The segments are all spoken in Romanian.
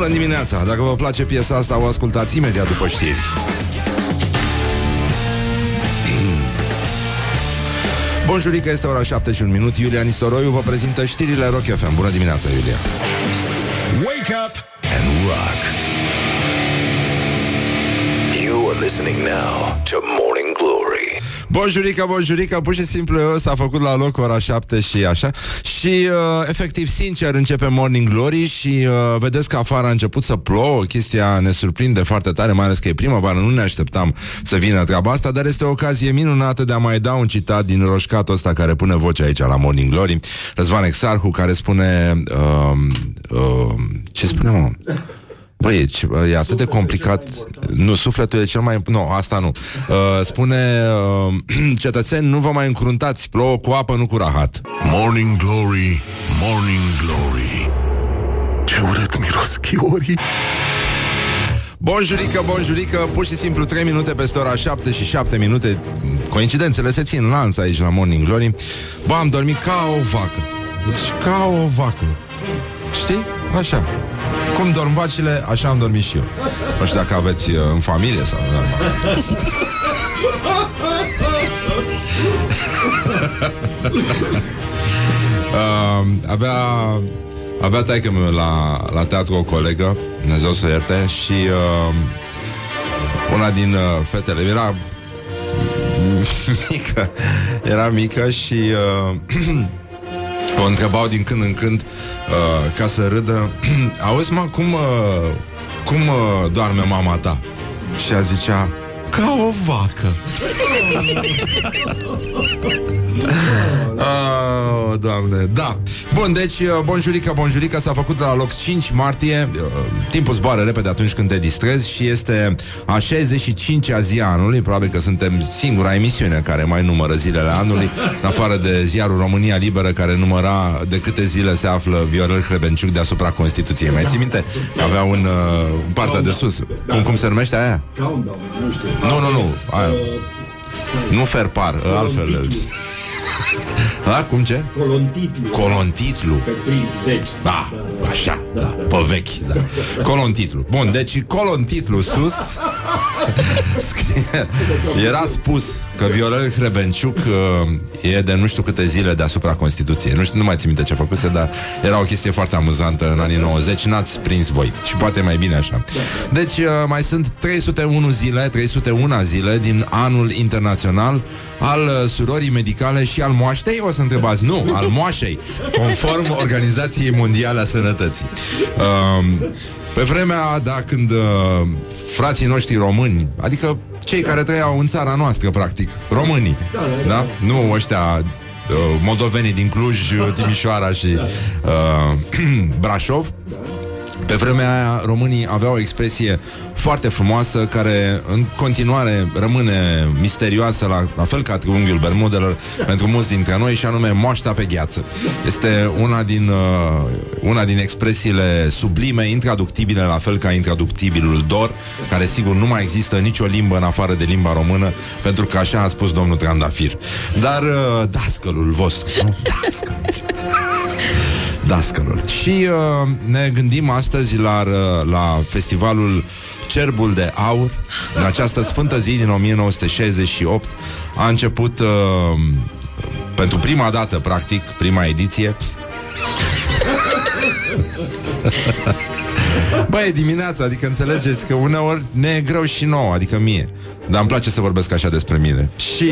Bună dimineața! Dacă vă place piesa asta, o ascultați imediat după știri. Bonjurică, este ora 7 și un minut. Iulia Nistoroiu vă prezintă știrile Rock FM. Bună dimineața, Iulia! Wake up and rock. You are listening now to Morning Glory. Bonjurica, bonjurica, pur și simplu s-a făcut la loc ora 7 și așa Și uh, efectiv, sincer, începe Morning Glory Și uh, vedeți că afară a început să plouă Chestia ne surprinde foarte tare Mai ales că e primăvară, nu ne așteptam să vină treaba asta Dar este o ocazie minunată de a mai da un citat din roșcatul ăsta Care pune voce aici la Morning Glory Răzvan Exarhu, care spune uh, uh, Ce spune, mă? Băi, e, e atât de complicat. Nu, sufletul e cel mai... Nu, asta nu. Uh, spune, uh, cetățeni, nu vă mai încruntați, plouă cu apă, nu cu rahat. Morning Glory, Morning Glory. Ce urât miros chiorii. Bonjurică, bonjurică, pur și simplu 3 minute peste ora 7 și 7 minute. Coincidențele se țin lanț aici la Morning Glory. Bă, am dormit ca o vacă. Deci ca o vacă. Știi? Așa. Cum dorm vacile, așa am dormit și eu. Nu știu dacă aveți uh, în familie sau... uh, avea avea taică meu la, la teatru o colegă, Dumnezeu să ierte, și uh, una din uh, fetele era mică, era mică și uh, o întrebau din când în când uh, ca să râdă Auzi, mă, cum, uh, cum uh, doarme mama ta? Și a zicea ca o vacă. Oh, Doamne, da. Bun, deci, uh, bonjurica, bonjurica S-a făcut la loc 5 martie uh, Timpul zboară repede atunci când te distrezi Și este a 65-a zi a anului. Probabil că suntem singura emisiune Care mai numără zilele anului În afară de ziarul România Liberă Care număra de câte zile se află Viorel Hrebenciuc deasupra Constituției. Mai ții minte? Avea un, uh, în partea de sus. Cum, cum se numește aia? Nu, nu, nu aia. Nu ferpar, altfel Da, cum ce? Colontitlu. Colontitlu. Pe print vechi. Da, așa, da, pe vechi, da. Colontitlu. Bun, deci colontitlu sus scrie, era spus că Viorel Hrebenciuc uh, e de nu știu câte zile deasupra Constituției. Nu știu, nu mai țin minte ce făcuse, dar era o chestie foarte amuzantă în anii 90. N-ați prins voi. Și poate mai bine așa. Deci uh, mai sunt 301 zile, 301 zile din anul internațional al uh, surorii medicale și al moaștei, o să întrebați. Nu, al moașei, conform Organizației Mondiale a Sănătății. Uh, pe vremea, da, când uh, frații noștri români, adică cei care trăiau în țara noastră, practic, românii, da? Nu ăștia uh, moldovenii din Cluj, uh, Timișoara și uh, Brașov. Pe vremea aia, românii aveau o expresie foarte frumoasă care în continuare rămâne misterioasă, la, la fel ca triunghiul Bermudelor pentru mulți dintre noi, și anume moașta pe gheață. Este una din, uh, una din expresiile sublime, intraductibile, la fel ca intraductibilul dor, care sigur nu mai există nicio limbă în afară de limba română, pentru că așa a spus domnul Trandafir. Dar uh, dascălul vostru, nu? Dascălul dascălul. Și uh, ne gândim astăzi la, uh, la festivalul Cerbul de Aur. În această sfântă zi din 1968 a început uh, pentru prima dată, practic, prima ediție. Băi, dimineața, adică înțelegeți că uneori ne e greu și nouă, adică mie. Dar îmi place să vorbesc așa despre mine. Și...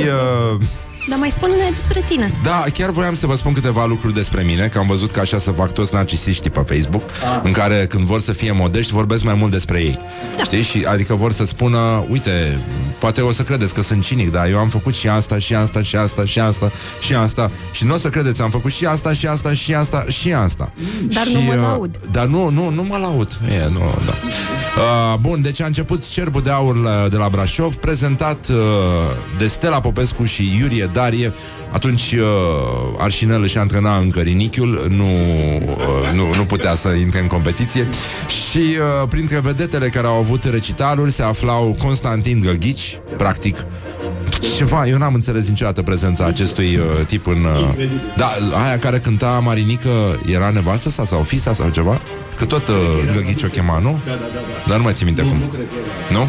Uh, Dar mai spune-ne despre tine. da, chiar voiam să vă spun câteva lucruri despre mine, că am văzut că așa să fac toți narcisiștii pe Facebook, în care când vor să fie modești, vorbesc mai mult despre ei. Da. Știi? Și, adică vor să spună, uite, poate o să credeți că sunt cinic, dar eu am făcut și asta, și asta, și asta, și asta, și asta. Și nu o să credeți, am făcut și asta, și asta, și asta, și asta. Dar și, nu mă uh, laud. Dar nu, nu, nu mă laud. E, nu, da. Uh, bun, deci a început Cerbul de Aur la, de la Brașov, prezentat uh, de Stella Popescu și Iurie Darie. Atunci uh, Arșinel își antrena încă rinichiul, nu, uh, nu, nu putea să intre în competiție. Și uh, printre vedetele care au avut recitaluri se aflau Constantin Găghici, practic Ceva, eu n-am înțeles niciodată prezența acestui uh, tip în... Uh, da, aia care cânta Marinică era nevastă sa sau fisa sau ceva? Că tot uh, Găghici o chema, nu? Da, da, da, da. Dar nu mai țin minte Nu, cum. nu cred că era. Nu?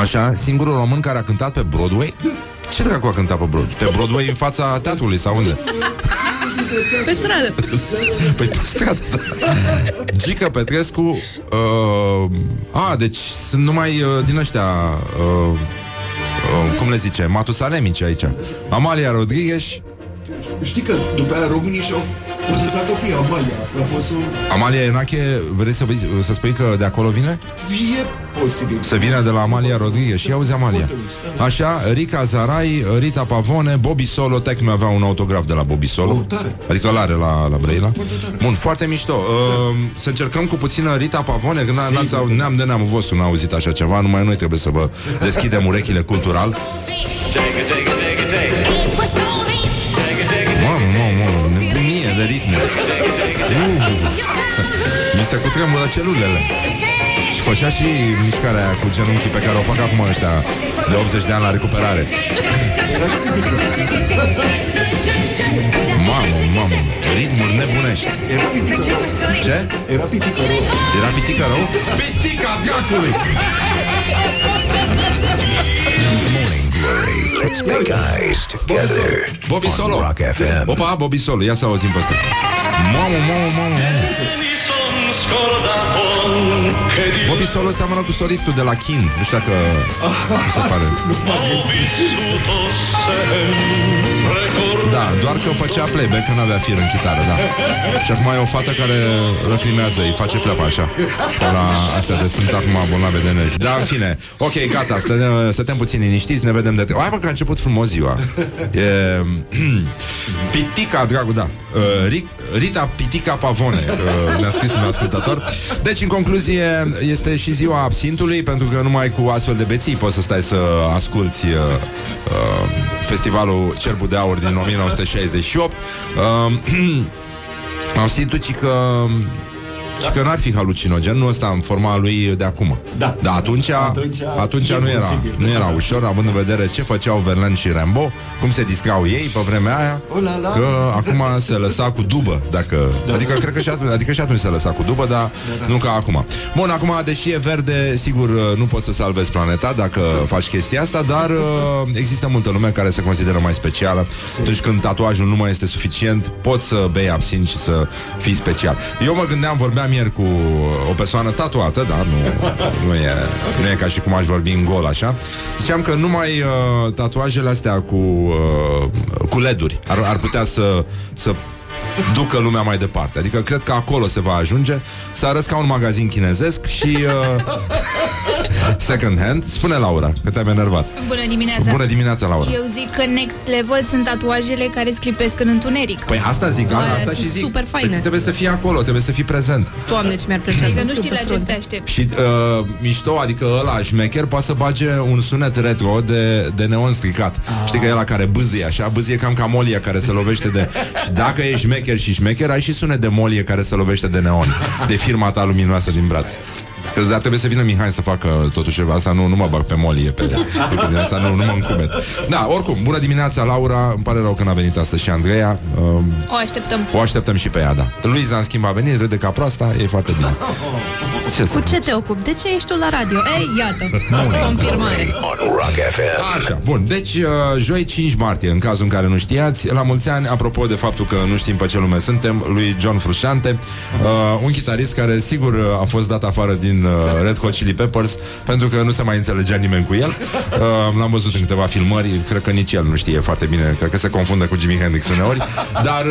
Așa, singurul român care a cântat pe Broadway? Ce dracu a cântat pe Broadway? Pe Broadway în fața teatrului sau unde? Pe stradă. Păi pe stradă, da. Gica Petrescu uh, A, deci sunt numai uh, din ăștia uh, uh, Cum le zice? Matusalemici aici Amalia Rodriguez Știi că după aia românii și-au lăsat copii, Amalia. A fost un... Amalia Enache, vrei să, vezi, să spui că de acolo vine? E posibil. Să vină de la Amalia Rodriguez. Și auzi Amalia. Așa, Rica Zarai, Rita Pavone Bobby Solo, Tec mi avea un autograf de la Bobby Solo. Oh, tare. Adică l-are la, la Brăila. Foarte tare. Bun, foarte mișto. Uh, Să încercăm cu puțină Rita Pavone Când n- n-ați, au- neam de neamul vostru n-a auzit așa ceva. Numai noi trebuie să vă deschidem urechile cultural. Mamă, mamă, mamă, nebunie de ritme uh, Mi se cutremură celulele Și făcea și mișcarea aia cu genunchii pe care o fac acum ăștia De 80 de ani la recuperare Mamă, mamă, ritmuri nebunești Era pitică rău. Ce? Era pitică rău. Era pitica rău? Pitica dracului! Morning Glory. Let's make eyes together. Bobby on Solo Rock FM. Opa, Bobby Solo, ia să auzim pe asta Mamă, mamă, mamă, mamă Bobby Solo seamănă cu solistul de la Kin Nu știu dacă mi se pare. Da, doar că făcea playback Că n-avea fir în chitară, da. Și acum e o fată care lăcrimează Îi face pleapa așa. La astea de sunt acum bolnave de nervi. Da, în fine, ok, gata Stătem, stătem puțin liniștiți, ne vedem de Hai mă că a început frumos ziua. E... Pitica, dragul, da. Uh, Ric, Rita Pitica Pavone uh, Ne-a scris un ascultător. Deci, în concluzie, este și ziua absintului Pentru că numai cu astfel de beții Poți să stai să asculti uh, uh, Festivalul Cerbul de Aur din 1968 uh, Absintul, ci că și că n-ar fi halucinogen, nu ăsta în forma lui de acum. Da. Dar atunci, Atunci atunci e nu era, posibil. nu era ușor, având în vedere ce făceau Verlaine și Rambo, cum se distrau ei pe vremea aia, Oh la la. că acum se lăsa cu dubă, dacă, Da. adică cred că și atunci, adică și atunci se lăsa cu dubă, dar nu ca acum. Bun, acum, deși e verde, sigur nu poți să salvezi planeta dacă faci chestia asta, dar uh, există multă lume care se consideră mai specială. Atunci când tatuajul nu mai este suficient, poți să bei absint și să fii special. Eu mă gândeam, vorbeam ieri cu o persoană tatuată, dar nu, nu, e, nu e ca și cum aș vorbi în gol, așa. Ziceam că numai uh, tatuajele astea cu, uh, cu leduri ar, ar putea să, să ducă lumea mai departe. Adică cred că acolo se va ajunge să arăți ca un magazin chinezesc și uh, second hand. Spune Laura, că te-am enervat. Bună dimineața! Bună dimineața, Laura. Eu zic că next level sunt tatuajele care sclipesc în întuneric. Păi asta zic, a, Aia asta sunt și zic. super faine. Păi tu trebuie să fii acolo, trebuie să fii prezent. Doamne, ce mi-ar plăcea Să să nu știi la ce să te aștepți. Și uh, mișto, adică ăla șmecher poate să bage un sunet retro de, de neon stricat. Ah. Știi că e ăla care bâzie așa, bâzie cam ca molia care se lovește de... și dacă ești șmecher și șmecher, ai și sunet de molie care se lovește de neon, de firma ta luminoasă din braț. Că dar trebuie să vină Mihai să facă totuși ceva Asta nu, nu mă bag pe molie pe, pe din asta nu, nu mă încumet Da, oricum, bună dimineața Laura Îmi pare rău că n-a venit astăzi și Andreea um, O așteptăm. O așteptăm și pe ea, da Luiza, în schimb, a venit, râde ca proasta E foarte bine Ce să Cu ce te ocupi? De ce ești tu la radio? Ei, iată, confirmare. On Rock FM. Așa, bun, deci uh, joi 5 martie, în cazul în care nu știați, la mulți ani, apropo de faptul că nu știm pe ce lume suntem, lui John Frusciante, uh, un chitarist care sigur uh, a fost dat afară din uh, Red Hot Chili Peppers, pentru că nu se mai înțelegea nimeni cu el. Uh, l-am văzut în câteva filmări, cred că nici el nu știe foarte bine, cred că se confundă cu Jimi Hendrix uneori, dar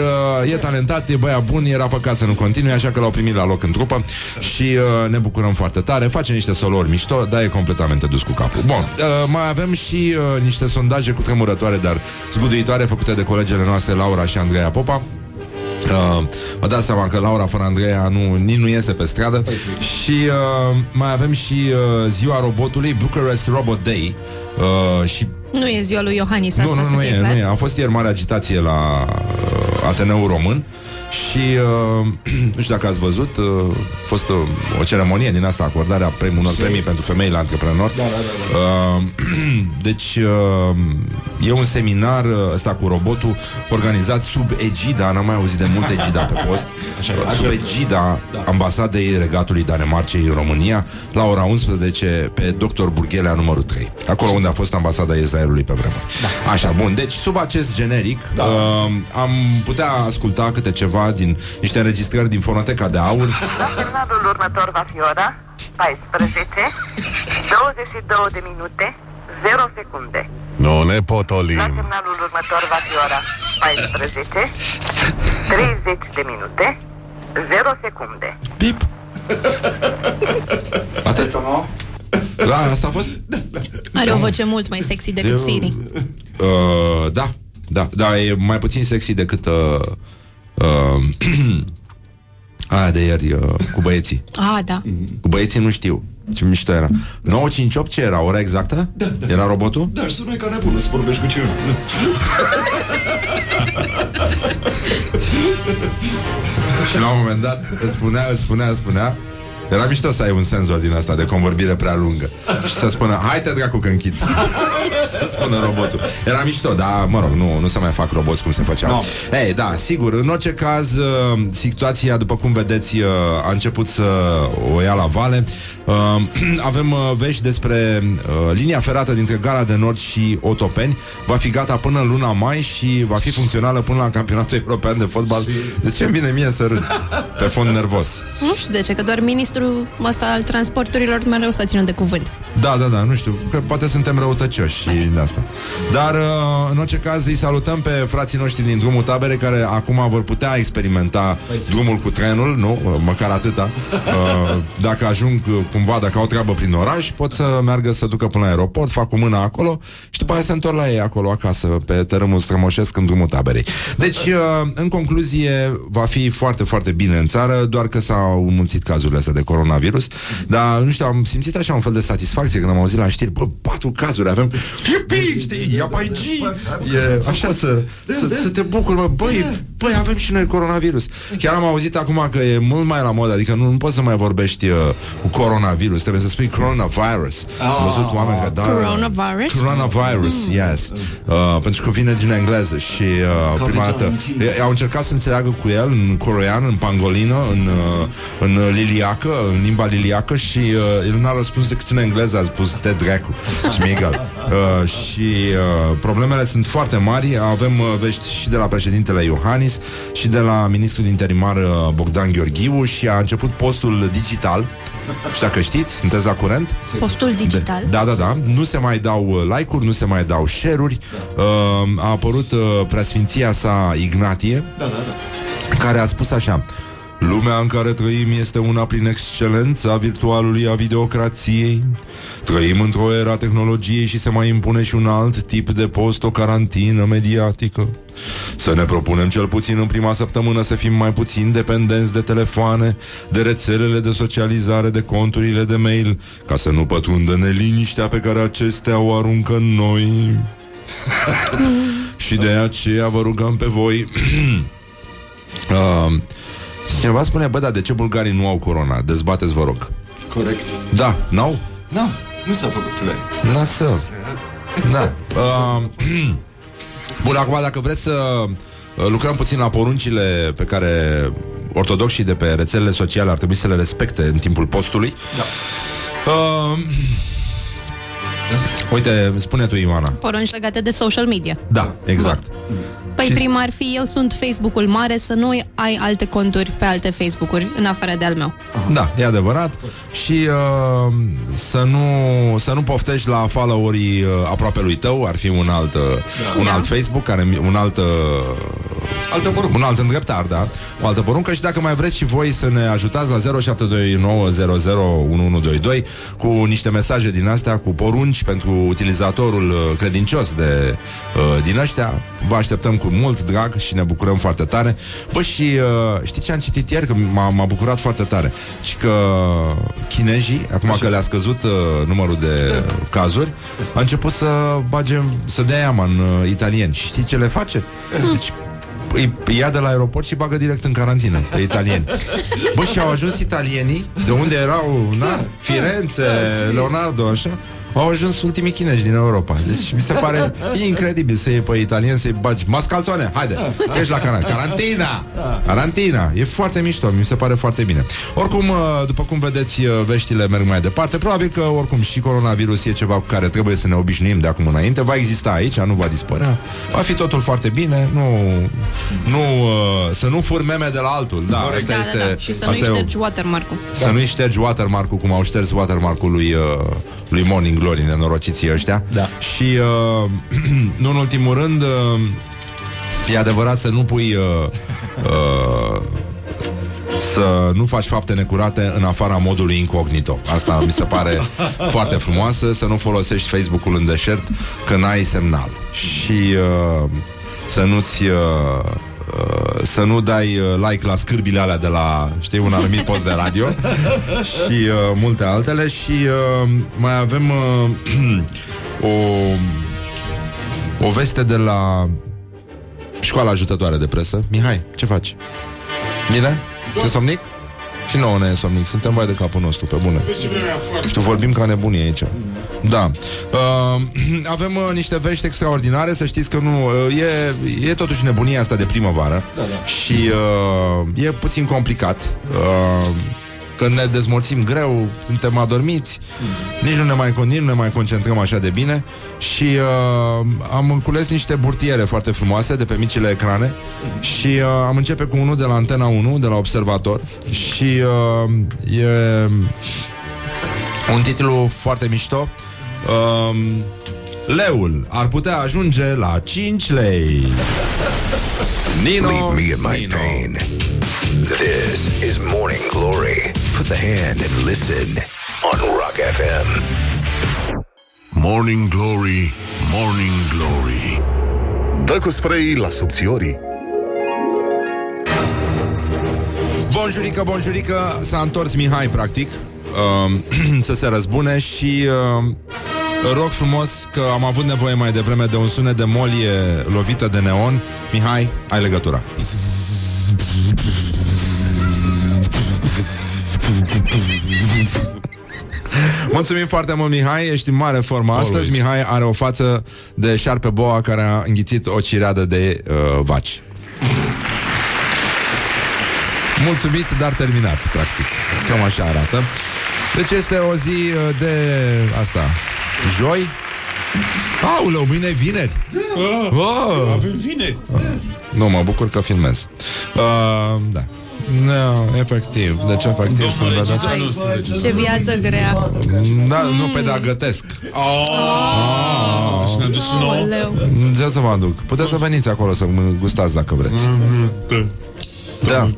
uh, e talentat, e băiat bun, era păcat să nu continue, așa că l-au primit la loc în trupă și uh, ne bucurăm foarte tare, face niște solori mișto, dar e completamente dus cu capul. Bun, uh, mai avem și uh, niște sondaje cu tremurătoare, dar zguduitoare, făcute de colegele noastre Laura și Andreea Popa. Uh, vă dați seama că Laura fără Andreea nu, nici nu iese pe stradă. Și uh, mai avem și uh, ziua robotului Bucharest Robot Day. Uh, Și Nu e ziua lui Iohannis nu, asta, nu, să nu fie e, clar. nu e. A fost ieri mare agitație la uh, Ateneul Român Și uh, nu știu dacă ați văzut, uh, a fost uh, o ceremonie din asta, acordarea premii, unor premii pentru femeile antreprenori. Da, da, da, Uh, deci uh, e un seminar uh, ăsta cu robotul organizat sub egida, n-am mai auzit de mult egida pe post, Așa e, uh, așa sub e. egida Da. ambasadei Regatului Danemarcei în România la ora 11 pe Dr. Burghelea numărul 3, acolo unde a fost ambasada Israelului pe vremuri. Da. Așa, bun, deci sub acest generic Da. uh, am putea asculta câte ceva din niște înregistrări din fonoteca de aur La semnalul următor va fi ora 14, 22 de minute, 0 secunde. Nu ne La potolim. semnalul următor va fi ora 14, 30 de minute, 0 secunde. Pip! Atât? Da, asta a fost? Are o voce mult mai sexy decât Eu- Siri. Uh, da, da, da, e mai puțin sexy decât uh, uh, aia de ieri uh, cu băieții. Ah, da. Cu băieții nu știu ce mișto era. 958 ce era? Ora exactă? Da, da. Era robotul? Dar sunai ca nebunul să vorbești cu cineva. Și la un moment dat îți spunea, îți spunea, îți spunea era mișto să ai un senzor din asta de convorbire prea lungă. Și să spună, hai te dracu că închid. Să spună robotul. Era mișto, dar mă rog, nu, nu se mai fac roboți cum se făceau. No. Ei, da, sigur, în orice caz uh, Situația, după cum vedeți uh, A început să o ia la vale. Uh, Avem uh, vești despre uh, Linia ferată dintre Gara de Nord și Otopeni. Va fi gata până în luna mai Și va fi funcțională până la campionatul european de fotbal. De ce îmi vine mie să râd? Pe fond nervos. Nu știu de ce, că doar ministrul ăsta al transporturilor mereu s-a ținut de cuvânt. Da, da, da, nu știu, că poate suntem răutăcioși și de asta. Dar, uh, în orice caz, îi salutăm pe frații noștri din drumul tabere care acum vor putea experimenta drumul cu trenul, nu? Uh, Măcar atâta. Uh, Dacă ajung uh, cumva, dacă au treabă prin oraș, pot să meargă să ducă până la aeroport, fac cu mâna acolo și după aia se întorc la ei acolo acasă, pe tărâmul strămoșesc în drumul taberei. Deci, uh, în concluzie, va fi foarte, foarte bine în țară, doar că s-au mulțit cazurile astea de coronavirus, dar, nu știu, am simțit așa un fel de satisfacție când am auzit la știri, bă, patru cazuri avem, iupi, știi, ia pe IG, e așa să, să, să te bucuri, bă, băi, băi, avem și noi coronavirus. Chiar am auzit acum că e mult mai la modă, adică nu, nu poți să mai vorbești uh, cu coronavirus, trebuie să spui coronavirus. Am văzut oameni că da, Coronavirus? Coronavirus, yes. Uh, pentru că vine din engleză și uh, prima dată e- au încercat să înțeleagă cu el în corean, în pangolină, în, uh, în liliacă, în limba liliacă și uh, el n-a răspuns decât în engleză, a spus te dracu și mi egal. Uh, și uh, problemele sunt foarte mari, avem uh, vești și de la președintele Iohannis și de la ministrul interimar uh, Bogdan Gheorghiu și a început postul digital și dacă știți, sunteți la curent? Postul digital. Da, da, da. Nu se mai dau uh, like-uri, nu se mai dau share-uri. Uh, a apărut uh, preasfinția sa Ignatie, Da, da, da. care a spus așa Lumea în care trăim este una prin excelența virtualului a videocrației. Trăim într-o era tehnologiei și se mai impune și un alt tip de post, o carantină mediatică. Să ne propunem cel puțin în prima săptămână să fim mai puțin dependenți de telefoane, de rețelele de socializare, de conturile de mail, ca să nu pătrundă neliniștea pe care acestea o aruncă în noi. și de aceea vă rugăm pe voi Uh, cineva spune, bă, dar de ce bulgarii nu au corona? Dezbateți, vă rog. Corect. Da, n-au? Nu, nu s-a făcut play. Lasă. Da. Uh, bun, acum, dacă vreți să uh, lucrăm puțin la poruncile pe care ortodoxii de pe rețelele sociale ar trebui să le respecte în timpul postului. Da. Uh, uite, spune tu, Ioana. Porunci legate de social media. Da, exact. Păi Și- prima ar fi, eu sunt Facebook-ul mare, să nu ai alte conturi pe alte Facebook-uri, în afară de al meu. Da, e adevărat. Și uh, să, nu, să nu poftești la followerii uh, aproape lui tău Ar fi un alt, uh, un alt Facebook care, Un alt uh, Altă poruncă. un alt îndreptar, da. O altă poruncă și dacă mai vreți și voi să ne ajutați La 0729001122 Cu niște mesaje din astea Cu porunci pentru utilizatorul uh, credincios de, uh, Din ăștia. Vă așteptăm cu mult drag și ne bucurăm foarte tare. Bă, și uh, știi ce am citit ieri? Că m-a, m-a bucurat foarte tare. Și că chinezii, acum că le-a scăzut uh, numărul de cazuri A început să bagem, să dea iama în uh, italieni. Și știi ce le face? Deci îi ia de la aeroport și bagă direct în carantină pe italieni. Bă, și au ajuns italienii? De unde erau, na, Firenze, Leonardo, așa, au ajuns ultimii chinezi din Europa. Deci mi se pare incredibil să iei pe italien, să-i bagi mascalțone, haide, ești la carantina. Carantina! Carantina! E foarte mișto, mi se pare foarte bine. Oricum, uh, după cum vedeți, uh, veștile merg mai departe. Probabil că, oricum, și coronavirus e ceva cu care trebuie să ne obișnuim de acum înainte. Va exista aici, nu va dispărea. Va fi totul foarte bine. Nu, nu, uh, să nu fur meme de la altul. Da, Da, asta da, este, da. Și să nu-i asta e o- ștergi watermark-ul. să nu-i ștergi watermark-ul cum au șters watermark-ul lui, uh, lui Morning Glory, nenorociții ăștia. Da. Și, uh, nu în ultimul rând, uh, e adevărat să nu pui... Uh, uh, să nu faci fapte necurate în afara modului incognito. Asta mi se pare foarte frumoasă, să nu folosești Facebook-ul în deșert când ai semnal. Și uh, să nu-ți uh, uh, să nu dai uh, like la scârbile alea de la, știi, un anumit post de radio și uh, multe altele și uh, mai avem uh, o o veste de la școala ajutătoare de presă. Mihai, ce faci? Bine? Te somnic? Și nouă ne e somnic, suntem vai de capul nostru, pe bune. Știu, vorbim ca nebunii aici. Da. Uh, avem uh, niște vești extraordinare, să știți că nu... Uh, e, e totuși nebunia asta de primăvară. Da, da. Și uh, e puțin complicat. Uh, când ne dezmorțim greu, suntem adormiți, mm. nici nu ne mai, con- nici nu ne mai concentrăm așa de bine și uh, am cules niște burtiere foarte frumoase de pe micile ecrane și uh, am începe cu unul de la Antena 1, de la Observator și uh, e un titlu foarte mișto. Uh, Leul ar putea ajunge la 5 lei. Nino, Leave me in my Nino. pain. This is Morning Glory. Put the hand and listen on Rock FM. Morning Glory, Morning Glory Dă cu spray la subțiorii Bonjurică, bonjurică, s-a întors Mihai, practic, uh, să se răzbune și uh, rog frumos că am avut nevoie mai devreme de un sunet de molie lovită de neon. Mihai, ai legătura. Mulțumim foarte mult, Mihai, ești în mare formă astăzi. Always. Mihai are o față de șarpe boa care a înghițit o cireadă de uh, vaci. Mulțumit, dar terminat, practic. Cam așa arată. Deci este o zi uh, de asta. Joi? Aoleu, mâine e vineri. Oh! Avem vineri. Nu, mă bucur că filmez. Uh, da. No, efectiv. Deci efectiv sunt Domnul vedeți. regizor Ai, nostru. ce viață grea. Da, nu pe da gătesc. Ah, Și ne-a dus și nouă. Aoleu. Ce să vă aduc? Puteți să veniți acolo să mă gustați dacă vreți. Da.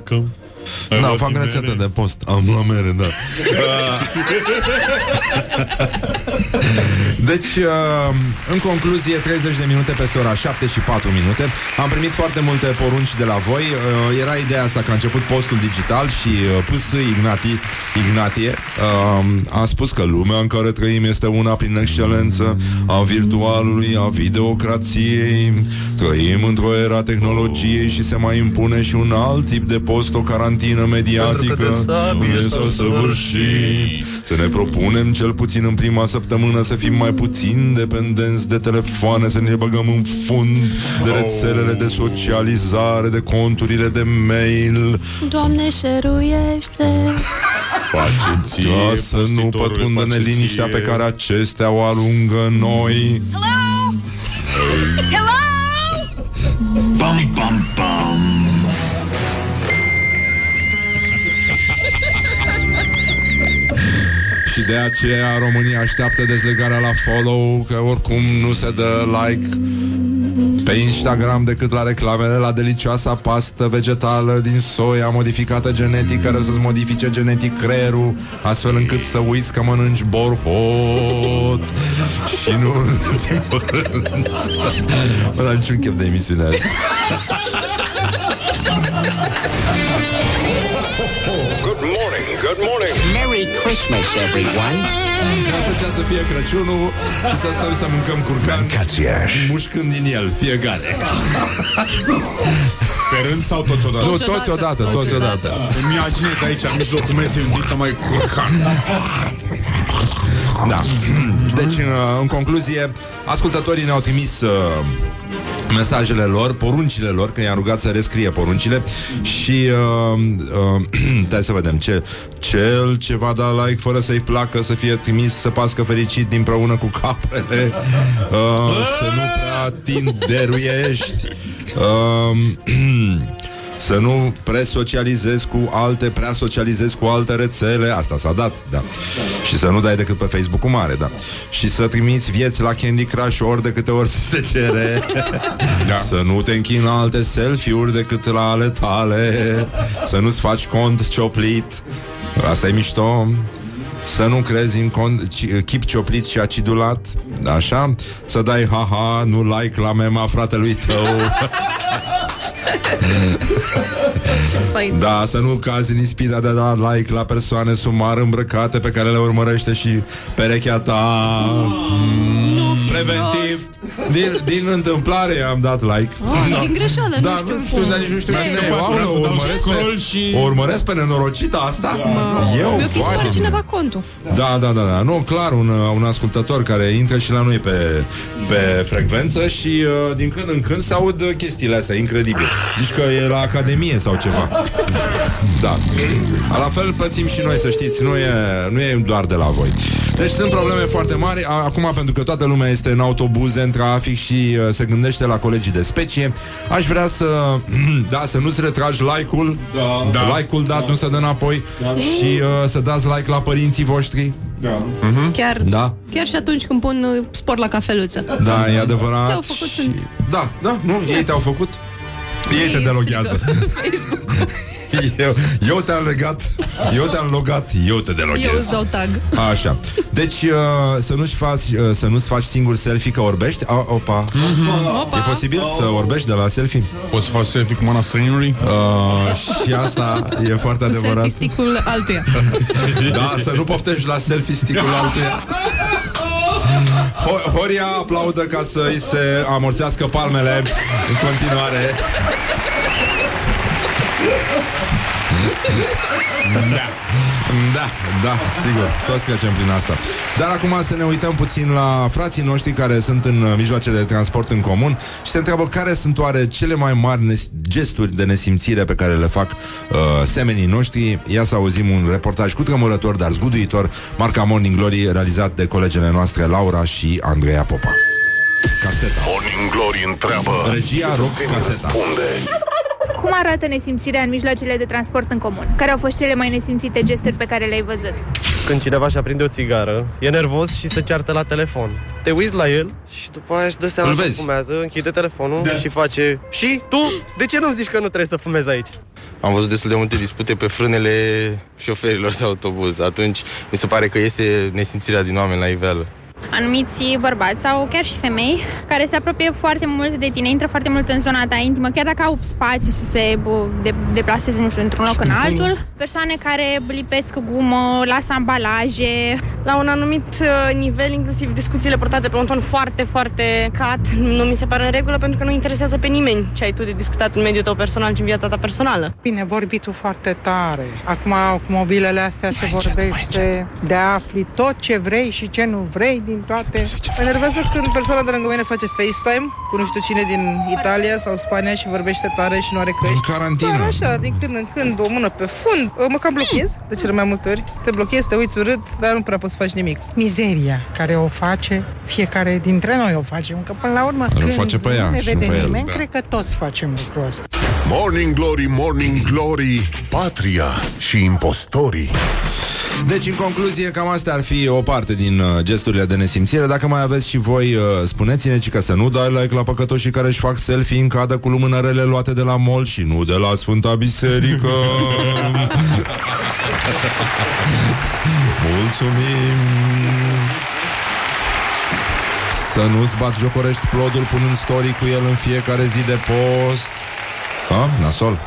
Da, fac rețetă de post. Am la mere, da. deci, uh, în concluzie, 30 de minute peste ora 7 și 4 minute. Am primit foarte multe porunci de la voi. Uh, Era ideea asta că a început postul digital și uh, pus Ignati, Ignatie uh, a spus că lumea în care trăim este una prin excelență a virtualului, a videocrației. Trăim într-o era tehnologiei și se mai impune și un alt tip de post, o carantină mediatică unde să săvârșit. Să ne propunem cel puțin în prima săptămână să fim mai puțin dependenți de telefoane, să ne băgăm în fund de rețelele de socializare, de conturile de mail, Doamne, șeruiește. Face ție, ca să nu postitorule, pătrundă face neliniștea ție. pe care acestea o alungă în noi. Bam, bam, bam Și de aceea România așteaptă dezlegarea la follow Că oricum nu se dă like Pe Instagram decât la reclamele La delicioasa pastă vegetală Din soia modificată genetic Care o să-ți modifice genetic creierul Astfel încât să uiți că mănânci borhot Și nu în ultimul rând Mă, dar niciun chef de emisiunea asta Good morning, good morning. Merry Christmas. Christmas, everyone. Mi-ar plăcea să fie Crăciunul și să stăm să mâncăm curcan Mâncați-aș. Mușcând din el, fiecare Pe rând sau toți odată? Nu, toți odată, toți odată Îmi imaginez aici, în mijlocul mesei, un dită mai curcan. Da. Deci, uh, în concluzie, ascultătorii ne-au trimis uh, mesajele lor, poruncile lor, că i-am rugat să rescrie poruncile și uh, uh, hai să vedem ce cel ce va da like fără să-i placă să fie trimis să pască fericit împreună cu caprele uh, să nu prea tinderuiești uh, Să nu presocializezi cu alte, prea socializezi cu alte rețele. Asta s-a dat, da. Și să nu dai decât pe Facebook-ul mare, da. Și să trimiți vieți la Candy Crush ori de câte ori se cere. Da. Să nu te închini la alte selfie-uri decât la ale tale. Să nu-ți faci cont cioplit. Asta e mișto. Să nu crezi în con- ci- chip cioplit și acidulat. Așa? Să dai haha, nu like la mema fratelui tău Da, să nu cazi în ispita de a da like la persoane sumar îmbrăcate pe care le urmărește și perechea ta. Mm, preventiv. Din, din întâmplare am dat like. Oh, din greșeală, da, nu știu nu știu, cum. dar nici nu știu Da, cine că e. poate Aoleu, vreau să dau urmăresc scroll pe, și- o urmăresc pe nenorocita asta? Eu, Mi-a fi vai spart de cineva contul. da, da, da, da. Nu, clar, un, un ascultător care intră și la noi pe, pe frecvență și uh, din când în când se aud uh, chestiile astea, incredibil. Zici că e la Academie sau ceva. Da. La fel pățim și noi, să știți, nu e, nu e doar de la voi. Deci sunt probleme foarte mari. A- Acum, pentru că toată lumea este în autobuze, în trafic și uh, se gândește la colegii de specie, aș vrea să, da, să nu-ți retragi like-ul, Da. like-ul dat nu se dă înapoi și uh, să dați like la părinții voștri. Chiar, Da. chiar și atunci când pun uh, sport la cafeluță. Da, e adevărat. Te-au făcut, și... sunt. Da, da, nu, ei te-au făcut. Ei te deloghează. Facebook. Eu, eu te-am legat, eu te-am logat, eu te Eu deloghez. îți dau tag. Așa. Deci uh, să nu-și faci, uh, să nu-ți faci singur selfie că orbești. A, opa. Opa. E posibil să orbești de la selfie? Poți să faci selfie cu mâna străinului? Uh, și asta e foarte Selfie adevărat. stick-ul altuia. Da, să nu poftești la selfie stick-ul altuia. Ho- Horia aplaudă ca să-i se amorțească palmele în continuare. Da, da, da, sigur, toți trecem prin asta. Dar acum să ne uităm puțin la frații noștri care sunt în uh, mijloacele de transport în comun Și se întreabă care sunt oare cele mai mari nes- gesturi de nesimțire pe care le fac uh, semenii noștri. Ia să auzim un reportaj cu tremurător, dar zguduitor Marca Morning Glory, realizat de colegele noastre Laura și Andreea Popa. Caseta. Morning Glory întreabă Regia Rock Vin Caseta. răspunde Cum arată nesimțirea în mijloacele de transport în comun? Care au fost cele mai nesimțite gesturi pe care le-ai văzut? Când cineva și aprinde o țigară, e nervos și se ceartă la telefon. Te uiți la el și după aia își dă seama Îl că vezi. fumează, închide telefonul da. și face Și tu? De ce nu zici că nu trebuie să fumezi aici? Am văzut destul de multe dispute pe frânele șoferilor de autobuz. Atunci mi se pare că este nesimțirea din oameni la iveală. Anumiți bărbați sau chiar și femei care se apropie foarte mult de tine, intră foarte mult în zona ta intimă, chiar dacă au spațiu să se bă, de, deplaseze, nu știu, într-un loc în altul. Persoane care lipesc gumă, lasă ambalaje. La un anumit uh, nivel, inclusiv discuțiile purtate pe un ton foarte, foarte cat, nu mi se pare în regulă pentru că nu interesează pe nimeni ce ai tu de discutat în mediul tău personal și în viața ta personală. Bine, vorbitul foarte tare. Acum, cu mobilele astea se vorbește de afli tot ce vrei și ce nu vrei din toate. Mă enervează când persoana de lângă mine face FaceTime cu nu știu cine din Italia sau Spania și vorbește tare și nu are căști. În carantină. Da, așa, din când în când, o mână pe fund. Mă cam blochez de cele mai multe ori. Te blochezi, te uiți urât, dar nu prea poți să faci nimic. Mizeria care o face, fiecare dintre noi o facem, că până la urmă Îl când face pe ea nu ne și nu vede pe el. nimeni, Da. cred că toți facem lucrul ăsta. Morning Glory, Morning Glory Patria și impostorii Deci, în concluzie, cam astea ar fi o parte din uh, gesturile de nesimțire. Dacă mai aveți și voi, uh, spuneți-ne ci că să nu dai like la păcătoșii care își fac selfie în cadă cu lumânărele luate de la mall și nu de la Sfânta Biserică. Mulțumim! Să nu-ți bat jocorești plodul punând story cu el în fiecare zi de post. Ah, nasol?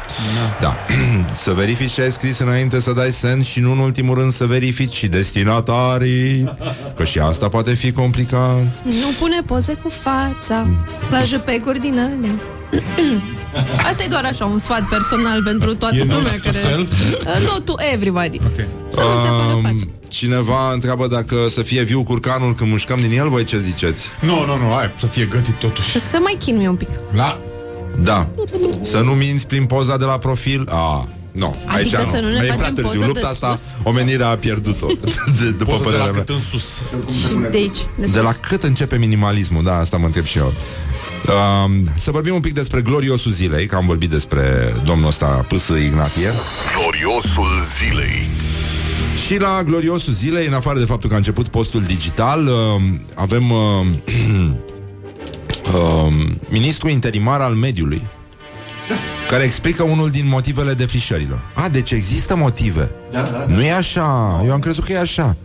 Da. să verifici ce ai scris înainte să dai send și nu în ultimul rând să verifici și destinatarii. Că și asta poate fi complicat. Nu pune poze cu fața La jupecuri din alea Asta e doar așa un sfat personal pentru toată E lumea note to care... self? Uh, No, to everybody okay. Să nu se apară fața Cineva întreabă dacă să fie viu curcanul când mușcăm din el, voi ce ziceți? Nu, nu, nu, hai, să fie gătit totuși. Să se mai chinuie un pic La... Da. Să nu minți prin poza de la profil? A, nu, Adică aici să nu ne nu. E facem prea târziu. poză Lupta de asta, sus? omenirea a pierdut-o. De, după Poza de părerea la mea. cât în sus. Și de aici, de, De la cât începe minimalismul? Da, asta mă întreb și eu. Uh, să vorbim un pic despre gloriosul zilei, că am vorbit despre domnul ăsta P.S. Ignatie. Gloriosul zilei. Și la gloriosul zilei, în afară de faptul că a început postul digital, uh, avem uh, uh, ministrul interimar al mediului, care explică unul din motivele defrișărilor. A, deci există motive. Da, da, da. Nu e așa. Eu am crezut că e așa.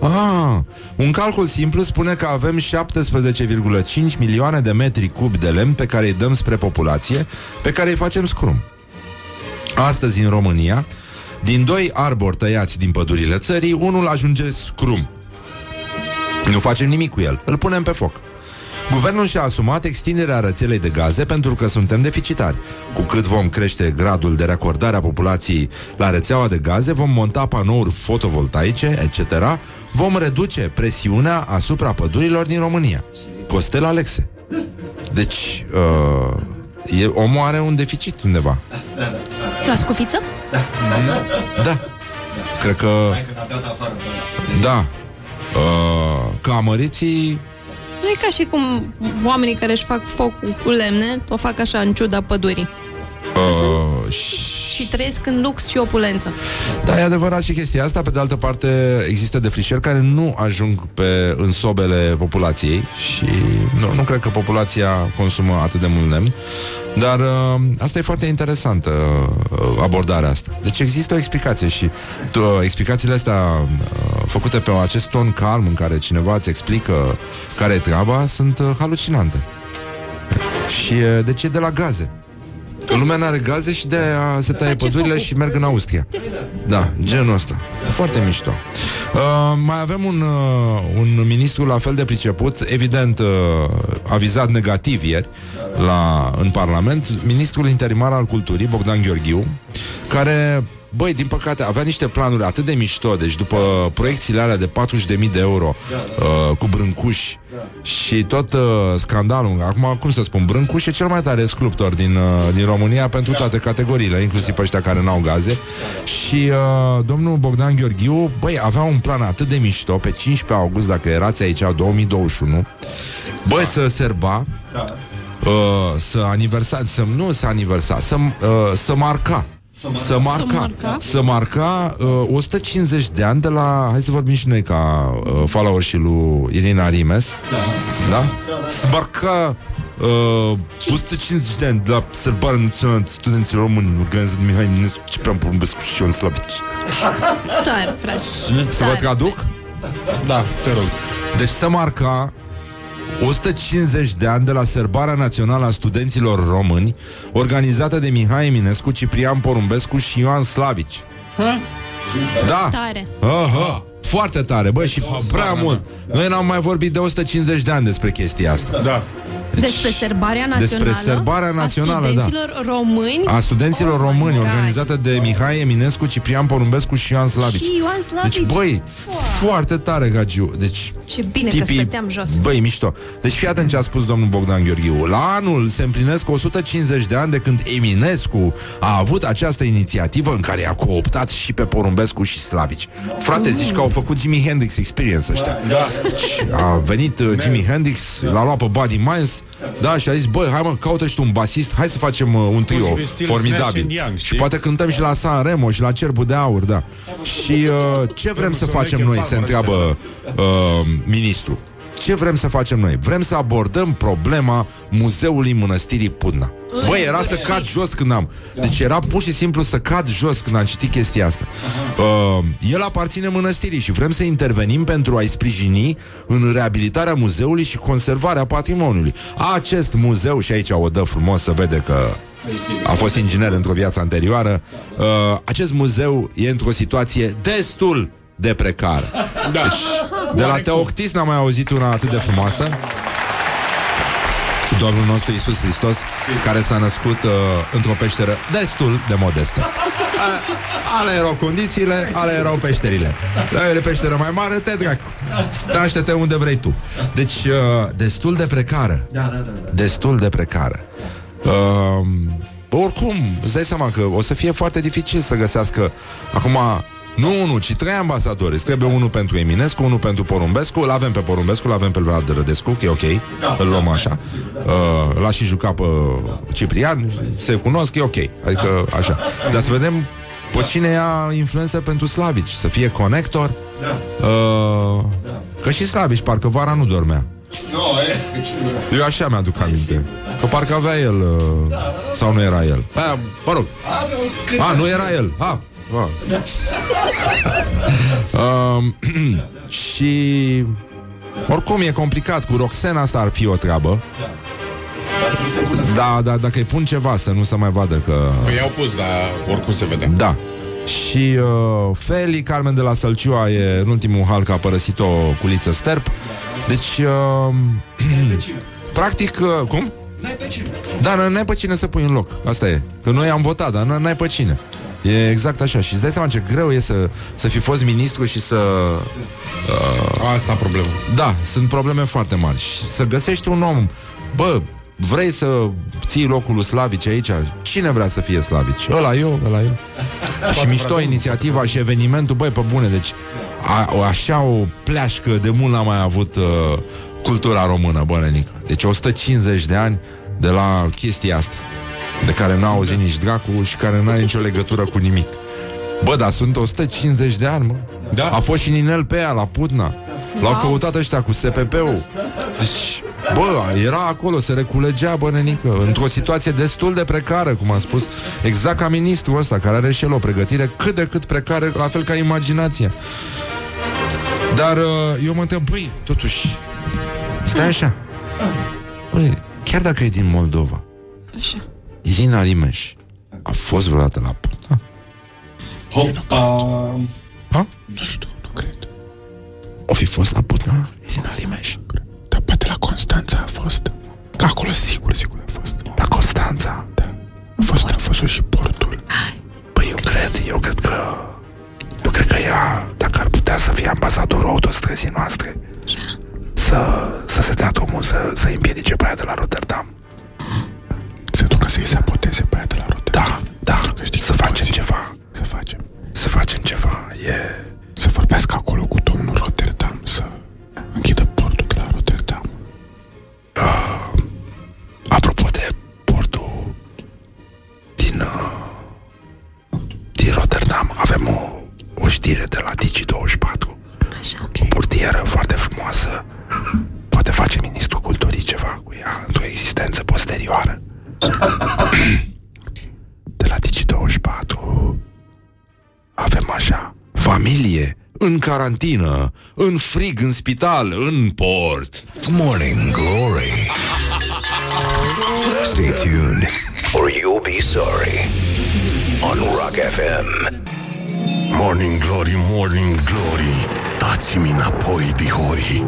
Ah, un calcul simplu spune că avem 17,5 milioane de metri cub de lemn pe care îi dăm spre populație, pe care îi facem scrum. Astăzi, în România, din doi arbori tăiați din pădurile țării, unul ajunge scrum. Nu facem nimic cu el, îl punem pe foc. Guvernul și-a asumat extinderea rețelei de gaze pentru că suntem deficitari. Cu cât vom crește gradul de recordare a populației la rețeaua de gaze, vom monta panouri fotovoltaice, etc., vom reduce presiunea asupra pădurilor din România. Costel Alexe. Deci, uh, e, omul are un deficit undeva. La scufiță? Da. Cred că... Da. Uh, că amăriții Nu e ca și cum oamenii care își fac foc cu lemne O fac așa în ciuda pădurii. Uh, Și trăiesc în lux și opulență Da, e adevărat și chestia asta. Pe de altă parte, există defrișări care nu ajung pe, în sobele populației și nu, nu cred că populația consumă atât de mult lemn. Dar uh, asta e foarte interesantă, uh, abordarea asta. Deci există o explicație și uh, explicațiile astea uh, făcute pe acest ton calm în care cineva îți explică care e treaba sunt uh, halucinante. Și uh, deci e de la gaze. Că lumea n-are gaze și de-aia se taie pădurile și merg în Austria. Da, genul ăsta. Foarte mișto. Uh, mai avem un, uh, un ministru la fel de priceput, evident uh, avizat negativ ieri la, în Parlament, ministrul interimar al culturii, Bogdan Gheorghiu, care Băi, din păcate, avea niște planuri atât de mișto Deci după proiecțiile alea de 40.000 de euro uh, Cu brâncuși Și tot uh, scandalul. Acum, cum să spun, brâncuș e cel mai tare sculptor din, uh, din România Pentru toate categoriile Inclusiv pe ăștia care n-au gaze. Și uh, domnul Bogdan Gheorghiu Băi, avea un plan atât de mișto Pe 15 august, dacă erați aici 2021 Băi, să serba uh, Să aniversa Să nu să aniversa Să, uh, să marca să marca, Să marca? să marca uh, 150 de ani de la Hai să vorbim și noi ca uh, follower și lui Irina Rimes Da? da? Să marca uh, 150 de ani de la Sărbarea Națională Studenților Români Organizat de Mihai Minescu Ciprian Porumbescu și Șion Slavici Tare, frate Să vă traduc? Da, te rog Deci să marca 150 de ani de la Sărbarea Națională a Studenților Români, organizată de Mihai Eminescu, Ciprian Porumbescu și Ioan Slavici. Da. Tare Aha. Foarte tare, băi, și prea mult. Noi n-am mai vorbit de 150 de ani despre chestia asta. Da. Despre serbarea națională Despre serbarea națională, A da. studenților români A studenților Oh my români, God. organizată de Mihai Eminescu, Ciprian Porumbescu și Ioan Slavici. Și Ioan Slavici Deci, băi, foarte tare, Gagiu. Deci, Ce bine că stăteam jos Băi, mișto. Deci fii atent ce a spus domnul Bogdan Gheorghiu. La anul se împlinesc 150 de ani de când Eminescu a avut această inițiativă în care a cooptat și pe Porumbescu și Slavici. Frate, zici că au făcut Jimi Hendrix Experience ăștia. Da. Deci, a venit uh, Jimi Hendrix, l-a luat pe Buddy Miles, da, și a zis, băi, hai mă, caută și tu un basist, hai să facem uh, un trio Posibil stil Slash formidabil. and Young, și știi? poate cântăm și la San Remo și la Cerbul de Aur, da. Și uh, ce vrem să facem noi, se întreabă uh, ministru. Ce vrem să facem noi? Vrem să abordăm problema muzeului mănăstirii Pudna. Băi, era să cad jos când am. Deci era pur și simplu să cad jos când am citit chestia asta. Uh, el aparține mănăstirii și vrem să intervenim pentru a-i sprijini în reabilitarea muzeului și conservarea patrimoniului. Acest muzeu, și aici o dă frumos să vede că a fost inginer într-o viață anterioară. Uh, acest muzeu e într-o situație destul de precară. Da. Deci, de la Teoctis n-am mai auzit una atât de frumoasă. Domnul nostru Iisus Hristos, care s-a născut uh, într-o peșteră destul de modestă. A, ale erau condițiile, ale erau peșterile. Da, e peșteră mai mare, te dracu. Naște-te unde vrei tu. Deci, uh, destul de precară. Da, da, da. da. Destul de precară. Uh, oricum, îți dai seama că o să fie foarte dificil să găsească acum nu unul, ci trei ambasadori. Îți trebuie unul pentru Eminescu, unul pentru Porumbescu. Îl avem pe Porumbescu, îl avem pe Vlad Rădescu, că e ok. Da, îl luăm da, așa. sigur, Uh, l-a și jucat pe Ciprian, se cunosc, e ok. Adică așa. Dar să vedem pe cine ia influență pentru slavici. Să fie conector. Da. Uh, că și slavici, parcă vara nu dormea. Nu, e, ce Eu așa mi-aduc aminte. Că parcă avea el uh, Sau nu era el A, Mă rog A, nu era el A, a. um, Și Oricum e complicat Cu Roxena asta ar fi o treabă Da, da, dacă îi pun ceva Să nu se mai vadă că Păi i-au pus, dar oricum se vedea. Da și uh, Feli, Carmen de la Sălciua e în ultimul hal că a părăsit o culiță sterp. Deci, uh, practic, uh, cum? N-ai pe cine. Da, n- n-ai pe cine să pui în loc. Asta e. Că noi am votat, dar n- n-ai pe cine. E exact așa. Și îți dai seama ce greu e să, să fi fost ministru și să... Uh, Asta problemă. da, sunt probleme foarte mari. Și să găsești un om... Bă, vrei să ții locul lui Slavici aici? Cine vrea să fie Slavici? Ăla eu, ăla eu. și mișto inițiativa și evenimentul, băi, pe bune, deci a, o, așa o pleașcă de mult n-a mai avut uh, cultura română, bă, nenică. Deci 150 de ani de la chestia asta, de care n-a auzit nici dracu și care n-are nicio legătură cu nimic. Bă, dar sunt 150 de ani, mă. Da. A fost și Ninel pe ea, la Putna. L-au căutat ăștia cu SPP-ul. Deci, bă, era acolo, se reculegea, bă, nenică, într-o situație destul de precară, cum am spus, exact ca ministrul ăsta, care are și el o pregătire cât de cât precară, la fel ca imaginația. Dar uh, eu mă întreb, băi, totuși, stai așa. Băi, chiar dacă e din Moldova, Așa. E din Arimeș, a fost vreodată la Putna? Hopa. Ha? Nu știu, nu cred. O fi fost la Putna? E din Arimeș. Dar poate la Constanța a fost. Că acolo sigur, sigur a fost. La Constanța. Da. A fost, a fost și portul. Păi eu cred, eu cred că Eu cred că ea, dacă ar putea să fie ambasadorul autostrăzii noastre Să, să se dea drumul să, să împiedice pe aia de la Rotterdam Se ducă să-i saboteze pe aia de la Rotterdam. Da, da, să facem ceva Să facem. Să facem ceva, e... Să vorbească acolo cu domnul Rotterdam să închidă portul de la Rotterdam. Apropo de portul din, uh, din Rotterdam, avem o, o știre de la Digi24. Așa. O portieră foarte frumoasă. Poate face ministrul culturii ceva cu ea într-o existență posterioară. De la Digi24 avem așa. Familie în carantină, în frig, în spital, în port. Morning Glory. Stay tuned or you'll be sorry on Rock FM. Morning Glory, Morning Glory Dați-mi înapoi, dihori.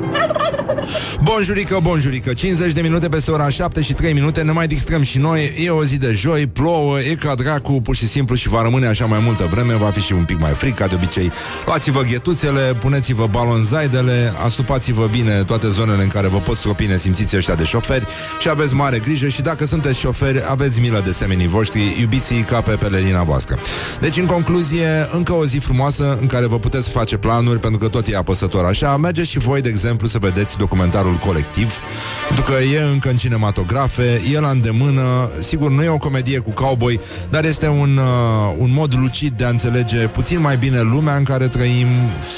Bonjurică, bonjurică. 50 de minute peste ora 7 și 3 minute. Ne mai distrăm și noi. E o zi de joi, plouă, e ca dracu Pur și simplu și va rămâne așa mai multă vreme. Va fi și un pic mai fric ca de obicei. Luați-vă ghetuțele, puneți-vă balonzaidele Astupați-vă bine toate zonele În care vă pot stropi nesimțiți ăștia de șoferi Și aveți mare grijă Și dacă sunteți șoferi, aveți milă de semenii voștri Iubiți-i ca pe pelerina voastră. Deci, în concluzie, încă o zi frumoasă În care vă puteți face planuri Pentru că tot e apăsător așa, mergeți și voi, de exemplu, să vedeți documentarul colectiv, pentru că e încă în cinematografe, e la îndemână, sigur, nu e o comedie cu cowboy, dar este un, uh, un mod lucid de a înțelege puțin mai bine lumea în care trăim,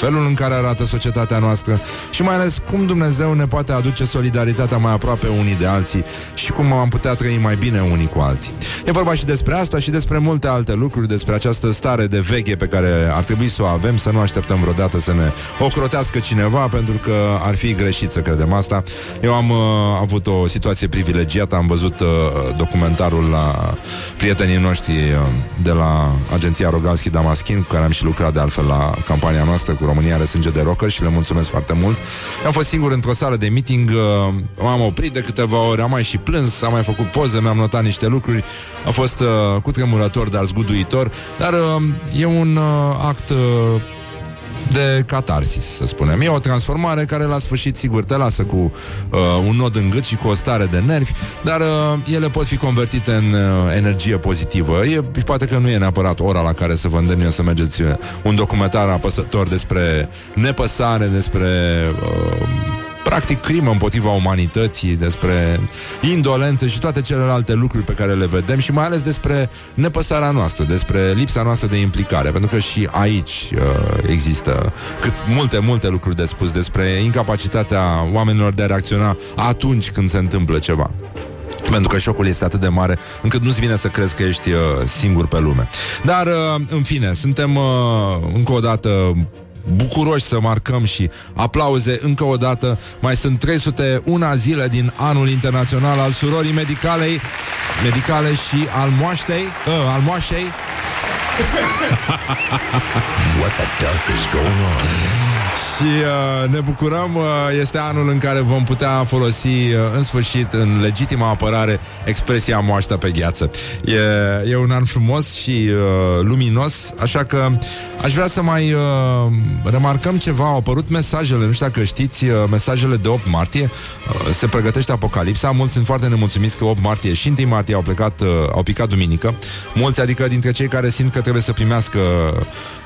felul în care arată societatea noastră și mai ales cum Dumnezeu ne poate aduce solidaritatea mai aproape unii de alții și cum am putea trăi mai bine unii cu alții. E vorba și despre asta și despre multe alte lucruri, despre această stare de veche pe care ar trebui să o avem, să nu așteptăm vreodată să ne ocrotească cineva, pentru că ar fi greșit să credem asta. Eu am uh, avut o situație privilegiată, am văzut uh, documentarul la prietenii noștri uh, de la agenția Rogalski Damaschin, cu care am și lucrat de altfel la campania noastră cu România are sânge de rocker și le mulțumesc foarte mult. Eu am fost singur într-o sală de meeting, uh, m-am oprit de câteva ore, am mai și plâns, am mai făcut poze, mi-am notat niște lucruri, a fost uh, cu tremurător, dar zguduitor, dar uh, e un uh, act uh, de catarsis, să spunem. E o transformare care la sfârșit, sigur, te lasă cu uh, un nod în gât și cu o stare de nervi, dar uh, ele pot fi convertite în uh, energie pozitivă. E, poate că nu e neapărat ora la care să vă îndemn eu să mergeți uh, un documentar apăsător despre nepăsare, despre uh, practic crimă împotriva umanității, despre indolență și toate celelalte lucruri pe care le vedem și mai ales despre nepăsarea noastră, despre lipsa noastră de implicare, pentru că și aici uh, există cât multe, multe lucruri de spus despre incapacitatea oamenilor de a reacționa atunci când se întâmplă ceva. Pentru că șocul este atât de mare încât nu-ți vine să crezi că ești uh, singur pe lume. Dar, uh, în fine, suntem uh, încă o dată bucuroși să marcăm și aplauze încă o dată. Mai sunt 301 zile din anul internațional al surorii medicalei, medicale și al moaștei, uh, al moașei. What the duck is going on? Și uh, ne bucurăm, uh, este anul în care vom putea folosi uh, în sfârșit în legitima apărare expresia moaștă pe gheață. E, e un an frumos și uh, luminos, așa că aș vrea să mai uh, remarcăm ceva. Au apărut mesajele, nu știu dacă știți, uh, mesajele de 8 martie. Uh, se pregătește apocalipsa. Mulți sunt foarte nemulțumiți că 8 martie și 1 martie au plecat, uh, au picat duminică. Mulți, adică dintre cei care simt că trebuie să primească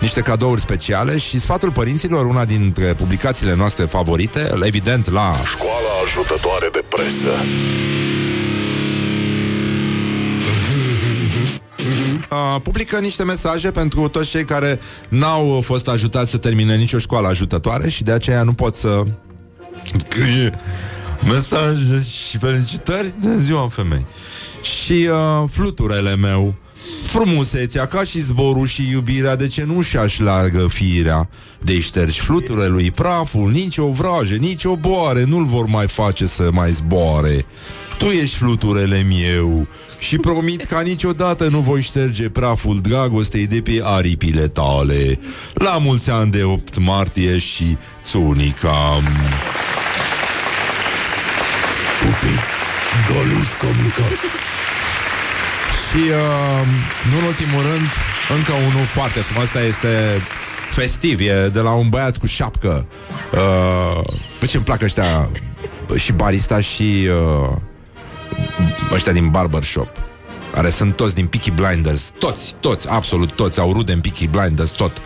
niște cadouri speciale și sfatul părinților, una dintre publicațiile noastre favorite, evident la Școala ajutătoare de presă. uh, publică niște mesaje pentru toți cei care n-au fost ajutați să termine nicio școală ajutătoare și de aceea nu pot să scrie mesaje și felicitări de ziua femei. Și uh, fluturele meu Frumusețea ca și zborul și iubirea De ce nu și-aș largă firea? De ștergi fluture lui praful Nici o vrajă, nici o boare Nu-l vor mai face să mai zboare. Tu ești fluturele meu Și promit ca niciodată nu voi șterge praful dragostei de pe aripile tale. La mulți ani de 8 martie și țunica Pupi, Goluș comunică. Și uh, nu în ultimul rând Încă unul foarte frumos Asta este festiv E de la un băiat cu șapcă uh, Pe ce îmi plac ăștia Și barista și uh, Ăștia din barbershop care sunt toți din Peaky Blinders Toți, toți, absolut toți Au rude în Peaky Blinders, tot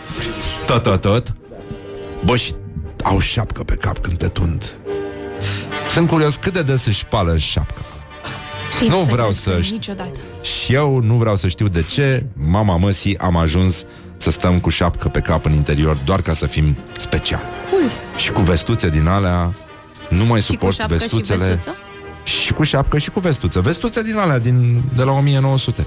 Tot, tot, tot Bă, și au șapcă pe cap când te tund Sunt curios cât de des își spală șapca Timp Nu să vreau cred să că știu. Niciodată. Și eu nu vreau să știu de ce Mama măsii am ajuns să stăm cu șapcă pe cap în interior Doar ca să fim speciali Cool. Și cu vestuțe din alea Nu mai Și cu suport șapcă și vestuțele vestuță? și cu șapcă și cu vestuță Vestuțe din alea din, de la 1900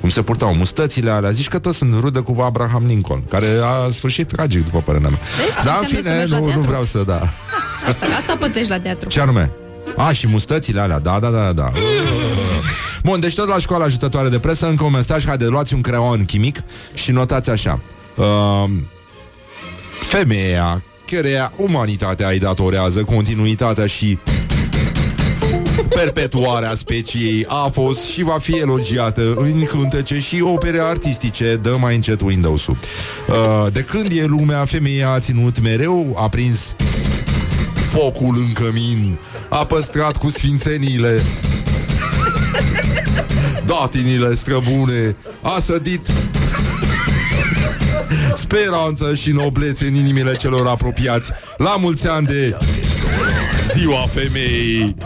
Cum se purtau mustățile alea Zici că toți sunt rudă cu Abraham Lincoln Care a sfârșit tragic după părerea mea Vezi ce Dar în înseamnă să fine, mergi la nu, nu teatru? vreau să da Asta, asta pățești la teatru. ce anume? A, și mustățile alea, da, da, da, da. Bun, deci tot la școala ajutătoare de presă, încă un mesaj, haide, luați un creon chimic și notați așa. Uh, femeia căreia umanitatea îi datorează continuitatea și perpetuarea speciei a fost și va fi elogiată în cântece și opere artistice, dă mai încet Windows-ul. Uh, de când e lumea, femeia a ținut mereu, a prins focul în cămin, a păstrat cu sfințeniile. Datinile străbune, a sădit. Speranță și noblețe în inimile celor apropiați. La mulți ani de ziua femeii!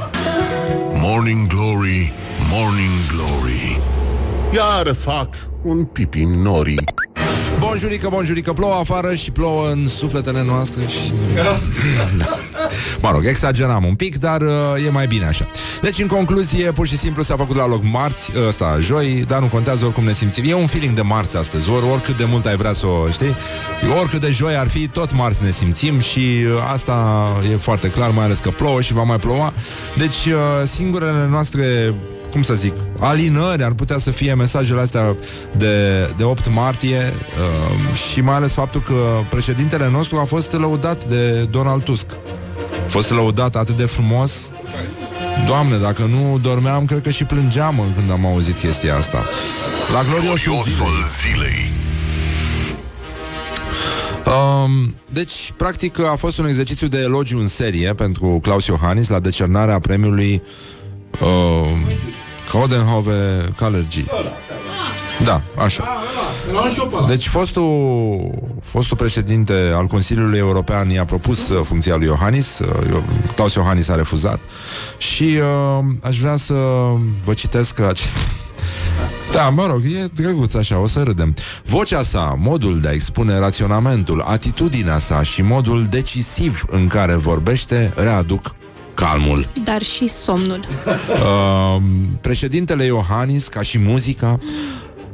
Morning Glory, Morning Glory. Iar fac un pipi în norii Bonjurică, bonjurică, plouă afară și plouă în sufletele noastre și... mă rog, exageram un pic, dar uh, e mai bine așa. Deci, în concluzie, pur și simplu s-a făcut la loc marți, ăsta, joi, dar nu contează oricum ne simțim. E un feeling de marți astăzi, ori oricât de mult ai vrea să o știi, oricât de joi ar fi, tot marți ne simțim și uh, asta e foarte clar, mai ales că plouă și va mai ploua. Deci, uh, singurele noastre cum să zic, alinări ar putea să fie mesajele astea de, de 8 martie uh, și mai ales faptul că președintele nostru a fost lăudat de Donald Tusk. A fost lăudat atât de frumos. Doamne, dacă nu dormeam, cred că și plângeam când am auzit chestia asta. La gloriosul zilei. zilei. Um, deci, practic, a fost un exercițiu de elogiu în serie pentru Claus Iohannis la decernarea premiului uh, Codenhove Calergy. Da, așa. Deci fostul, fostul președinte al Consiliului European i-a propus uh, funcția lui Iohannis, uh, Claus Iohannis a refuzat și uh, aș vrea să vă citesc acest... Da, mă rog, e drăguț așa, o să râdem. Vocea sa, modul de a expune raționamentul, atitudinea sa și modul decisiv în care vorbește readuc calmul. Dar și somnul. Uh, președintele Iohannis, ca și muzica,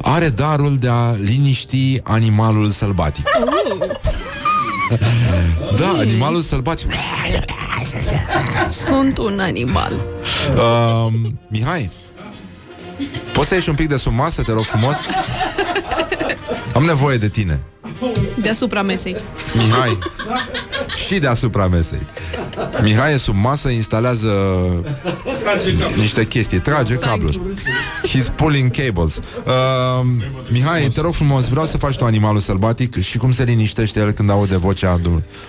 are darul de a liniști animalul sălbatic. da, animalul sălbatic. Sunt un animal. Uh, Mihai, poți să ieși un pic de sub masă, te rog frumos? Am nevoie de tine. Deasupra mesei. Mihai. Și deasupra mesei. Mihai e sub masă, instalează Niște chestii. Trage cabluri He's pulling cables. Uh, Mihai, te rog frumos, vreau să faci tu animalul sălbatic Și cum se liniștește el când aude vocea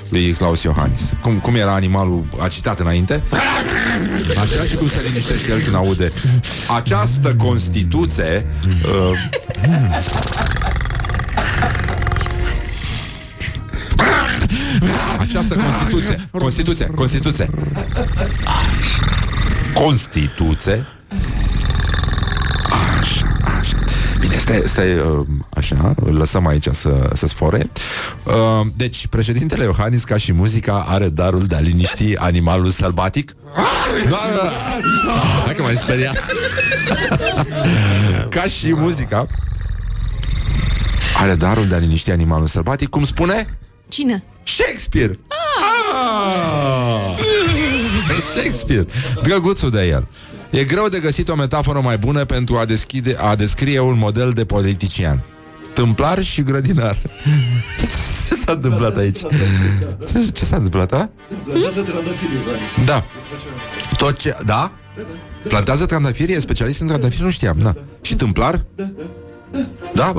lui Claus Iohannis. Cum, cum era animalul acitat înainte? Așa și cum se liniștește el când aude Această Constituție uh, Această Constituție Constituție, Constituție Constituție Așa, așa Bine, stai, stai uh, așa, îl lăsăm aici să, să sfore uh, Deci, președintele Iohannis, ca și muzica, are darul de a liniști animalul sălbatic da, da, da. Hai că m-ai speriat Ca și muzica Are darul de a liniști animalul sălbatic Cum spune? Cine? Shakespeare! Ah! Shakespeare! Drăguțul de el. E greu de găsit o metaforă mai bună pentru a, deschide, a descrie un model de politician. Tâmplar și grădinar. Ce s-a întâmplat aici? Ce, ce s-a întâmplat, a? Plantează trandafiri, Iohannis. Da. Tot ce... Da? Plantează trandafiri? E specialist în trandafiri? Nu știam, da. Și tâmplar? Da? Uh, Da,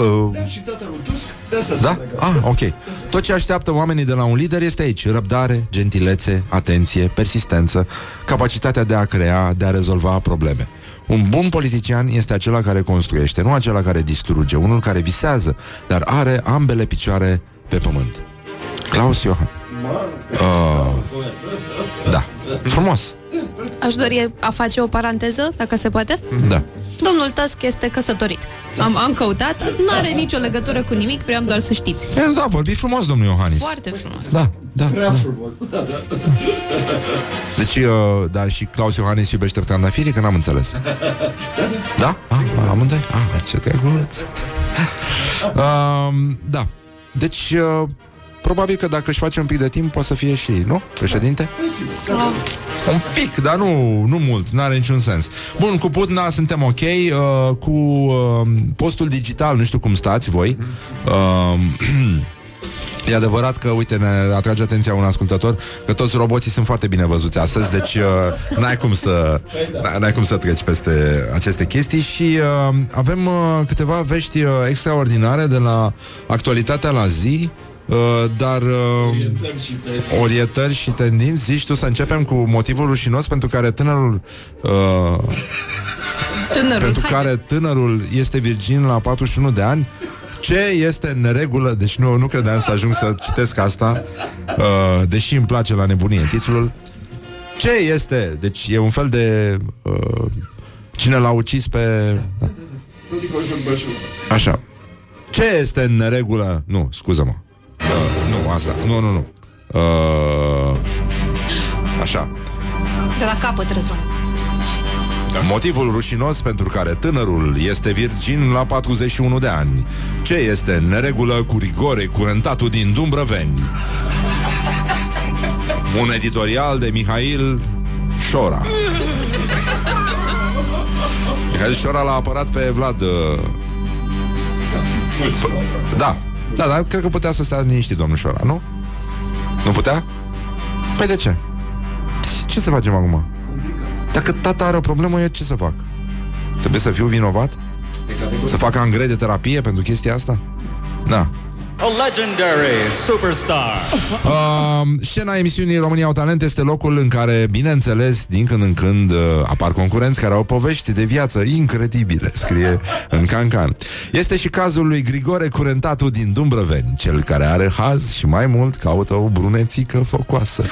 și tata lui Tusk, de asta se da? leagă. Ah, ok. Tot ce așteaptă oamenii de la un lider este aici. Răbdare, gentilețe, atenție, persistență, capacitatea de a crea, de a rezolva probleme. Un bun politician este acela care construiește, nu acela care distruge, unul care visează, dar are ambele picioare pe pământ. Claus Iohan. Uh, da. Frumos. Aș dori a face o paranteză, dacă se poate. Da. Domnul Tusk este căsătorit. Am, am căutat, nu are nicio legătură cu nimic, vreau doar să știți. E, da, vorbi frumos, domnul Iohannis. Foarte frumos. Da, da. Prea da. frumos. Da, da. Deci, uh, da, și Claus Iohannis iubește trandafirii, că n-am înțeles. Da? Ah, amândoi? Ah, ce drăguț. um, da. Deci, uh, probabil că dacă își face un pic de timp, poate să fie și, nu? Președinte? Un pic, dar nu, nu mult, nu are niciun sens. Bun, cu Putna suntem ok, uh, cu uh, postul digital, nu știu cum stați voi. Uh, E adevărat că, uite, ne atrage atenția un ascultător că toți roboții sunt foarte bine văzuți astăzi, deci uh, n-ai cum să n-ai cum să treci peste aceste chestii și uh, avem uh, câteva vești uh, extraordinare de la actualitatea la zi, uh, dar uh, orientări și tendinți, zici tu să începem cu motivul rușinos pentru care tânărul uh, Tânărul. pentru Hai. care tânărul este virgin la 41 de ani. Ce este în regulă? Deci nu, nu credeam să ajung să citesc asta uh, Deși îmi place la nebunie titlul. Ce este? Deci e un fel de uh, Cine l-a ucis pe da. Așa. Ce este în neregulă Nu, scuză-mă uh, Nu, asta, nu, nu, nu uh, Așa De la capăt, Răzvan. Motivul rușinos pentru care tânărul este virgin la 41 de ani. Ce este în neregulă cu rigore curentatul din Dumbrăveni? Un editorial de Mihail Șora. Mihail Șora l-a apărat pe Vlad. uh, Da, da, dar cred că putea să stea liniștit domnul Șora, nu? Nu putea? Păi de ce? Ce să facem acum? Dacă tata are o problemă, eu ce să fac? Trebuie să fiu vinovat? Să fac angre de terapie pentru chestia asta? Da. A legendary superstar. Uh, scena emisiunii România au talent este locul în care, bineînțeles, din când în când uh, apar concurenți care au povești de viață incredibile, scrie în Cancan. Este și cazul lui Grigore Curentatu din Dumbrăveni, cel care are haz și mai mult caută o brunețică focoasă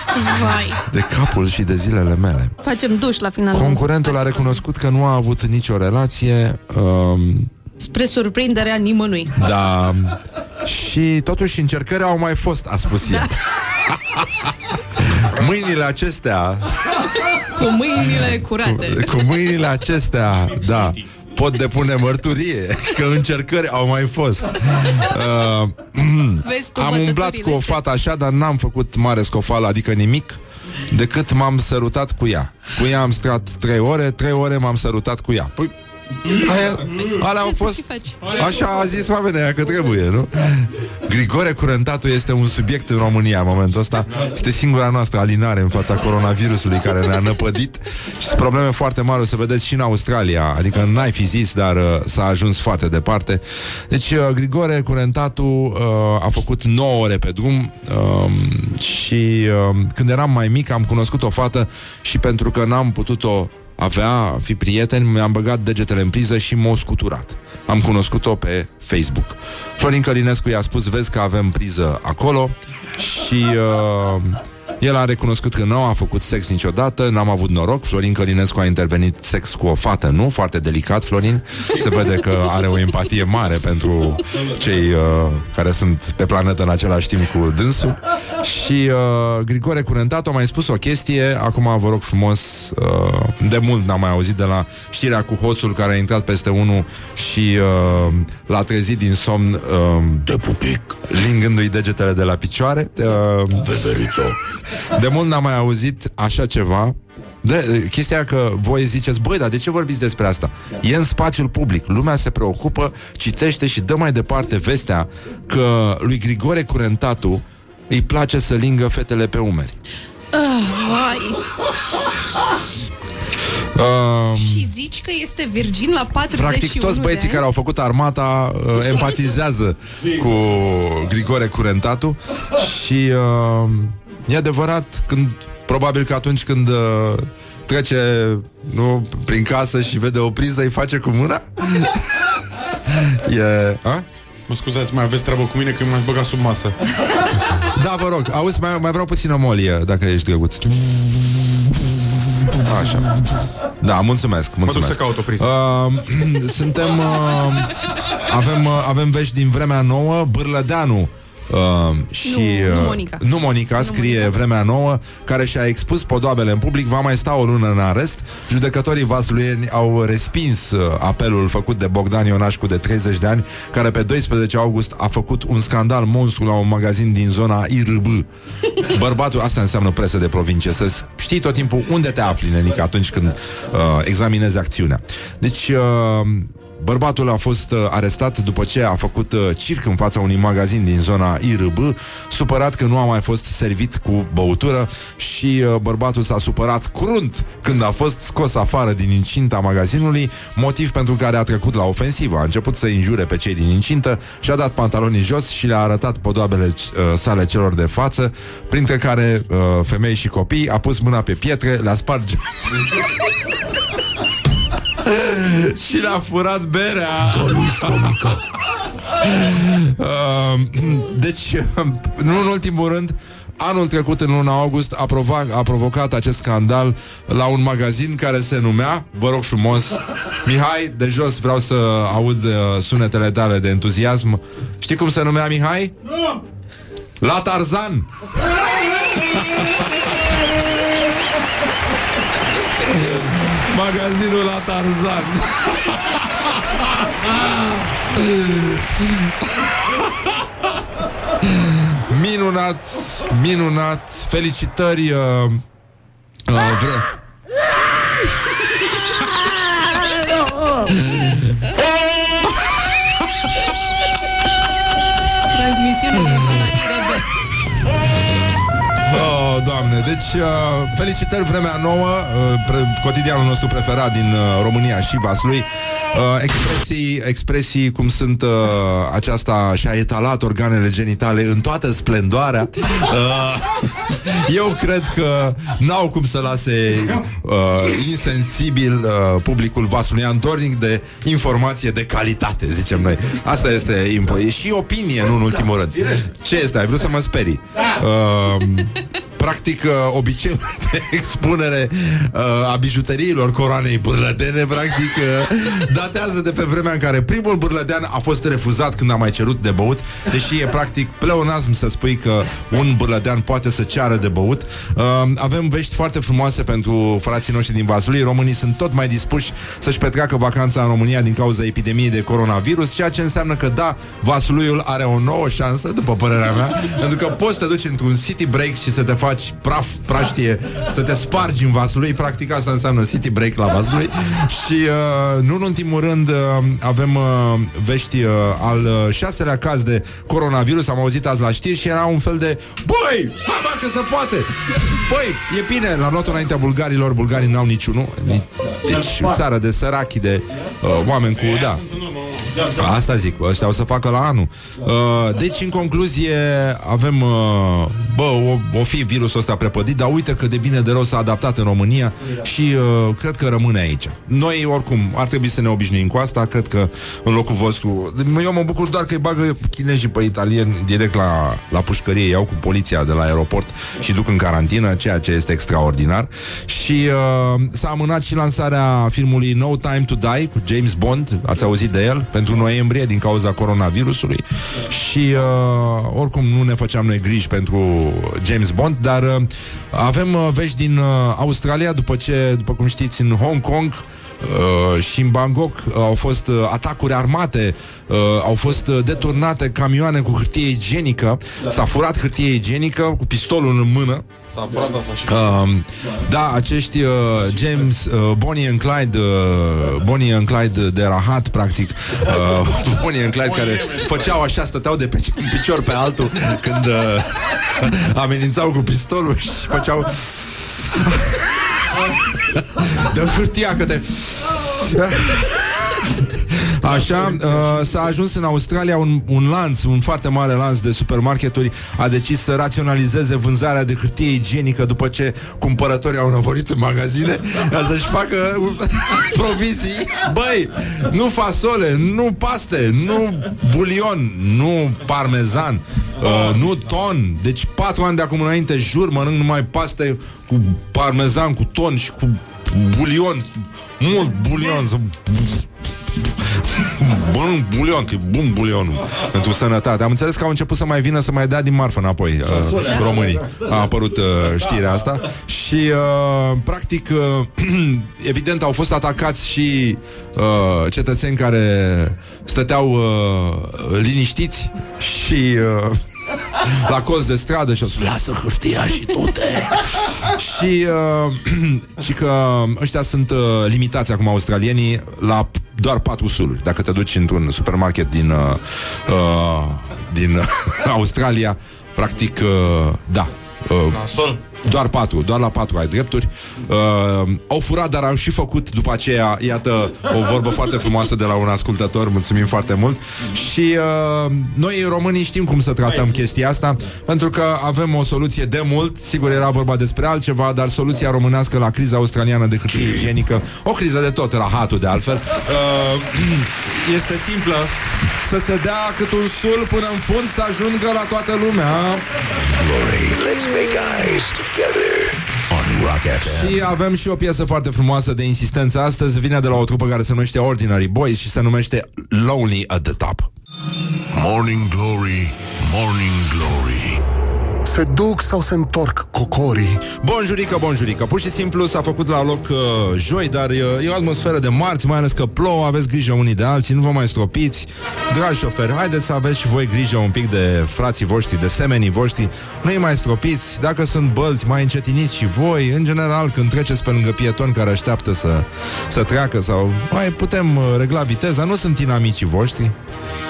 Vai. de capul și de zilele mele. Facem duș la final. Concurentul a recunoscut că nu a avut nicio relație um, Spre surprinderea nimănui. Da Și totuși încercări au mai fost A spus el. Mâinile acestea Cu mâinile curate. Cu mâinile acestea Da Pot depune mărturie Că încercări au mai fost. Uh, Vezi tu Am umblat bătăturile cu o fată așa Dar n-am făcut mare scofală Adică nimic Decât m-am sărutat cu ea. Cu ea am stat trei ore Trei ore m-am sărutat cu ea. Păi Aia, alea au Ce să fost și faci? Așa a zis oamenii aia că trebuie, nu? Grigore Curentatu este un subiect în România în momentul ăsta Este singura noastră alinare în fața coronavirusului care ne-a năpădit Și sunt probleme foarte mari, o să vedeți și în Australia Adică n-ai fi zis, dar uh, s-a ajuns foarte departe Deci uh, Grigore Curentatu uh, a făcut 9 ore pe drum uh, Și uh, când eram mai mic am cunoscut o fată Și pentru că n-am putut-o avea, fi prieten, mi-am băgat degetele în priză și m-au scuturat. Am cunoscut-o pe Facebook. Florin Călinescu i-a spus, vezi că avem priză acolo și uh, el a recunoscut că nu a făcut sex niciodată, n-am avut noroc. Florin Călinescu a intervenit sex cu o fată, nu? Foarte delicat, Florin. Se vede că are o empatie mare pentru cei uh, care sunt pe planetă în același timp cu dânsul. Și uh, Grigore Curentato a mai spus o chestie, acum vă rog frumos, uh, de mult n-am mai auzit de la știrea cu hoțul care a intrat peste unul și uh, l-a trezit din somn uh, de pupic, lingându-i degetele de la picioare. Uh, de mult n-am mai auzit așa ceva de, chestia că voi ziceți, băi, dar de ce vorbiți despre asta? E în spațiul public, lumea se preocupă, citește și dă mai departe vestea că lui Grigore Curentatu îi place să lingă fetele pe umeri. Ah, vai. Uh, Și zici că este virgin la 41 Practic toți băieții de ani? care au făcut armata uh, empatizează cu Grigore Curentatu și uh, e adevărat când probabil că atunci când uh, trece nu, prin casă și vede o priză, îi face cu mâna? e... A? Mă scuzați, mai aveți treabă cu mine că m-ați băgat sub masă. Da, vă rog, auzi, mai, mai vreau puțină molie Dacă ești drăguț Așa Da, mulțumesc, mulțumesc. duc să caut o priză. uh, Suntem uh, avem, uh, avem vești din vremea nouă Bârlădeanu Uh, și, Nu, nu uh, Monica. Nu Monica, scrie Vremea Nouă Care și-a expus podoabele în public. Va mai sta o lună în arest. Judecătorii vasluieni au respins uh, Apelul făcut de Bogdan Ionașcu de 30 de ani Care pe 12 august a făcut Un scandal monstru la un magazin din zona IRB Bărbatul, asta înseamnă presă de provincie Să știi tot timpul unde te afli, nenică Atunci când uh, examinezi acțiunea. Deci uh, Bărbatul a fost uh, arestat după ce a făcut uh, circ în fața unui magazin din zona IRB, supărat că nu a mai fost servit cu băutură și uh, bărbatul s-a supărat crunt când a fost scos afară din incinta magazinului, motiv pentru care a trecut la ofensivă. A început să injure pe cei din incintă și a dat pantalonii jos și le-a arătat podoabele uh, sale celor de față, printre care uh, femei și copii, a pus mâna pe pietre, le-a spart și le-a furat berea. Uh, deci, nu în ultimul rând, anul trecut, în luna august, a, provoc, a provocat acest scandal la un magazin care se numea, vă rog frumos, Mihai, de jos vreau să aud uh, sunetele tale de entuziasm. Știi cum se numea Mihai? La Tarzan! Magazinul la Tarzan. minunat, minunat. Felicitări. Uh, uh, vre... Transmisiune de Oh, doamne, deci uh, felicitări vremea nouă, uh, pre- cotidianul nostru preferat din uh, România și Vaslui. Uh, expresii, expresii cum sunt uh, aceasta și-a etalat organele genitale în toată splendoarea. Uh, eu cred că n-au cum să lase uh, insensibil uh, publicul vasluian dornic de informație de calitate, zicem noi. Asta este impo- e și opinie, nu în ultimul rând. Ce este? Ai vrut să mă sperii? Uh, practic uh, obiceiul de expunere uh, a bijuteriilor coroanei bârlădene practic uh, datează de pe vremea în care primul bârlădean a fost refuzat când a mai cerut de băut, deși e practic pleonasm să spui că un bârlădean poate să ceară de băut. Uh, avem vești foarte frumoase pentru frații noștri din Vaslui. Românii sunt tot mai dispuși să-și petreacă vacanța în România din cauza epidemiei de coronavirus, ceea ce înseamnă că da, Vasluiul are o nouă șansă, după părerea mea, pentru că poți să te duci într-un city break și să te faci praf, praștie, să te spargi în Vaslui, practic asta înseamnă city break la Vaslui și uh, nu în ultimul rând uh, avem uh, vești uh, al uh, șaselea caz de coronavirus, am auzit azi la știri și era un fel de Băi, hai bă, că se poate! Băi, e bine, l-am luat înaintea bulgarilor, bulgarii n-au niciunul, Ni- deci țară de sărachi, de uh, oameni cu, da, Asta zic, ăștia o să facă la anul. Uh, deci, în concluzie, avem, uh, bă, o, o fi virusul ăsta prepădit, dar uite că de bine de rău s-a adaptat în România și uh, cred că rămâne aici. Noi, oricum, ar trebui să ne obișnuim cu asta, cred că în locul vostru... Eu mă bucur doar că îi bagă chinezii pe italieni direct la, la pușcărie, iau cu poliția de la aeroport și duc în carantină, ceea ce este extraordinar. Și uh, s-a amânat și lansarea filmului No Time to Die cu James Bond, ați auzit de el, pentru noiembrie din cauza coronavirusului și uh, oricum nu ne făceam noi griji pentru James Bond, dar uh, avem uh, vești din uh, Australia după ce, după cum știți, în Hong Kong Uh, și în Bangkok uh, au fost uh, atacuri armate, uh, au fost uh, deturnate camioane cu hârtie igienică, s-a furat hârtie igienică cu pistolul în mână. S-a furat asta și Uh, da, acești uh, James, uh, Bonnie and Clyde, uh, Bonnie and Clyde de rahat, practic, uh, Bonnie and Clyde care făceau așa, stăteau de pe un picior pe altul când uh, amenințau cu pistolul și făceau de hârtia că te... Așa, uh, s-a ajuns în Australia un, un lanț, un foarte mare lanț de supermarketuri a decis să raționalizeze vânzarea de hârtie igienică după ce cumpărătorii au năvorit în magazine ca să-și facă provizii. Băi, nu fasole, nu paste, nu bulion, nu parmezan, uh, nu ton. Deci patru ani de acum înainte, jur, mănânc numai paste cu parmezan, cu ton și cu bulion, mult bulion, să Bun bulion, că e bun bulionul Pentru sănătate. Am înțeles că au început să mai vină să mai dea din marfă înapoi uh, Românii. A apărut uh, știrea asta. Și uh, practic uh, Evident au fost atacați și uh, Cetățeni care Stăteau uh, liniștiți Și uh, la colț de stradă și o să lasă hârtia și tu-te și, uh, și că ăștia sunt uh, limitați acum australienii la p- doar patru suluri. Dacă te duci într-un supermarket din uh, uh, din uh, Australia, practic, uh, da. Uh, Nasol. Doar patru, doar la patru ai drepturi. Uh, au furat, dar au și făcut după aceea, iată, o vorbă foarte frumoasă de la un ascultător, mulțumim foarte mult. Și uh, noi românii știm cum să tratăm chestia asta, pentru că avem o soluție de mult, sigur era vorba despre altceva, dar soluția românească la criza australiană de hârtie igienică, o criză de tot, rahatul de altfel, uh, este simplă, să se dea cât un sul până în fund să ajungă la toată lumea. Glory, let's make eyes together on Rock FM. Și avem și o piesă foarte frumoasă de insistență astăzi, vine de la o trupă care se numește Ordinary Boys și se numește Lonely at the Top. Morning Glory, Morning Glory Se duc sau se întorc cocorii? Bonjurică, bonjurică Pur și simplu s-a făcut la loc uh, joi Dar uh, e o atmosferă de marți Mai ales că plouă, aveți grijă unii de alții Nu vă mai stropiți. Dragi șoferi, haideți să aveți și voi grijă un pic de frații voștri De semenii voștri. Nu-i mai stropiți. Dacă sunt bălți, mai încetiniți și voi. În general, când treceți pe lângă pietoni Care așteaptă să, să treacă Sau mai putem uh, regla viteza Nu sunt inamicii voștri.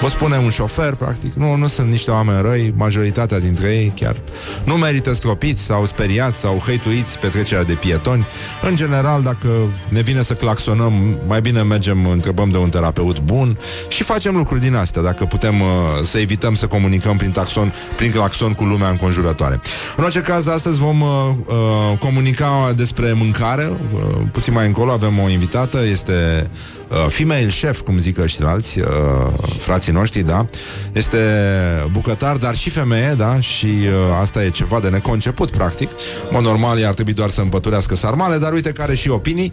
Vă spune un șofer, practic. Nu, nu sunt niște oameni răi Majoritatea dintre ei chiar nu merită stropiți sau speriați sau hăituiți pe trecerea de pietoni. În general, dacă ne vine să claxonăm, mai bine mergem, întrebăm de un terapeut bun și facem lucruri din astea, dacă putem uh, să evităm să comunicăm prin, taxon, prin claxon cu lumea înconjurătoare. În orice caz, astăzi vom uh, uh, comunica despre mâncare. Uh, puțin mai încolo avem o invitată, este uh, female chef, cum zic ăștilalți, uh, frații noștri, da. Este bucătar, dar și femeie, da, și uh, asta e ceva de neconceput, practic. Mă normal, ea ar trebui doar să împăturească sarmale, dar uite care și opinii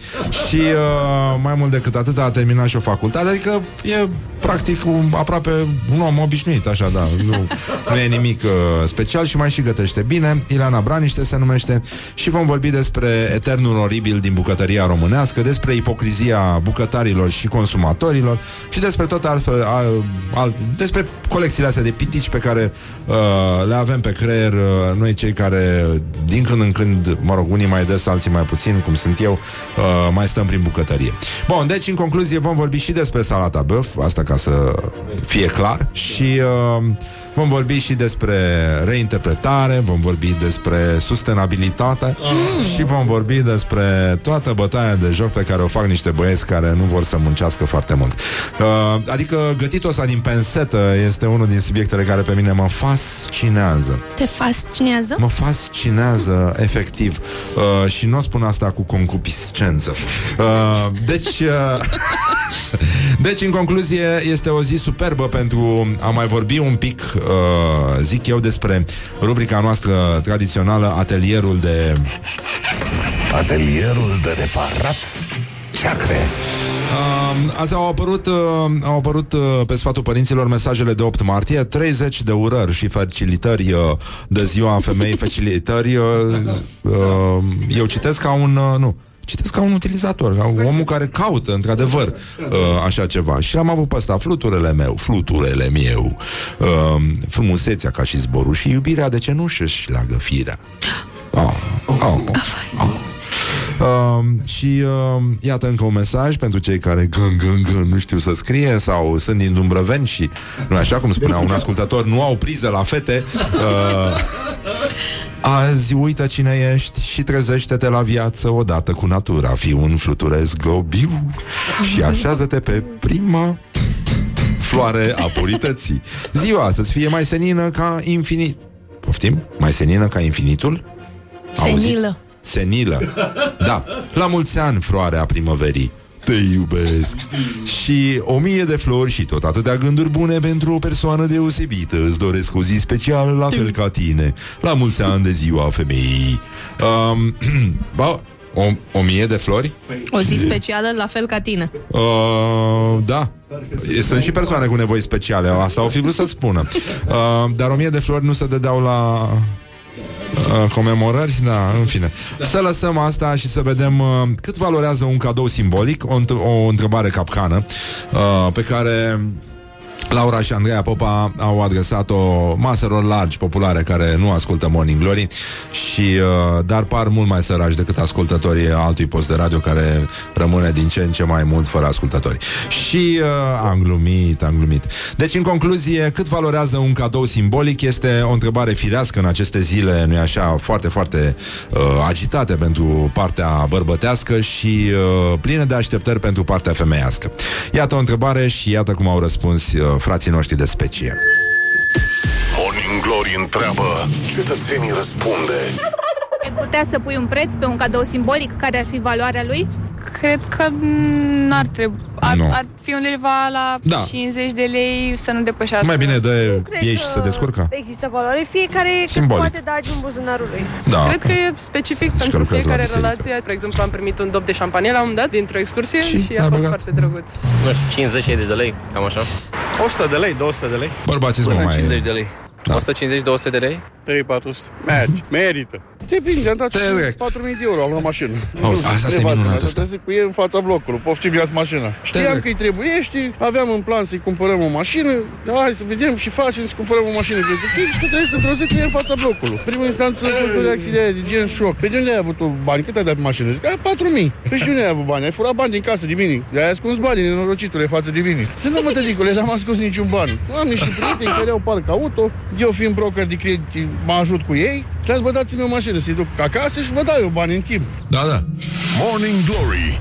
și uh, mai mult decât atât a terminat și o facultate, adică e practic un, aproape un om obișnuit, așa, da, nu, nu e nimic uh, special și mai și gătește bine. Ileana Braniște se numește și vom vorbi despre eternul oribil din bucătăria românească, despre ipocrizia bucătarilor și consumatorilor și despre tot altfel, al, al, despre colecțiile astea de pitici pe care uh, le avem pe creier uh, noi cei care din când în când, mă rog, unii mai des, alții mai puțin, cum sunt eu, uh, mai stăm prin bucătărie. Bun, deci în concluzie vom vorbi și despre salata băf, asta ca să fie clar, și uh, vom vorbi și despre reinterpretare, vom vorbi despre sustenabilitate Mm. și vom vorbi despre toată bătaia de joc pe care o fac niște băieți care nu vor să muncească foarte mult. Uh, adică gătitul ăsta din pensetă este unul din subiectele care pe mine mă fascinează. Te fascinează? Mă fascinează, efectiv. Uh, și nu o spun asta cu concupiscență. Uh, deci... Uh, deci, în concluzie, este o zi superbă pentru a mai vorbi un pic, uh, zic eu, despre rubrica noastră tradițională, atelierul de... Atelierul de reparat ceacre. Uh, azi au apărut, uh, au apărut uh, pe sfatul părinților mesajele de 8 martie 30 de urări și felicitări uh, de ziua femeii felicitări uh, uh, eu citesc ca un uh, nu Citesc ca un utilizator, ca omul care caută, într-adevăr, uh, așa ceva. Și am avut pe ăsta fluturele meu, fluturele meu, uh, frumusețea ca și zborul și iubirea de cenușă își leagă firea. Oh, oh, oh. Uh, și uh, iată încă un mesaj pentru cei care gân, gân, gân, nu știu să scrie sau sunt din Dumbrăveni și, nu așa cum spunea un ascultător, nu au priză la fete. Uh, azi uită cine ești și trezește-te la viață odată cu natura. Fii un fluturez globiu și așează-te pe prima floare a purității. Ziua să-ți fie mai senină ca infinit. Poftim? Mai senină ca infinitul? Auzit? Senilă. Senilă. Da. La mulți ani, floarea primăverii. Te iubesc Și o mie de flori și tot atâtea gânduri bune Pentru o persoană deosebită Îți doresc o zi specială la fel ca tine La mulți ani de ziua femeii um, Ba, o, o mie de flori? O zi specială, la fel ca tine. Uh, da. Sunt și persoane cu nevoi speciale, asta au fi vrut să spună. Uh, dar o mie de flori nu se dădeau la uh, comemorări, da, în fine. Să lăsăm asta și să vedem uh, cât valorează un cadou simbolic, o, înt- o întrebare capcană uh, pe care Laura și Andreea Popa au adresat o maselor largi populare care nu ascultă Morning Glory și uh, dar par mult mai săraci decât ascultătorii altui post de radio care rămâne din ce în ce mai mult fără ascultători. Și uh, am glumit, am glumit. Deci, în concluzie, cât valorează un cadou simbolic este o întrebare firească în aceste zile, nu așa, foarte, foarte uh, agitate pentru partea bărbătească și uh, pline de așteptări pentru partea femeiască. Iată o întrebare și iată cum au răspuns uh, frații noștri de specie. Morning Glory întreabă, cetățenii răspunde. Ai putea să pui un preț pe un cadou simbolic? Care ar fi valoarea lui? Cred că n-ar trebui. Ar, Nu. ar fi undeva la Da. 50 de lei să nu depășească. Mai bine dă cred ei că și se descurcă. Există valoare. Fiecare cât Simbolic. poate da din buzunarul lui. Da, Cred ok. că e specific că pentru lucrează la fiecare biserică. relație. De exemplu, am primit un dop de șampanie la un moment dat dintr-o excursie și, Și a ai fost băgat? foarte drăguț. Nu știu, 50-60 de lei, cam așa. 100 de lei, 200 de lei. Bărbații sunt Până mai... 50 de lei. Da. 150-200 de lei? 3-400. Merge, merită. Depinde, am dat Te rec. 4.000 de euro, am luat mașină. Oh, asta este Nevastă minunat mea, asta. Trebuie să cu ei în fața blocului. Poftim ia mașina. Știam rec. că îi trebuiește, aveam în plan să-i cumpărăm o mașină. Hai să vedem și facem să cumpărăm o mașină. Pentru că și trebuie să într-o zi cu ei în fața blocului. Primul instanță a fost o reacție de, aia, de gen șoc. Pe de unde ai avut tu bani? Cât ai dat pe mașină? Zic, ai 4.000. Păi și de unde ai avut bani? Ai furat bani din casă de mine. De-ai ascuns banii, nenorocitule, față de mine. Să nu mă tăticule, n-am ascuns niciun ban. Am niște prieteni care au parc auto. Eu fiind broker de credit, mă ajut cu ei. Le-ați bă, dați-mi o mașină să-i duc acasă și vă dau eu bani în timp. Da, da. Morning Glory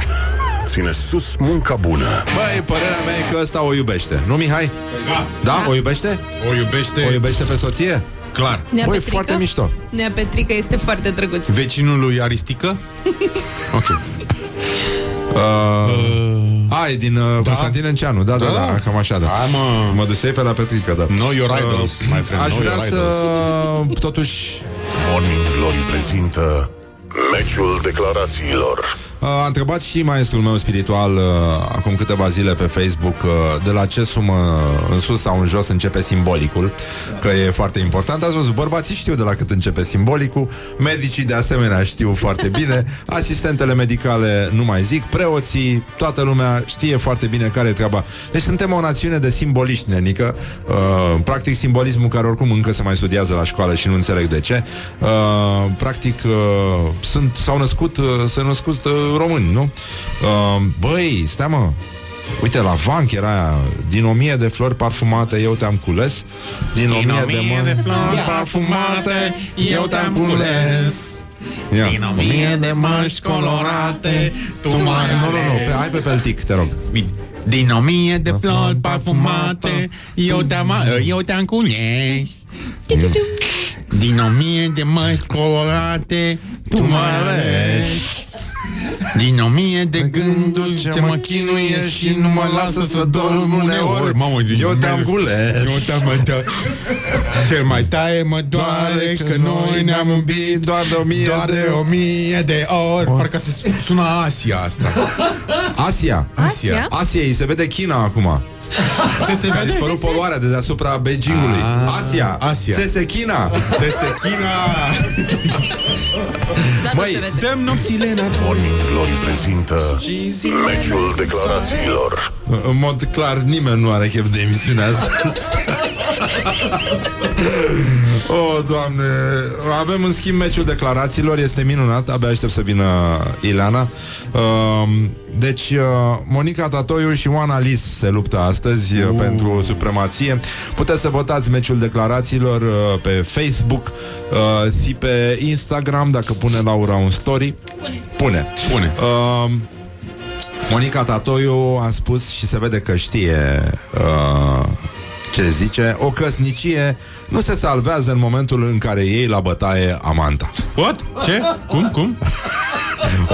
Ține sus munca bună Băi, părerea mea e că ăsta o iubește. Nu, Mihai? Da. Da? O iubește? O iubește O iubește pe soție? clar. Nea Băi, Petrică? foarte mișto. Nea Petrică este foarte drăguț. Vecinul lui Aristică? Ok. Uh, a, e din uh, da? Constantin Enceanu, da, da, da, Da. da, cam așa, da. Hai, mă. Mă dusei pe la Petrică, da. Know your idols, my friend, Aș know vrea your să, idols. totuși, Morning Glory prezintă Meciul declarațiilor A întrebat și maestrul meu spiritual uh, acum câteva zile pe Facebook uh, de la ce sumă în sus sau în jos începe simbolicul, că e foarte important. Ați văzut, bărbații știu de la cât începe simbolicul, medicii de asemenea știu foarte bine, asistentele medicale nu mai zic, preoții, toată lumea știe foarte bine care e treaba. Deci suntem o națiune de simboliști, nenică, uh, practic simbolismul care oricum încă se mai studiază la școală și nu înțeleg de ce. Uh, practic uh, sunt, s-au născut, uh, s-au născut uh, români, nu? Uh, băi, stai mă, Uite, la Vanc era aia Din o mie de flori parfumate Eu te-am cules. Din, o mie de, mă... de flori parfumate Eu te-am cules. Ia. Din o mie de măști colorate Tu mai Nu, nu, nu, pe, hai pe peltic, te rog. Bine. Din o mie de flori parfumate Eu te-am, eu te-am cules. Din o mie de măști colorate Tu mă alegi din o mie de gânduri ce mă chinuie și nu mă lasă să dorm uneori. Mamă, Eu te-am cules Eu te-am uitat Cel mai tare mă doare că noi ne-am iubit Doar de o mie doar de... de o mie de ori. Parcă se sună Asia asta. Asia? Asia? Asia, îi se vede China acum Se se A vede dispărut poluarea de deasupra Beijingului. Ah, Asia. Asia. Sese China. Se se China. Dar nu Măi, se vede. Dăm nopțile în arbor Morning Glory prezintă Meciul declarațiilor. În mod clar, nimeni nu are chef de emisiunea asta Oh, doamne Avem în schimb meciul declarațiilor Este minunat, abia aștept să vină Ileana. Uh, Deci uh, Monica Tatoiu și Oana Lis Se luptă astăzi uh. pentru supremație. Puteți să votați meciul declarațiilor uh, Pe Facebook uh, Și pe Instagram Dacă pune Laura un story. Pune. Pune, Pune. Uh, Monica Tatoiu a spus și se vede că știe uh, ce zice, o căsnicie nu se salvează în momentul în care iei la bătaie amanta. What? Ce? Cum? Cum?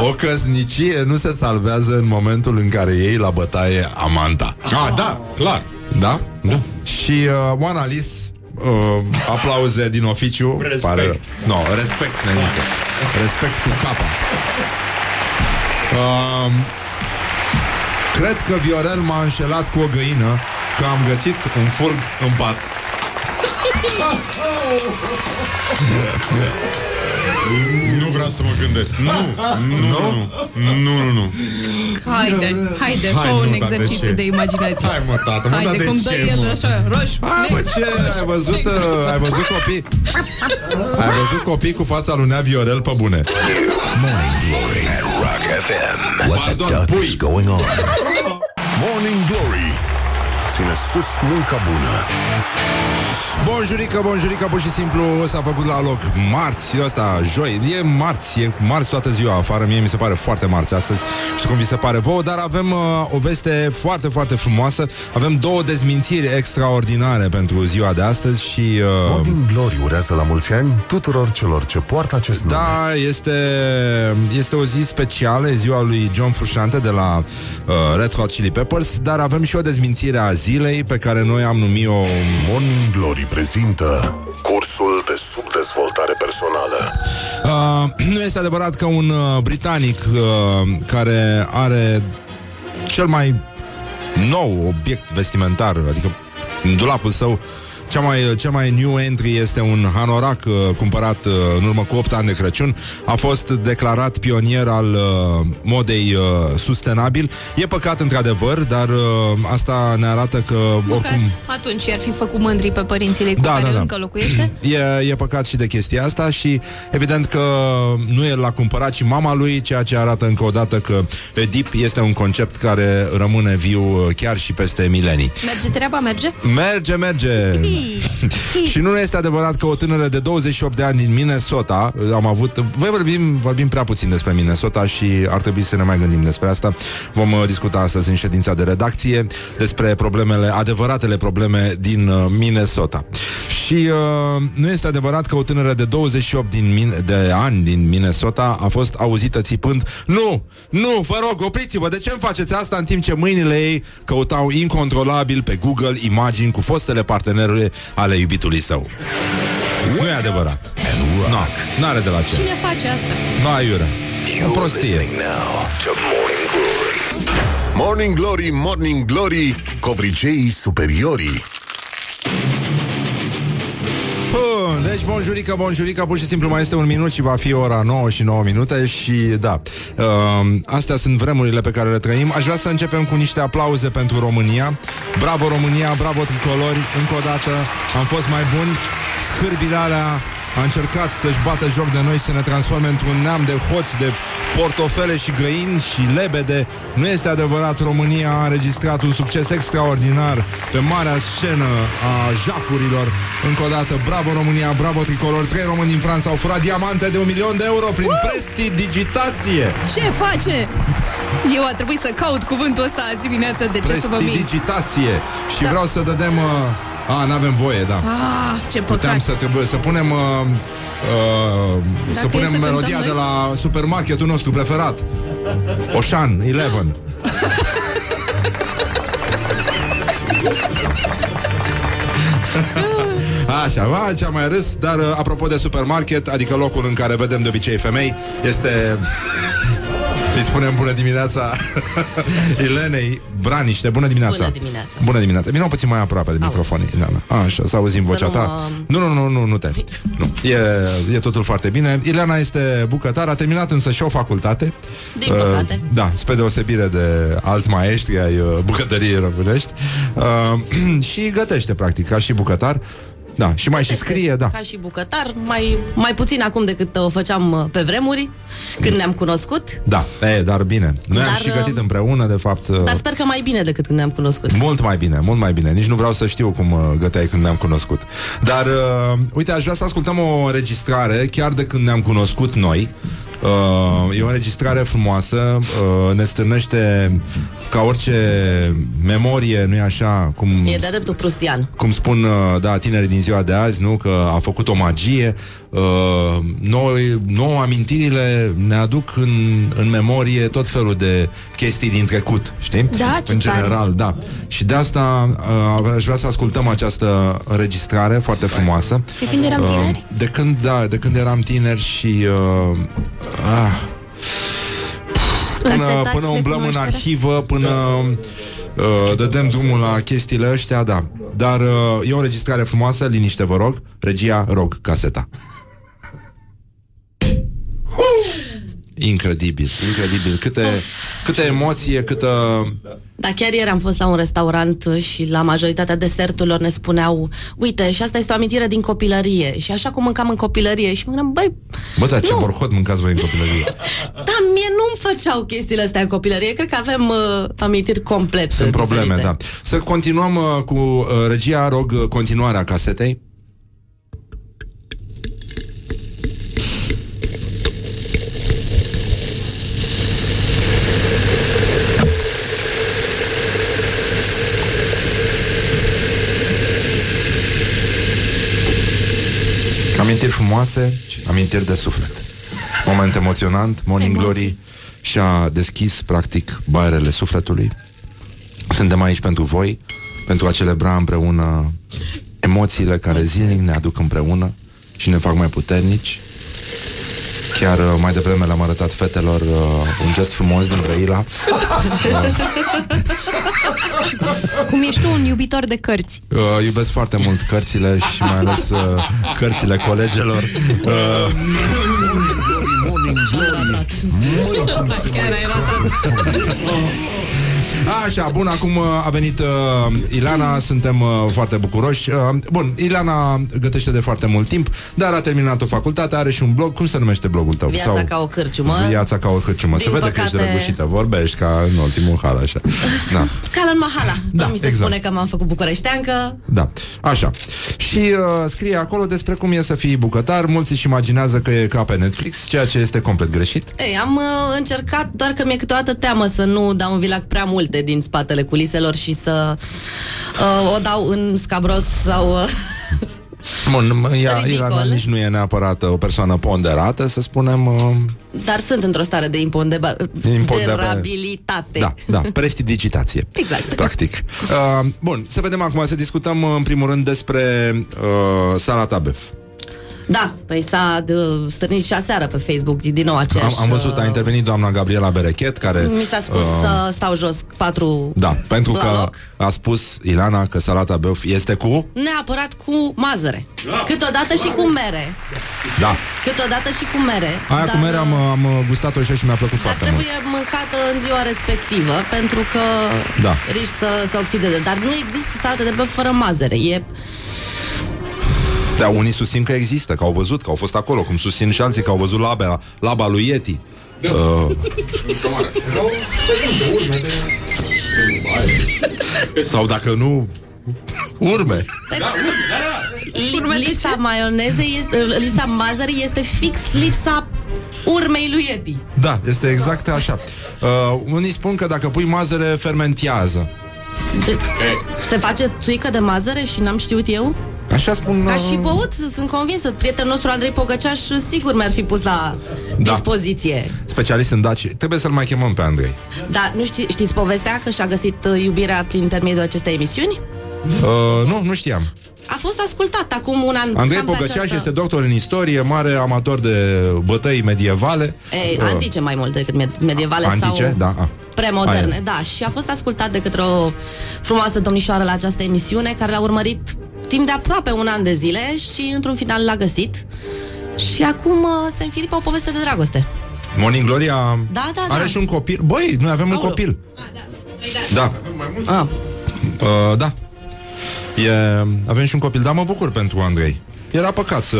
O căsnicie nu se salvează în momentul în care iei la bătaie amanta. Ah, da, clar Da? Da. Și uh, Oana Lis uh, aplauze din oficiu. Respect. Pare, no, respect, nenică. Respect cu capa. Uh, cred că Viorel m-a înșelat cu o găină că am găsit un fulg în pat. Nu vreau să mă gândesc. Nu, nu, nu, nu, nu, nu. Haide, haide, Hai, fă nu, un dar de exercițiu ce? de imaginație. Hai, mă, tată, mă, Haide, dar de cum dă ce, el mă? așa, roșu. Hai, mă, ce? Ai văzut, uh, ai văzut copii? Ai văzut copii cu fața lui Nea Viorel pe bune? Morning Glory at Rock FM. What the duck is going on? Morning Glory. Ține sus munca bună. Bonjurică, bonjurică, pur și simplu s-a făcut la loc marți, ăsta, joi, e marți, e marți toată ziua afară, mie mi se pare foarte marți astăzi, nu știu cum vi se pare vouă, dar avem uh, o veste foarte, foarte frumoasă, avem două dezmințiri extraordinare pentru ziua de astăzi și... Uh, Morning Glory urează la mulți ani tuturor celor ce poartă acest nume. Da, este, este o zi specială, e ziua lui John Frusciante de la uh, Red Hot Chili Peppers, dar avem și o dezmințire a zilei pe care noi am numit-o... Morning Glory prezintă cursul de subdezvoltare personală. Uh, nu este adevărat că un uh, britanic uh, care are cel mai nou obiect vestimentar, adică în dulapul său, cea mai, cea mai new entry este un hanorac uh, cumpărat uh, în urmă cu 8 ani de Crăciun. A fost declarat pionier al uh, modei uh, sustenabil. E păcat într-adevăr, dar uh, asta ne arată că Măcar oricum... atunci i-ar fi făcut mândri pe părinții lui cu Da, care da, da. încă locuiește. E, e păcat și de chestia asta și evident că nu el l-a cumpărat, ci mama lui, ceea ce arată încă o dată că Edip este un concept care rămâne viu uh, chiar și peste milenii. Merge treaba, merge? Merge, merge! și nu este adevărat că o tânără de 28 de ani din Minnesota am avut... Voi vorbim, vorbim prea puțin despre Minnesota și ar trebui să ne mai gândim despre asta. Vom uh, discuta astăzi în ședința de redacție despre problemele, adevăratele probleme din uh, Minnesota. Și uh, nu este adevărat că o tânără de 28 din min- de ani din Minnesota a fost auzită țipând Nu, nu, vă rog, opriți-vă, de ce îmi faceți asta în timp ce mâinile ei căutau incontrolabil pe Google imagini cu fostele partenere ale iubitului său? Nu e adevărat. Nu, n-are de la ce. Cine face asta? Nu aiurea. O prostie. Listening now to Morning Glory. Morning Glory, Morning Glory, covriceii superiorii. Bun, deci bonjurică, bonjurică, pur și simplu mai este un minut și va fi ora 9 și 9 minute și da, uh, astea sunt vremurile pe care le trăim. Aș vrea să începem cu niște aplauze pentru România. Bravo România, bravo tricolori, încă o dată am fost mai buni. Scârbile alea a încercat să-și bată joc de noi și să ne transforme într-un neam de hoți, de portofele și găini și lebede. Nu este adevărat, România a înregistrat un succes extraordinar pe marea scenă a jafurilor. Încă o dată, bravo România, bravo tricolor. Trei români din Franța au furat diamante de un milion de euro prin prestidigitație. Ce face? Eu a trebuit să caut cuvântul ăsta azi dimineață, de ce să vă mint? Prestidigitație. Și Da. vreau să dădem... Uh, a, n-avem voie, da. Ah, ce Puteam păcat. să trebuie să punem uh, uh, să Dacă e punem să cântăm melodia noi? de la supermarketul nostru preferat. Oșan 11. Așa, va, ce am mai râs Dar uh, apropo de supermarket Adică locul în care vedem de obicei femei Este Îi spunem bună dimineața Ilenei Braniște, bună dimineața. Bună dimineața. Bună dimineața, vină puțin mai aproape de microfon Ileana. Așa, să auzim vocea nu ta. mă- Nu, nu, nu, nu, nu te. Nu. E, e totul foarte bine. Ileana este bucătar, a terminat însă și o facultate. Din păcate. Uh, Da, spre deosebire de alți maestri ai uh, bucătăriei românești. Uh, Și gătește, practic, ca și bucătar Da, și mai și scrie, da. Ca și bucătar, mai, mai puțin acum decât o făceam uh, pe vremuri, când ne-am cunoscut, Da, e, dar bine. Noi am Dar, și gătit uh, împreună, de fapt uh, dar sper că mai bine decât când ne-am cunoscut. Mult mai bine, mult mai bine. Nici nu vreau să știu cum uh, găteai când ne-am cunoscut. Dar, uh, uite, aș vrea să ascultăm o înregistrare Chiar de când ne-am cunoscut noi Uh, e o înregistrare frumoasă uh, Ne stârnește Ca orice memorie Nu-i așa cum E de-a dreptul prustian. cum spun, uh, da, tinerii din ziua de azi, nu, că a făcut o magie. Uh, noi, nouă amintirile ne aduc în, în memorie tot felul de chestii din trecut, știi? Da, ce În tare. general, da. Și de asta uh, aș vrea să ascultăm această înregistrare foarte frumoasă. De când eram tineri? Uh, de când, da, de când eram tineri și... Uh, ah, până, Casetați până de umblăm în cunoaștere? arhivă, până uh, dădem drumul la chestiile ăștia, da. Dar uh, e o înregistrare frumoasă, liniște vă rog, regia, rog, caseta. Incredibil, incredibil. Câte, câte emoție, câtă... Da, chiar ieri am fost la un restaurant și la majoritatea deserturilor ne spuneau Uite, și asta este o amintire din copilărie Și așa cum mâncam în copilărie Și mă gândeam, băi, Bă, dar ce borhot mâncați voi în copilărie? da, mie nu-mi făceau chestiile astea în copilărie Cred că avem uh, amintiri complet Sunt probleme, diferite. da. Să continuăm uh, cu uh, regia, rog uh, continuarea casetei. Amintiri frumoase, amintiri de suflet. Moment emoționant, Morning Glory și-a deschis, practic, baierele sufletului. Suntem aici pentru voi, pentru a celebra împreună emoțiile care zilnic ne aduc împreună și ne fac mai puternici. Chiar uh, mai devreme le-am arătat fetelor uh, un gest frumos din Brăila. Cum ești tu un iubitor de cărți? Uh, iubesc foarte mult cărțile și mai ales uh, cărțile colegelor. Uh, Chiar ai ratat. Așa, bun, acum uh, a venit uh, Ilana, suntem uh, foarte bucuroși. Uh, bun, Ilana gătește de foarte mult timp, dar a terminat o facultate, are și un blog. Cum se numește blogul tău? Viața ca o cârciumă Viața ca o cârciumă. Se Din vede că ești păcate- răgușită, vorbești ca în ultimul hal, așa. Da, Ca în Mahala Da, da, mi se exact. spune că m-am făcut bucureșteancă da, așa. Și uh, scrie acolo despre cum e să fii bucătar. Mulți își imaginează că e ca pe Netflix, ceea ce este complet greșit. Ei, am uh, încercat, doar că mi-e câteodată teamă să nu dau în vilac prea multe din spatele culiselor și să uh, o dau în scabros sau... Uh, Bun, ea, Ridicol. Ilana nici nu e neapărat o persoană ponderată, să spunem. Uh, dar sunt într-o stare de impondeba- imponderabilitate. Da, da, prestidigitație. Exact. Practic. Uh, bun, să vedem acum, să discutăm uh, în primul rând despre uh, salata băf. Da, păi s-a uh, stârnit și aseară pe Facebook din nou aceeași... Am, am văzut, a uh, intervenit doamna Gabriela Berechet, care... Mi s-a spus uh, să stau jos patru Da, pentru la că loc. a spus Ilana că salata băf este cu... Neapărat cu mazăre. Câteodată și cu mere. Da. Câteodată și cu mere. Aia dar, cu mere am, am gustat-o și, și mi-a plăcut Dar foarte mult. trebuie mâncată în ziua respectivă Pentru că Da. riști să se oxideze Dar nu există salată de băf fără mazăre E Da, unii susțin că există, că au văzut, că au fost acolo, cum susțin și alții că au văzut laba, laba lui Yeti. Uh, sau dacă nu, urme. li- Lipsa maionezei este, Lipsa mazării este fix lipsa urmei lui Yeti Da, este exact așa. Uh, unii spun că dacă pui mazăre, fermentează. de, Se face țuică de mazăre și n-am știut eu? Așa spun... Ca uh, și băut, sunt convinsă Prietenul nostru Andrei Pogăceaș Sigur mi-ar fi pus la Da. dispoziție Specialist în daci. Trebuie să-l mai chemăm pe Andrei. Dar nu ști, știți povestea că și-a găsit uh, iubirea prin intermediul acestei emisiuni? Uh, nu, nu știam. A fost ascultat acum un an Andrei cam pe Pogăceaș această- este doctor în istorie, mare amator de bătăi medievale. Ei, Uh, antice mai mult decât med- medievale Antice, sau da. A. premoderne, Aia. da. Și a fost ascultat de către o frumoasă domnișoară la această emisiune care l-a urmărit timp de aproape un an de zile și într-un final l-a găsit. Și acum uh, se înfiripă o poveste de dragoste. Morning Gloria Da, da, are da. și un copil. Băi, noi avem un Aoleu. copil. Da. Ah. Uh, da. E, avem și un copil, dar mă bucur pentru Andrei. Era păcat să,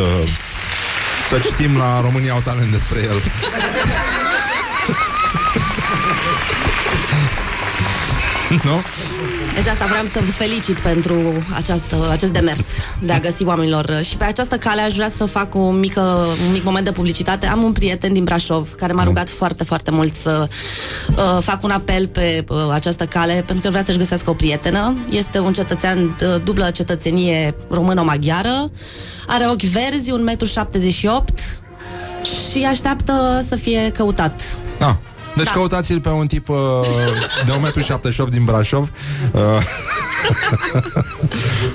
să citim la România au talent despre el. nu? Deci asta vreau să vă felicit pentru această, acest demers de a găsi oamenilor. Și pe această cale aș vrea să fac o mică, un mic moment de publicitate. Am un prieten din Brașov care m-a rugat foarte, foarte mult să uh, fac un apel pe uh, această cale pentru că vrea să-și găsească o prietenă. Este un cetățean uh, dublă cetățenie română-maghiară. Are ochi verzi, 1,78 m și așteaptă să fie căutat. Da. Deci Da. căutați-l pe un tip uh, de 1,78 m din Brașov. Uh,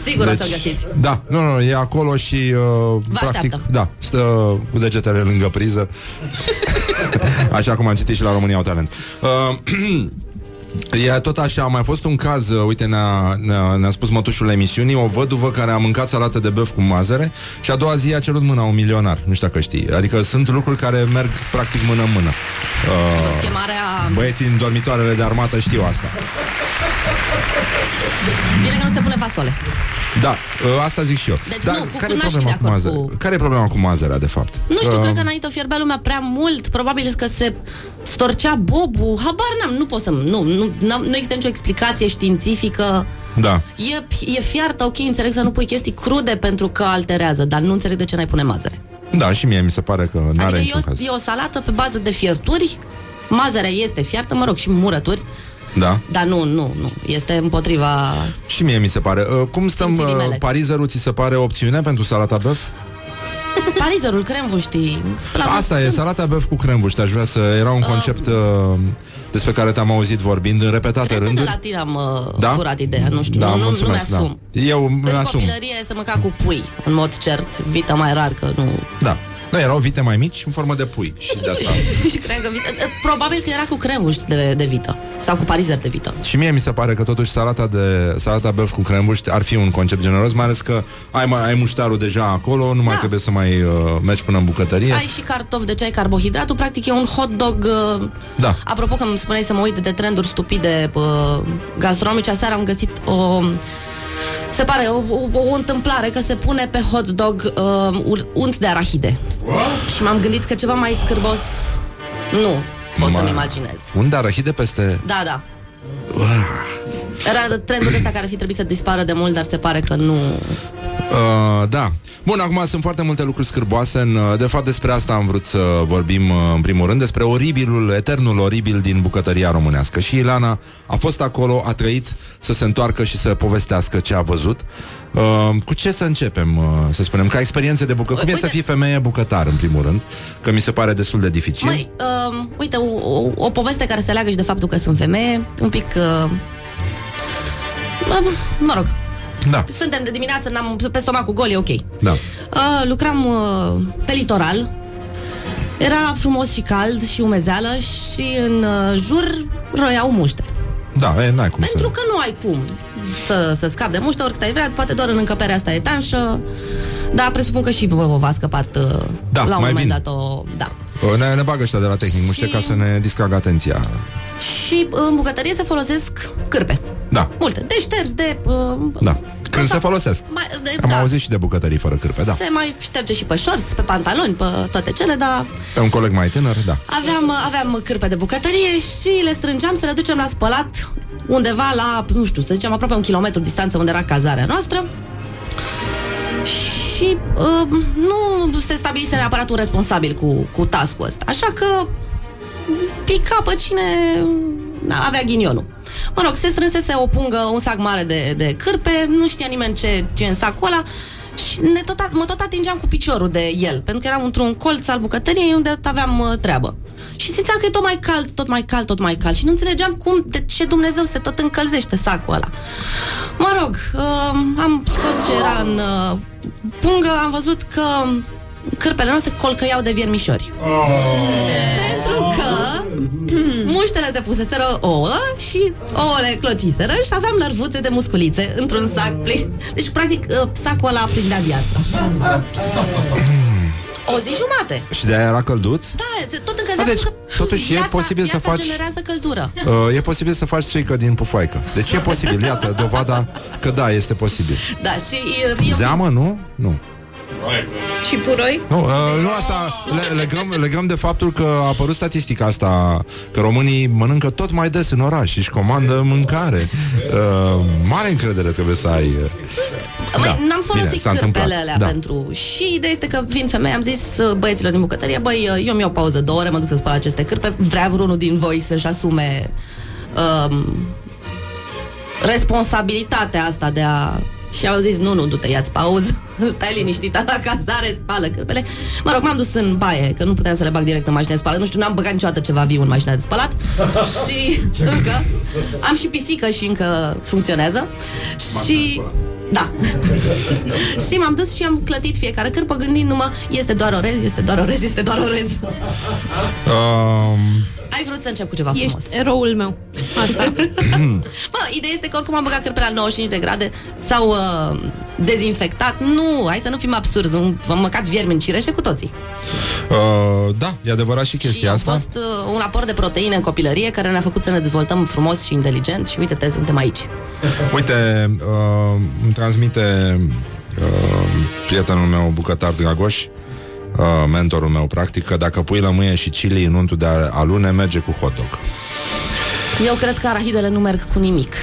Sigur o să-l găsiți. Da, nu, nu, e acolo și uh, practic, așteaptă. da, stă cu degetele lângă priză. Așa cum am citit și la România au talent. Uh, E tot așa, a mai fost un caz, uh, uite, ne-a, ne-a, ne-a spus mătușul emisiunii, o văduvă care a mâncat salată de băf cu mazăre și a doua zi a cerut mâna un milionar. Nu știu dacă știi. Adică sunt lucruri care merg practic mână în mână. A fost Uh, chemarea... băieții din dormitoarele de armată știu asta. Bine că nu se pune fasole. Da, uh, asta zic și eu. Deci Dar nu, cu- care, cu e n-aș fi problema de cu acord mazăre? cu- care e problema cu mazărea, de fapt? Nu știu, Uh, cred că înainte o fierbea lumea prea mult Probabil că se storcea bobul Habar n-am, nu pot să... Nu, nu, n-am, nu există nicio explicație științifică Da. E, e fiartă, ok, înțeleg să nu pui chestii crude pentru că alterează Dar nu înțeleg de ce n-ai pune mazăre Da, și mie mi se pare că n-are Adică e niciun o, caz. e o salată pe bază de fierturi Mazărea este fiartă, mă rog, și murături Da. Dar nu, nu, nu Este împotriva Și mie mi se pare. Uh, cum stăm, Simțirii uh, mele. parizerul ți se pare opțiune pentru salata băf? Parizerul, cremvu, știi La Asta e, salata băf cu crembuște. Aș vrea să... Era un concept uh, despre care te-am auzit vorbind în repetate Cred că de rânduri. la tine am uh, Da? furat ideea, nu știu, Da, nu, nu, nu mulțumesc, mi-asum da. Eu În mi-asum. copilărie se mânca cu pui, în mod cert, vită mai rar, că nu... Da. Da, erau vite mai mici în formă de pui și de asta. Și cred că vită, probabil că era cu crembuș de, de vită sau cu parizer de vită. Și mie mi se pare că totuși salata de salata băf cu crembuști ar fi un concept generos, mai ales că ai, mai, ai muștarul deja acolo, nu mai trebuie să mai uh, mergi până în bucătărie. Ai și cartofi, de ce ai carbohidratul, practic e un hot dog... Uh, Da. apropo că îmi spuneai să mă uit de trenduri stupide uh, gastronomice, aseară am găsit o... Se pare o, o, o întâmplare că se pune pe hot dog uh, ur- unt de arahide. Și m-am gândit că ceva mai scârbos nu pot Ma- să-mi imaginez. Unde arahide peste... Da, da. Era trendul ăsta care ar fi trebuit să dispară de mult, dar se pare că nu... Uh, da. Bun, acum sunt foarte multe lucruri scârboase. În, uh, de fapt, despre asta am vrut să vorbim uh, în primul rând, despre oribilul, eternul oribil din bucătăria românească. Și Ilana a fost acolo, a trăit să se întoarcă și să povestească ce a văzut. Uh, cu ce să începem, uh, să spunem? Ca experiențe de bucă. Cum e să fii femeie bucătar, în primul rând? Că mi se pare destul de dificil. Măi, uh, uite, o, o, o poveste care se leagă și de faptul că sunt femeie, un pic... Uh, mă, mă rog, Da, suntem de dimineață, n-am, pe stomacul gol, e ok. da. Uh, lucram uh, pe litoral, era frumos și cald și umezeală și în uh, jur roiau muște. Da, e, n-ai cum Pentru să... că nu ai cum să, să scapi de muște oricât ai vrea, poate doar în încăperea asta etanșă, dar presupun că și vă v-a scăpat uh, Da, la un mai moment vin. dat o... Da. Uh, Ne, ne bagă ăștia de la tehnic, muște Și- ca să ne distragă atenția. Și uh, în bucătărie se folosesc cârpe. Da, Multe. De șters, de... Uh, da. Când se folosesc. mai, de Am da, auzit și de bucătării fără cârpe, da. Se mai șterge și pe shorts, pe pantaloni, pe toate cele, dar Pe un coleg mai tânăr, da. aveam, aveam cârpe de bucătărie și le strângeam să le ducem la spălat undeva la, nu știu, să zicem aproape un kilometru distanță unde era cazarea noastră. Și uh, nu se stabilise neapărat un responsabil cu, cu task-ul ăsta. Așa că pica pe cine na, avea ghinionul. Mă rog, se strânsese o pungă, un sac mare de, de cârpe, nu știa nimeni ce, ce e în sacul ăla și ne tot, mă tot atingeam cu piciorul de el, pentru că eram într-un colț al bucătăriei unde aveam uh, treabă. Și simțeam că e tot mai cald, tot mai cald, tot mai cald și nu înțelegeam cum, de ce Dumnezeu se tot încălzește sacul ăla. Mă rog, uh, am scos ce era în uh, pungă, am văzut că cârpele noastre colcăiau de viermișori. Pentru că muștele depuseseră ouă și ouăle clociseră și aveam lărvuțe de musculițe într-un sac plin. Deci, practic, uh, sacul ăla prindea viața. O zi jumate. Și de aia era călduț? Da, se tot încălzea A, deci, pentru că totuși e viața, posibil să viața faci- generează căldură. Uh, e posibil să faci țuică din pufoaică. Deci e posibil, iată, dovada că da, este posibil. Da, și uh, eu... Zeamă, nu? Nu. Și puroi? Nu, uh, nu asta le, legăm, legăm de faptul că a apărut statistica asta că românii mănâncă tot mai des în oraș și își comandă mâncare. Uh, mare încredere trebuie să ai. Uh. Măi, n-am folosit bine, s-a întâmplat. cârpele alea Da. pentru... Și ideea este că vin femeie, am zis uh, băieților din bucătărie, băi, uh, eu mi-au pauză două ore, mă duc să spăl aceste cârpe, vrea vreunul din voi să-și asume um, responsabilitatea asta de a... Și au zis, nu, nu, du-te, ia-ți pauză, stai liniștită la cazare, spală cârpele. Mă rog, m-am dus în baie, că nu puteam să le bag direct în mașină de spălat. Nu știu, n-am băgat niciodată ceva viu în mașina de spălat. și încă am și pisică și încă funcționează. Și da. și m-am dus și am clătit fiecare cârpă gândindu-mă, este doar orez, este doar orez, este doar orez. Um, Ai vrut să încep cu ceva Ești frumos. eroul meu. Asta. Bă, ideea este că oricum am băgat cărpele la 95 de grade S-au uh, dezinfectat Nu, hai să nu fim absurzi nu, Am măcat viermi în cireșe cu toții Uh, da, e adevărat și chestia Și a asta. fost uh, un aport de proteine în copilărie Care ne-a făcut să ne dezvoltăm frumos și inteligent Și uite-te, suntem aici Uite, uh, îmi transmite uh, prietenul meu, bucătar Dragoș, uh, mentorul meu, practic, că dacă pui lămâie și chili în untul de alune, merge cu hot dog. Eu cred că arahidele nu merg cu nimic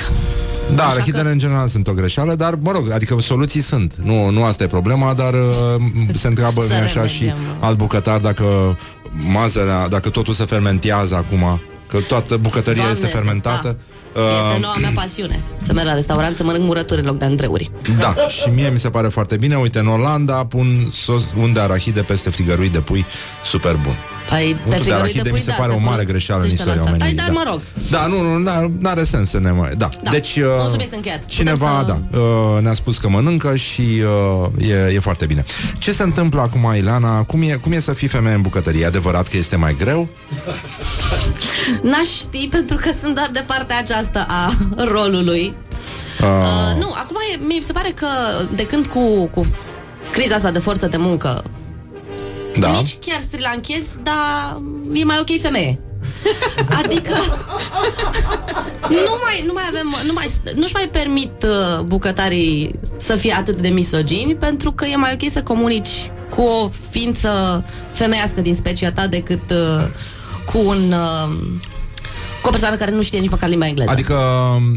Da, Așa arachidele în general sunt o greșeală, dar, mă rog, adică soluții sunt. Nu, nu asta e problema, dar uh, se întreabă, Să nu așa, și remediem. alt bucătar dacă mazărea, dacă totul se fermentează acum, că toată bucătăria Doamne, este fermentată. Este Uh, noua mea pasiune Să merg la restaurant să mănânc murături în loc de Andreuri Da, și mie mi se pare foarte bine. Uite, în Olanda pun sos un de arahide peste frigărui de pui super bun. Păi, pe Untul de frigărui arahide de mi pui, se da, pare se o mare greșeală în folosește istoria la asta. omenirii. Dar, da. mă rog, Da, nu, nu, nu are sens să ne mai... Da, Da, deci... un uh, subiect încheiat. Cineva, Putem să- da, uh, ne-a spus că mănâncă și uh, e, e foarte bine. Ce se întâmplă acum, Ileana? Cum e, cum e să fii femeie în bucătărie? E adevărat că este mai greu? N-aș ști pentru că sunt doar de partea aceasta a rolului. Uh, Uh, nu, acum e, mi se pare că de când cu, cu criza asta de forță de muncă, da. nici chiar strilanchez, dar e mai ok femeie. Adică nu mai, nu mai avem, nu mai, nu-și mai permit uh, bucătarii să fie atât de misogini pentru că e mai ok să comunici cu o ființă femeiască din specia ta decât uh, cu un uh, cu o persoană care nu știe nici măcar limba engleză. Adică,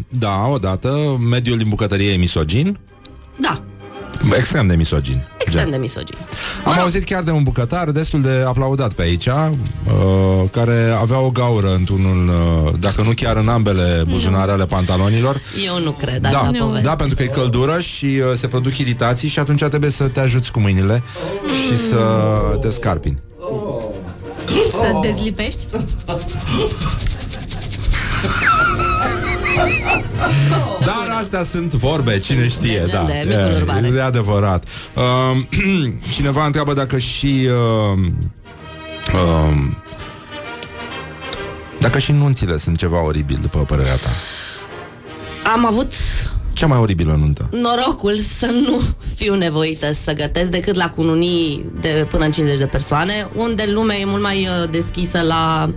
da, odată, mediul din bucătărie e misogin? Da, Extrem de misogin. extrem de misogin. Am auzit chiar de un bucătar destul de aplaudat pe aici, uh, care avea o gaură într-unul, uh, dacă nu chiar în ambele buzunare ale pantalonilor. Eu nu cred Da, acea poveste. da, pentru că e căldură și uh, se produc iritații și atunci trebuie să te ajuți cu mâinile și să te scarpini. Să dezlipești? Dar astea sunt vorbe, cine știe, Legende, da. mituri urbane. E, e adevărat. Um, cineva întreabă dacă și um, um, dacă și nunțile sunt ceva oribil, după părerea ta. Am avut Cea mai oribilă nuntă. norocul să nu fiu nevoită să gătesc decât la cununii de până în 50 de persoane, unde lumea e mult mai uh, deschisă la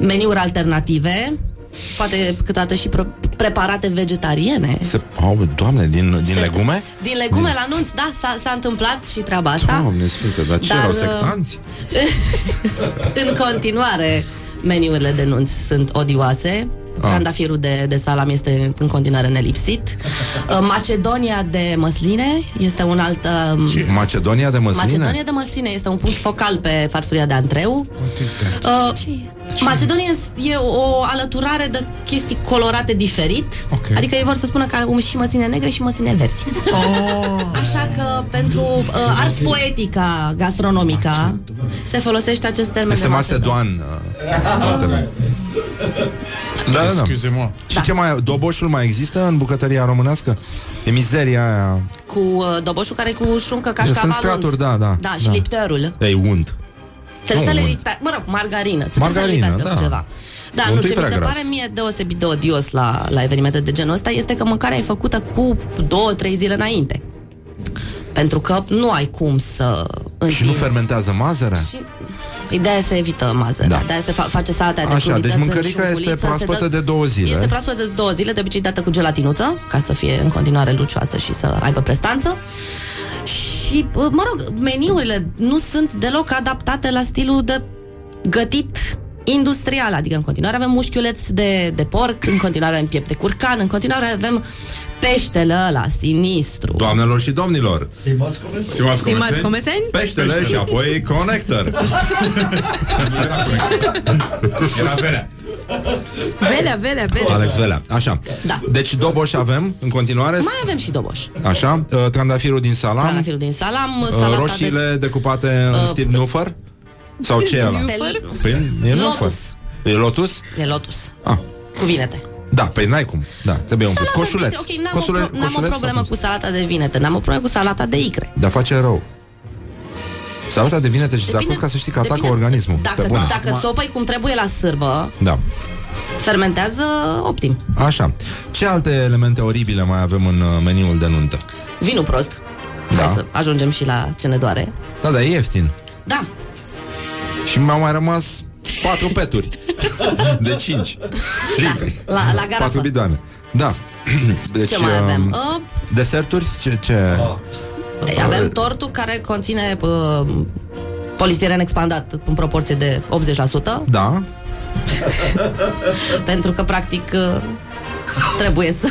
meniuri alternative, poate câteodată și pre- preparate vegetariene. Se, oh, doamne, din, din Se- legume? Din legume la nunți, da, s-a, s-a întâmplat și treaba asta. Doamne sfinte, dar ce Dar, erau uh, sectanți? în continuare, meniurile de nunți sunt odioase. Ah. Trandafirul de, de salam este în continuare nelipsit. Uh, Macedonia de măsline este un alt... um, Macedonia de măsline? Macedonia de măsline este un punct focal pe farfuria de antreu. Uh, Macedonia e o alăturare de chestii colorate diferit. Ok. Adică ei vor să spună că are și măsline negre și măsline verzi. Oh. Așa că pentru uh, ars poetica gastronomica se folosește acest termen Este de Macedon. Macedoan. uh, altele. Da, da, da. Excuse-mă. Și ce mai... Doboșul mai există în bucătăria românească? E mizeria aia. Cu uh, doboșul care cu șuncă Sunt cașcaval straturi, unt. da, da. Da, și da. lipterul. Ei, unt. Trebuie Nu, să le unt. lipe, mă rog, margarină. Să Margarină, trebuie să le lipească da. cu ceva. Da, Untul nu, e ce mi prea se gras. pare mie deosebit de odios la, la evenimente de genul ăsta este că mâncarea e făcută cu două, trei zile înainte. Pentru că nu ai cum să Și întinzi. nu fermentează mazărea? Și Ideea se evită mazărea, Da. da. de-aia se fa- face salata de Așa, crudități deci în mâncărica este șunculiță, se proaspătă dă- de două zile. Este proaspătă de două zile, de obicei dată cu gelatinuță, ca să fie în continuare lucioasă și să aibă prestanță. Și, mă rog, meniurile nu sunt deloc adaptate la stilul de gătit industrial, adică în continuare avem mușchiuleți de, de porc, în continuare avem piept de curcan, în continuare avem peștele ăla sinistru. Doamnelor și domnilor, Stimați comesari. Stimați Stimați comeseni? peștele și apoi connector. Era verea. Velea, velea, velea. Alex Velea. Așa. Da. Deci doboș avem în continuare. Mai avem și doboș. Așa. uh, Trandafirul din salam. Trandafirul din salam, uh, salata Roșiile decupate în Uh, stil nufăr? Sau ce e ăla? de... Stel... Păi e nufăr. Lotus. E lotus? E lotus. Ah. Cu vinete. Da, păi n-ai cum. Da, trebuie un pic. Salata Coșuleț. de, ok, n-am, Coșule- o, pro- n-am o coșuleț problemă sau cu salata de vinete, n-am o problemă cu salata de icre. cum? Dar face rău. Salata devine te și Depinde- zacus ca să știi că atacă depinde- organismul. Dacă, Pe bune. dacă ți-o pui cum trebuie la sârbă, Da. fermentează optim. Așa. Ce alte elemente oribile mai avem în uh, meniul de nuntă? Vinul prost. Da. Hai să ajungem și la ce ne doare. Da, da, e ieftin. Da, Și mi-au mai rămas patru peturi. De cinci. la, la garafă. Patru bidoane. Da. Deci, Ce mai uh, avem? Uh, Deserturi? Ce? ce? avem tortul care conține uh, polistiren expandat în proporție de 80%, Da. pentru că practic uh, trebuie să,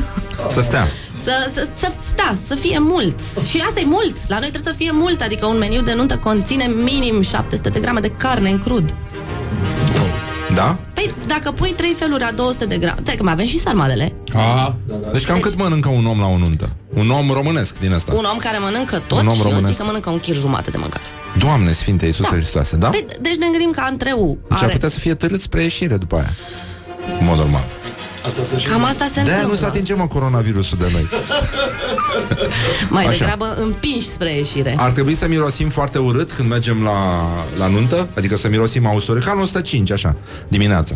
Să stea. Să, să, să, da, să fie mult. Și asta e mult. La noi trebuie să fie mult, adică un meniu de nuntă conține minim 700 de grame de carne în crud. Da? Păi, dacă pui 3 feluri a 200 de grame, stai că mai avem și sarmalele. A. Deci cam cât mănâncă un om la o nuntă? Un om românesc din ăsta. Un om care mănâncă tot Un om și eu românesc. zic că mănâncă un chir jumate de mâncare. Doamne Sfinte Iisuse da. Hristoase, da? Păi, deci ne gândim că antreu Deci ar are... putea să fie târât spre ieșire după aia. În mod normal. Asta să Cam asta se De-aia întâmplă. nu se atinge mă coronavirusul de noi. Mai Așa. degrabă împinși spre ieșire. Ar trebui să mirosim foarte urât când mergem la, la nuntă? Adică să mirosim a usturoi, ca în 105, așa, dimineața.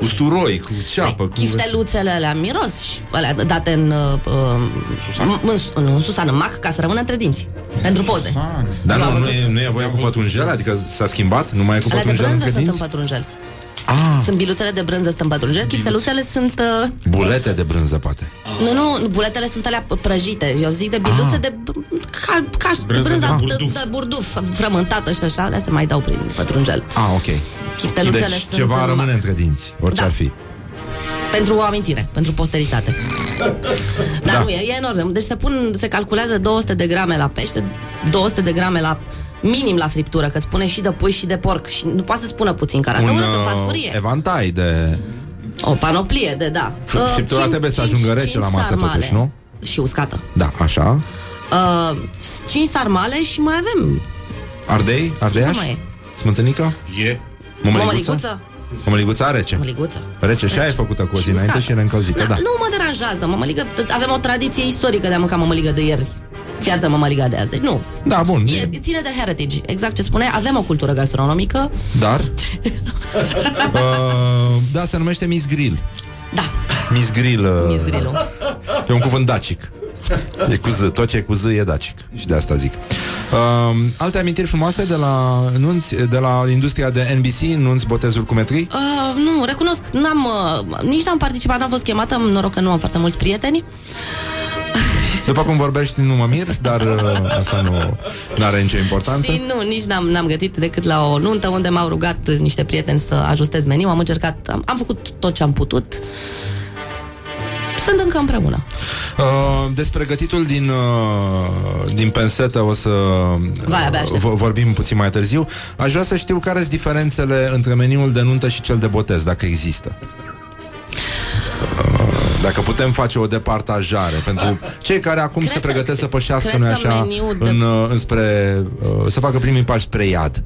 Usturoi, cu ceapă, cu... Chifteluțele alea miros și alea date în, uh, uh, în, în, în Susan, în mac, ca să rămână între dinți. Pentru poze. Dar nu, nu, e, nu e voia cu pătrunjel? Adică s-a schimbat? Nu mai e cu Alea de pătrunjel brânză între sunt în dinți? pătrunjel. Ah, Sunt biluțele de brânză sunt în pătrunjel, chifteluțele sunt... Uh, bulete de brânză, poate. nu, nu, buletele sunt alea prăjite. Eu zic de biluțe Ah. de, ca, ca de Brânză brânza de de, burduf. de, burduf, frământată și așa, alea se mai dau prin pătrunjel. Ah, ok. Chifteluțele deci sunt ceva în rămâne mac. între dinți, orice Da. ar fi. Pentru o amintire, pentru posteritate. Dar Da. nu, e, e enorm. Deci se pun, se calculează 200 de grame la pește, 200 de grame la minim la friptură, că spune și de pui și de porc și nu poate să spună puțin, că arată Un urât în uh, farfurie. evantai de... O panoplie de, da. Fr- friptura cinci- trebuie să cinci- ajungă rece cinci la masă, sarmale totuși, nu? Și uscată. Da, așa. Uh, 5 sarmale și mai avem Ardei? Ardeiaș? mai e? Smântânică? E. Mămăliguță. Mămăliguța rece. Mămăliguță. Rece și aia e făcută cu o zi Și înainte uscată. și e încălzită, da. Nu mă deranjează, mămăligă, t- avem o tradiție istorică de a mânca mămăligă de ieri. Fiartă mămăliga de azi. Deci nu. Da, bun. E, ține de heritage. Exact ce spune. Avem o cultură gastronomică. Dar? uh, da, se numește Miss Grill. Da. Miss Grill. Uh, Miss Grill-ul. E un cuvânt dacic. E cu Z. Tot ce e cu Z e dacic. Și de asta zic. Uh, alte amintiri frumoase de la nunți, de la industria de NBC, nunți, botezuri cu metrii? Uh, nu, recunosc, n-am, uh, nici n-am participat, n-am fost chemată, am noroc că nu am foarte mulți prieteni. După cum vorbești, nu mă mir, dar uh, asta nu are nicio importanță. Și nu, nici n-am, n-am gătit decât la o nuntă unde m-au rugat niște prieteni să ajustez meniu. Am încercat, am, am făcut tot ce am putut. Sunt încă împreună. Uh, despre gătitul din, uh, din pensetă o să Vai, abia aștept. vo- vorbim puțin mai târziu. Aș vrea să știu care sunt diferențele între meniul de nuntă și cel de botez, dacă există. Uh, Dacă putem face o departajare pentru cei care acum se pregătesc să pășească, cred nu că așa, meniul de- în, uh, înspre, uh, să facă primii pași spre iad.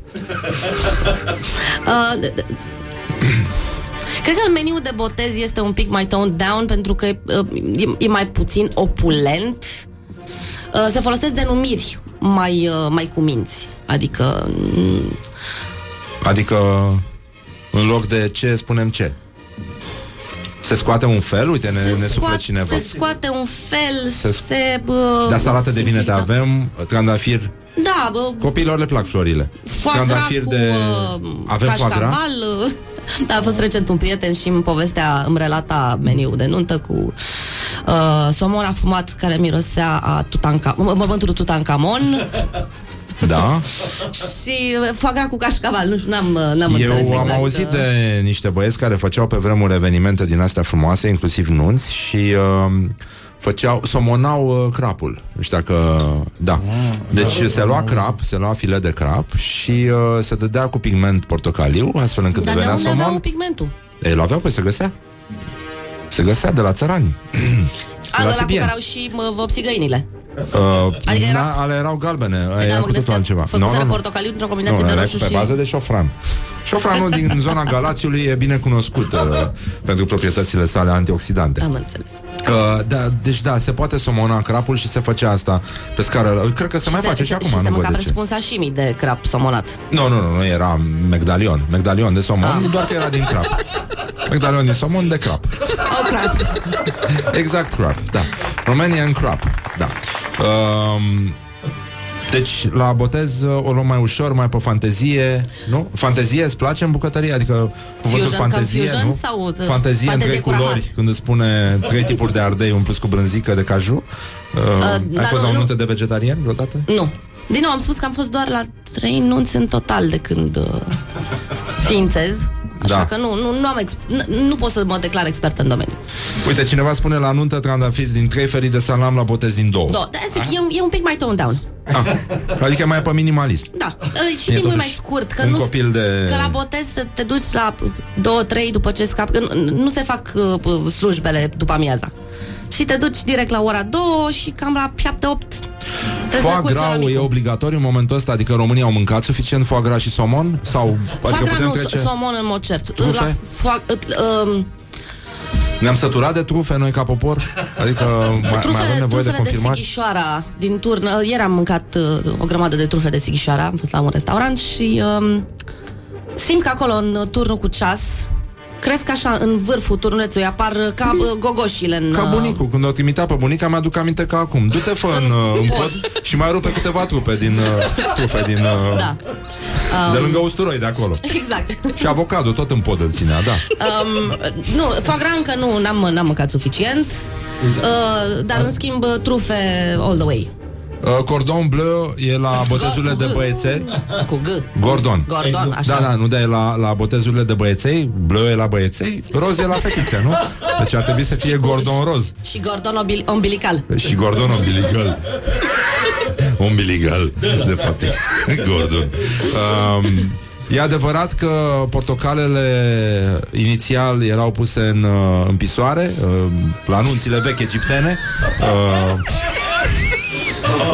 Uh, d- d- Cred că meniul de botez este un pic mai toned down pentru că uh, e, e mai puțin opulent. Uh, se folosesc denumiri mai, uh, mai cuminți. Adică mm, Adică, în loc de ce, spunem ce. Se scoate un fel, uite, ne, ne suflă scoate, cineva. se scoate un fel, Se se... sc- se uh, Dar salată de vinete simplifică. avem, trandafir, Da, bă, copiilor le plac florile. foie gras Trandafir cu de... uh, Avem foie gras? cașcaval. uh, Da, a fost recent un prieten și îmi povestea, îmi relata meniul de nuntă cu uh, somon afumat care mirosea a Tutanka, mă- mormântul Tutankamon Da? și uh, foie gras cu cașcaval. Nu știu, n-am, uh, n-am Eu înțeles am exact. auzit uh, de niște băieți care făceau pe vremuri evenimente din astea frumoase, inclusiv nunți și uh, făceau, somonau uh, crapul. Nu știu dacă... Da. Deci se lua crap, se lua filet de crap și uh, se dădea cu pigment portocaliu, astfel încât Dar de devenea unde aveau somon. pigmentul? Ei, l-aveau, păi se găsea. Se găsea de la țărani. A, la ăla cu Sibian. care au și mă, vopsi găinile. Uh, Adică era- na, ale erau galbene, Păi aia da, era mă cu gândesc totul că altceva. făcuseră portocaliu într-o combinație nu, de era roșu pe și... bază de șofran. Șofranul din zona Galațiului e bine cunoscut uh, pentru proprietățile sale antioxidante. Am înțeles. Uh, da, deci da, se poate somona crapul și se face asta pe scară. Cred că se mai face și acum, și se nu mânca văd de ce. presupun sashimi de crap somonat. Nu, nu, nu, nu era medalion. Medalion de somon, Ah. doar că era din crap. Medalion din somon de crap. Oh, crap. Exact crap, da. Romanian crap, da. Um, deci, la botez o luăm mai ușor, mai pe fantezie, nu? Fantezie îți place în bucătărie? Adică cuvântul Fusion, fantezie, cam fusion nu? sau, uh, fantezie, în fantezie trei cu rahat? culori, când îți spune trei tipuri de ardei umpluți cu brânzică de caju. Uh, ai dar fost nu- la o nu- nuntă de vegetarian vreodată? Nu. Din nou, am spus că am fost doar la trei nunți în total de când uh, ființez. Așa Da. că nu, nu, nu, am ex- nu, nu pot să mă declar expert în domeniu. Uite, cineva spune la nuntă trandafiri din trei felii de salam la botez din două. Da, da zic, e, un- e un pic mai toned down. Adică mai pe minimalism. Da, uh, și E timpul e mai totuși scurt. Că un nu, copil de- Că la botez te, te duci la 2-3 după ce scapi, că nu, nu se fac uh, slujbele după amiaza. Și te duci direct la ora 2 și cam la 7-8 te Foie zăcuci la gras e micul. obligatoriu în momentul ăsta? Adică România au mâncat suficient foie gras și somon? Sau adică Fac putem nu, trece... somon în mod cert. Trufe? La foa- uh, um, Ne-am săturat de trufe noi ca popor? Adică mai, mai Trufe, avem nevoie de trufele de, confirmat? Sighișoara din turn. uh, Ieri am mâncat uh, o grămadă de trufe de Sighișoara, am fost la un restaurant și um, simt că acolo în uh, turnul cu ceas cresc așa în vârful turnulețului, apar uh, ca uh, gogoșile în... Ca uh, bunicul, când o trimitea pe bunica, mi-aduc aminte ca acum. Du-te fă în, uh, în pod și mai rupe câteva trupe din uh, trufe din... Uh, Da. De Um, lângă usturoi de acolo. Exact. Și avocado, tot în pod îl ținea, da. Um, nu, foie gras încă nu, n-am, n-am mâncat suficient, uh, dar în schimb uh, trufe all the way. Uh, cordon bleu e la botezurile de băieței. Cu G. Gordon. Gordon, așa. Da, da, nu, dar e la, la botezurile de băieței, bleu e la băieței, roz e la fetițe, nu? Deci ar trebui să fie Gordon roz. Și gordon obil- umbilical. Și Gordon umbilical. umbilical, de fapt. Gordon. Um, E adevărat că portocalele inițial erau puse în, uh, în pisoare, uh, la anunțile vechi egiptene, uh,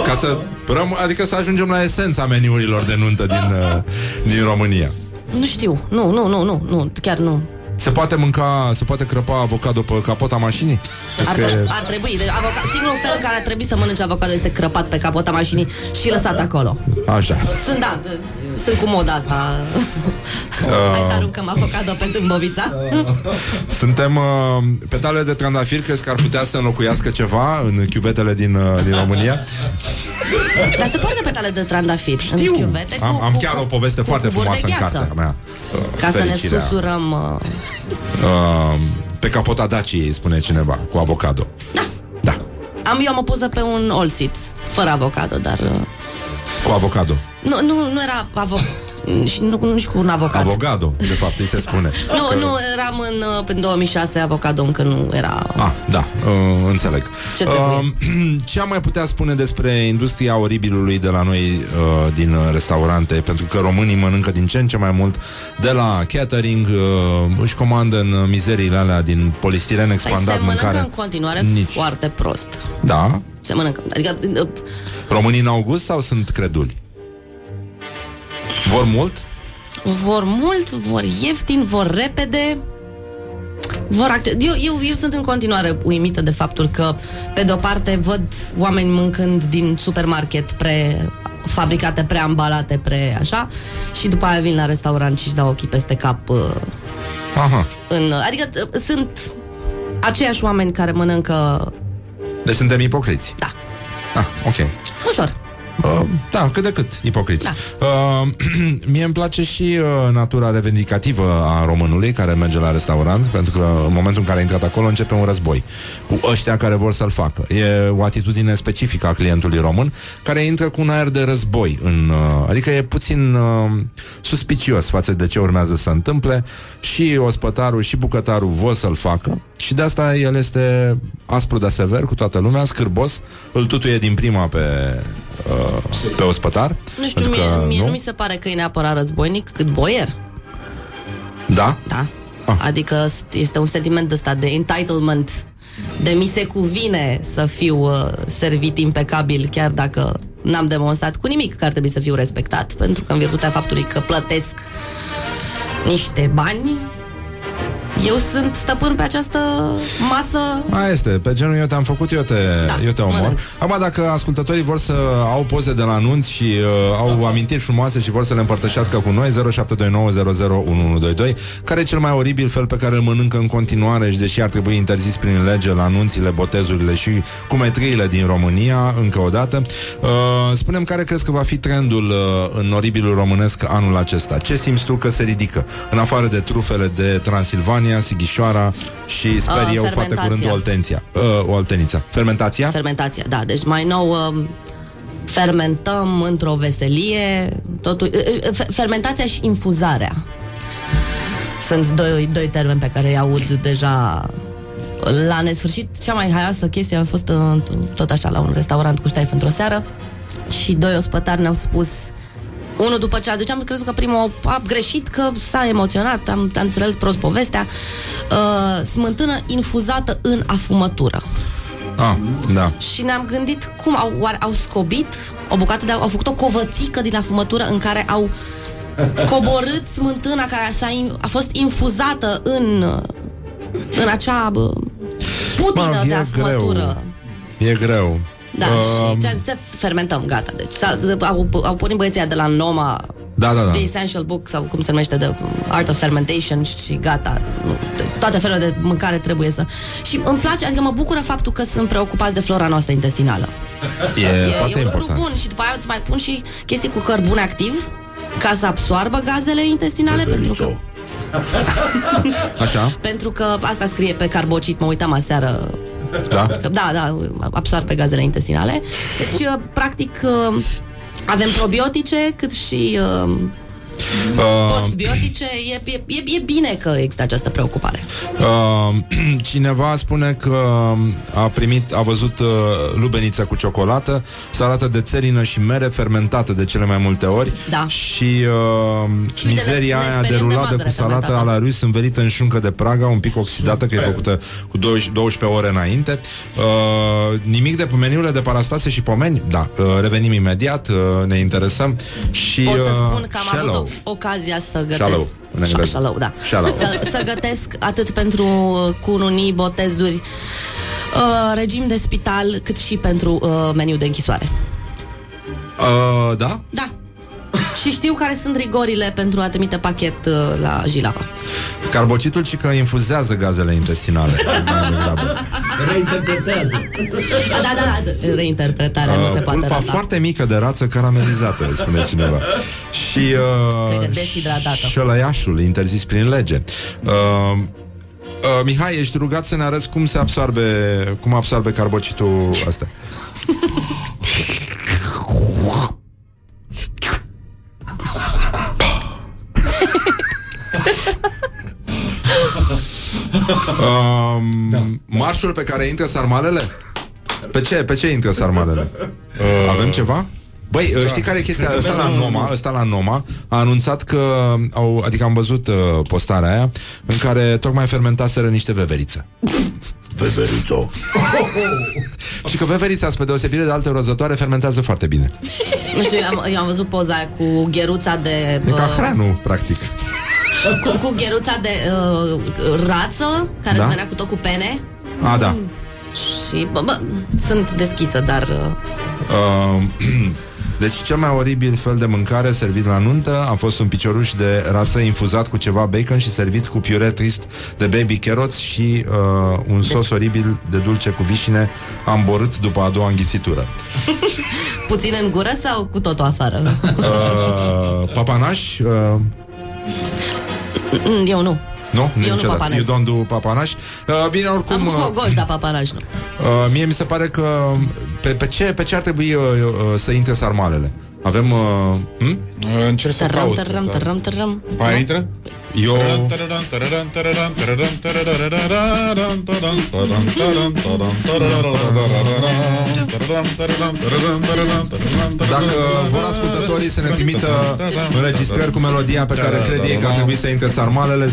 ca să răm- adică să ajungem la esența meniurilor de nuntă din, uh, din România. Nu știu, nu, nu, nu, nu, nu, chiar nu. Se poate mânca, se poate crăpa avocado pe capota mașinii? Ar, Crezi că tre- e- ar trebui. De avoca- singurul fel în care ar trebui să mănânci avocado este crăpat pe capota mașinii și lăsat acolo. Așa. Sunt, da, sunt cu moda asta. Hai să aruncăm avocado pe tâmbovița. Suntem uh, petale de trandafir, crezi că ar putea să înlocuiască ceva în chiuvetele din, uh, din România? Dar se poartă petale de trandafir Știu. în chiuvete cu, Am, am cu, chiar o poveste cu foarte cuburi frumoasă de în gheață. cartea mea. uh, Ca să ne Fericirea. susurăm uh, Uh, pe capota Daciei, spune cineva, cu avocado. Am eu am o poză pe un all seat Fără avocado, dar uh, Cu avocado. Nu, nu, nu era avoc și nu, nu nici cu un avocat Avocado, de fapt, îi se spune. Nu, nu, eram în, uh, în 2006 Avocado încă nu era Ah, da, uh, înțeleg. Ce trebuie? Uh, ce am mai putea spune despre industria oribilului de la noi uh, din uh, restaurante? Pentru că românii mănâncă din ce în ce mai mult de la catering, uh, își comandă în uh, mizeriile alea din polistiren Păi expandat se mănâncă mâncare. în continuare Nici. foarte prost Da? Se mănâncă, adică uh, Românii n-au gust sau sunt creduli? Vor mult? vor mult, vor ieftin, vor repede vor acce- eu, eu, eu sunt în continuare uimită de faptul că pe de o parte văd oameni mâncând din supermarket pre fabricate, preambalate, pre așa și după aia vin la restaurant și își dau ochii peste cap uh, Aha. în, adică uh, sunt aceiași oameni care mănâncă Deci suntem ipocriți. Da. Ah, ok. ușor Uh, da, cât de cât, ipocriți. Da. Uh, mie îmi place și uh, natura revendicativă a românului care merge la restaurant, pentru că în momentul în care a intrat acolo începe un război cu ăștia care vor să-l facă. E o atitudine specifică a clientului român care intră cu un aer de război. În, uh, adică e puțin uh, suspicios față de ce urmează să se întâmple și ospătarul și bucătarul vor să-l facă și de asta el este aspru de sever cu toată lumea, scârbos, îl tutuie din prima pe uh, pe ospătar. nu știu, pentru mie, că, mie nu? mi se pare că e neapărat războinic cât boier Da? Da. Ah. Adică este un sentiment ăsta de entitlement, de mi se cuvine să fiu uh, servit impecabil, chiar dacă n-am demonstrat cu nimic că ar trebui să fiu respectat, pentru că în virtutea faptului că plătesc niște bani, eu sunt stăpân pe această masă Mai este, pe genul eu te-am făcut, eu te, Da, eu te omor. mănânc. Acum, dacă ascultătorii vor să au poze de la anunț și uh, au amintiri frumoase și vor să le împărtășească cu noi, 0729001122, care e cel mai oribil fel pe care îl mănâncă în continuare și deși ar trebui interzis prin lege la anunțile, botezurile și cumetriile din România, încă o dată, uh, spunem care crezi că va fi trendul uh, în oribilul românesc anul acesta. Ce simți tu că se ridică? În afară de trufele de Transilvania, Sighișoara și sper Uh, eu foarte fermentația. curând o Oltenția. Uh, o Oltenița. Fermentația? Fermentația, da, deci mai nou uh, fermentăm într-o veselie totul, uh, uh, fe- fermentația și infuzarea sunt doi, doi termeni pe care îi aud deja la nesfârșit. Cea mai haioasă chestie a fost uh, tot așa la un restaurant cu ștaif într-o seară și doi ospătari ne-au spus unul după ce deci am crezut că primul a greșit, că s-a emoționat, am, am înțeles prost povestea. Uh, smântână infuzată în afumătură. Ah, da. Și ne-am gândit cum au, oare, au scobit o bucată de... Au făcut o covățică din afumătură în care au coborât smântâna care s-a in, a fost infuzată în, în acea bă, putină Mă, de e afumătură. greu. E greu. Da, Uh, și ți-am zis, fermentăm, gata. Deci s-a, au, au pornit băieții aia de la Noma Da, da, da. The Essential Book sau cum se numește de Art of Fermentation și gata, nu, de- toate felurile de mâncare trebuie să... Și îmi place, adică mă bucură faptul că sunt preocupați de flora noastră intestinală. E, e, foarte e un lucru important. bun și după aia îți mai pun și chestii cu cărbun activ ca să absoarbă gazele intestinale pentru că, Așa? pentru că asta scrie pe carbocit, mă uitam aseară Da? Că, da, da, absorbe gazele intestinale. Deci, uh, practic, uh, avem probiotice cât și uh, Uh, postbiotice. E, e, e, e bine că există această preocupare. Uh, cineva spune că a primit, a văzut uh, lubenița cu ciocolată, salată de țelină și mere fermentată de cele mai multe ori Da. și uh, mizeria ne- ne aia de speriem de rulade mazăre cu salată fermentată. a la rus învelită în șuncă de Praga, un pic oxidată, că e făcută cu 12 12 ore înainte. Uh, nimic de pe meniurile de parastase și pomeni? Da. Uh, revenim imediat, uh, ne interesăm. Și, Pot să uh, spun că am shallow. avut o, ocazia să gătesc... Shallow, în engleză. Shallow, da. Shallow. Să, să gătesc atât pentru cununii, botezuri, uh, regim de spital, cât și pentru uh, meniu de închisoare. Uh, da? Da. Și știu care sunt rigorile pentru a trimite pachet uh, la Jilava. Carbocitul și că infuzează gazele intestinale. Mai degrabă. Reinterpretează. Da, da, da, reinterpretarea nu se Uh, poate pulpa rata. foarte mică de rață caramelizată, spune cineva. Și Cred că uh, deshidratată. șălăiașul, interzis prin lege. Uh, uh, Mihai, ești rugat să ne arăți cum se absorbe, cum absorbe carbocitul ăsta. Um, Marșul pe care intră sarmalele? Pe ce, pe ce intră sarmalele? Avem ceva? Băi, da. știi care e chestia? Ăsta la Noma, ăsta la Noma a anunțat că au, adică am văzut uh, postarea aia în care tocmai fermentaseră niște veveriță. Veveriță. Și că veverița, spre deosebire de alte rozătoare, fermentează foarte bine. Nu știu, eu am, eu am văzut poza aia cu gheruța de... E ca uh, hranul, practic. Cu, cu gheruța de uh, rață, care Da? îți venea cu tot cu pene. A, da. Și, bă, bă, sunt deschisă, dar... Uh, Uh, deci cel mai oribil fel de mâncare servit la nuntă a fost un picioruș de rață infuzat cu ceva bacon și servit cu piure trist de baby carrots și uh, un sos oribil de dulce cu vișine amborât după a doua înghițitură. puțin în gură sau cu totul afară? Uh, papanaș? Uh, Mm, Eu nu. nu? nu Niciodată. papanez. You don't do papanaș? Uh, bine, oricum... Am făcut uh, gogoș, dar papanaj nu. Uh, mie mi se pare că pe, pe, ce, pe ce ar trebui uh, uh, să intre sarmalele? Avem... Uh, hm? Încerc să Tărăm, caut. tărăm, tărăm, tărăm. Mai intră? Eu... Dacă vor ascultătorii să ne trimită înregistrări cu melodia pe care cred ei că ar trebui să intre sarmalele 0729001122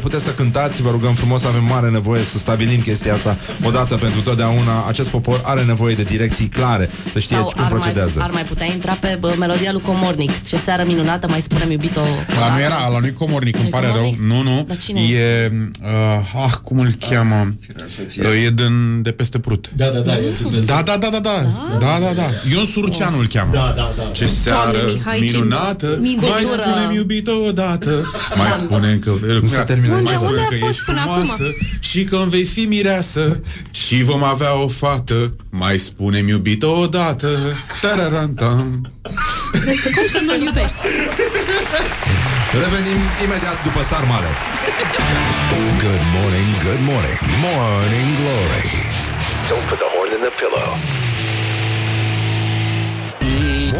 Puteți să cântați, vă rugăm frumos, avem mare nevoie să stabilim chestia asta odată pentru totdeauna. Acest popor are nevoie de direcții clare, să știe Sau cum ar mai, procedează. ar mai putea intra pe bă, melodia lui Comornic. Ce seară minunată, mai spunem iubire iubit-o. La nu era, la nu-i comornic, îmi pare rău. comornic? Nu, nu. Dar cine e? Uh, ah, cum îl cheamă? Uh, e din, de peste Prut. Da, da, da, e Dumnezeu. Da, da, da, da, da. Da, da, da. Ion Surceanu îl cheamă. Da, da, da. Ce seară Doamne, Mihai, ce minunată. micură. Mai spune-mi iubito odată. Mai spune că Nu s-a terminat. Unde- Mai spune unde a că fost ești până frumoasă și că îmi vei fi mireasă și vom avea o fată. Mai spune-mi iubito odată. Tararantam. Cum să nu-l iubești? Revenim imediat după sarmale. Good morning, good morning, morning glory. Don't put the horn in the pillow.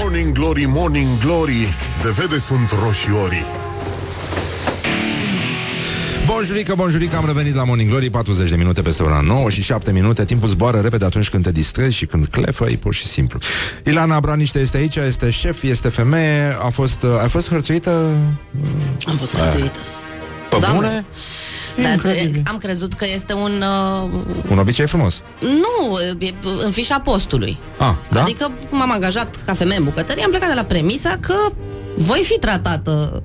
Morning glory, morning glory, de vede sunt roșiorii. Bonjurică, bonjurică, am revenit la Morning Glory 40 de minute peste ora 9 și 7 minute Timpul zboară repede atunci când te distrezi și când clefăi, pur și simplu Ilana Braniște este aici, este șef, este femeie A fost, uh, a fost hărțuită? Am fost hărțuită. Pe Doamne. bune? Dar Incredibil. am crezut că este un... Uh, Un obicei frumos nu, e în fișa postului. Ah, da? Adică cum am angajat ca femeie în bucătărie, am plecat de la premisa că voi fi tratată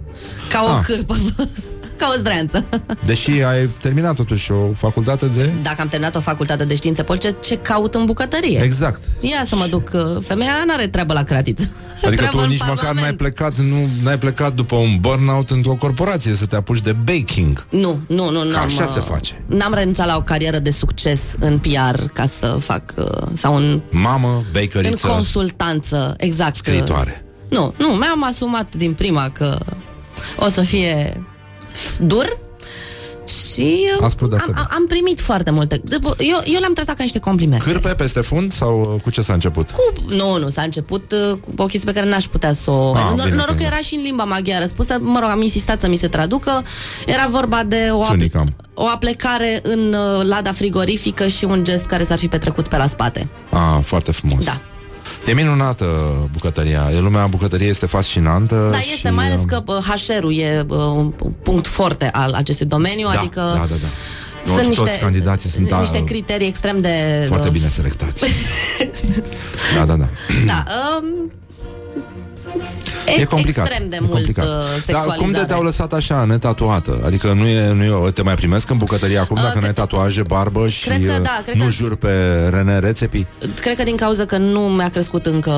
ca o Ah. cârpă, ca o zdreanță. Deși ai terminat totuși o facultate de... Dacă am terminat o facultate de științe politice, ce caut în bucătărie? Exact Ia să mă duc, uh, femeia n-are treabă la cratiță. Adică Treabă tu în nici măcar Parlament. n-ai plecat Nu n-ai plecat după un burnout într-o corporație Să te apuci de baking Nu, nu, nu. Că n-am, așa uh, se face. N-am renunțat la o carieră de succes în PR ca să fac... uh, sau în, Mamă, în bakeryță consultanță, exact. Scriitoare Nu, nu, mi-am asumat din prima că o să fie dur și uh, Aspru de am, asemenea. am primit foarte multe. După- Eu, eu le-am tratat ca niște complimente. Cârpe peste fund sau uh, cu ce s-a început? Cu, nu, nu, s-a început uh, cu o chestie pe care n-aș putea să o... Ah, Nor- bine, noroc că bine. era și în limba maghiară spusă, mă rog, am insistat să mi se traducă. Era vorba de o, Sunicam. o aplecare în uh, lada frigorifică și un gest care s-ar fi petrecut pe la spate. Ah, foarte frumos Da. E minunată bucătăria. E lumea bucătăriei este fascinantă Da, și, este, mai ales uh, că uh, HR-ul e uh, un punct forte al acestui domeniu, da, adică da, da, da. sunt Toți niște, candidații sunt niște uh, criterii extrem de... foarte uh, bine selectați. Da, da, da. Da, um, E complicat extrem de e mult complicat. uh, Dar sexualizare. cum de te-au lăsat așa, netatuată? Adică nu e, nu e, te mai primesc în bucătărie acum Uh, dacă cred- n-ai tatuaje, barbă și Cred că uh, da, cred nu că- jur pe René Rețepi? Cred că din cauza că nu mi-a crescut încă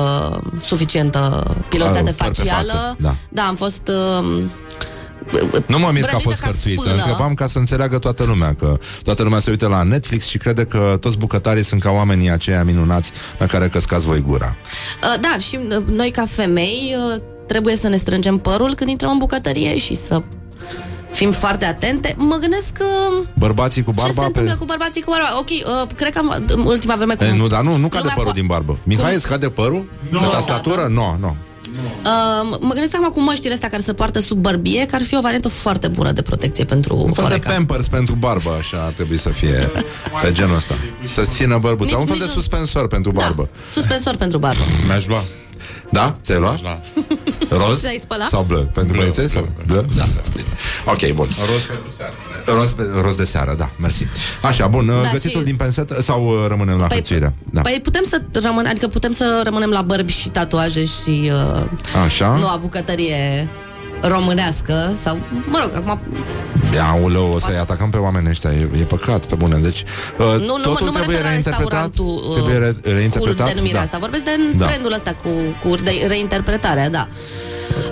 suficientă pilositate Ah, păr pe facială. față, da. da, am fost... Uh, Nu mă mir că a Vrănită fost ca hărțuită, spână. întrebam ca să înțeleagă toată lumea Că toată lumea se uită la Netflix și crede că toți bucătarii sunt ca oamenii aceia minunați La care căscați voi gura uh, da, și uh, noi ca femei uh, trebuie să ne strângem părul când intrăm în bucătărie și să fim foarte atente. Mă gândesc că... Bărbații cu ce se barba întâmplă pe... cu bărbații cu barba? Ok, uh, cred că am, în ultima vreme... Cu, E, nu, dar nu, nu cade lumea părul po- din barbă Mihai, îți cade părul? Nu. Pe tastatură? Nu, nu Uh, mă gândesc acum cu măștile astea care se poartă sub bărbie, că ar fi o variantă foarte bună de protecție pentru Un fel de foreca. pampers pentru barbă Așa ar trebui să fie pe genul ăsta Să țină bărbuța Nici- Un fel nici de nu- suspensor pentru barbă Suspensor pentru barbă. Mi-aș lua. Da? Ți-ai luat? Roz? Ți-ai spălat? Sau blă? Pentru băieței? Sau blă? Da. Ok, bun. Roz pentru seară. Roz, pe- roz de seară, da, mersi. Așa, bun, da, gătitul și- din pensetă sau uh, rămânem la Păi- hărțuire? Da. Păi putem să rămânem, adică putem să rămânem la bărbi și tatuaje și uh, Așa? noua bucătărie românească sau, mă rog, acum Aoleu, o să-i atacăm pe oamenii ăștia, e, e păcat, pe bune. Deci, uh, nu, nu, totul mă- nu mă trebuie refer la reinterpretat. restaurantul uh, Trebuie re- reinterpretat? cu denumirea da. asta. Vorbesc de Da. trendul ăsta cu, cu de, reinterpretarea, da.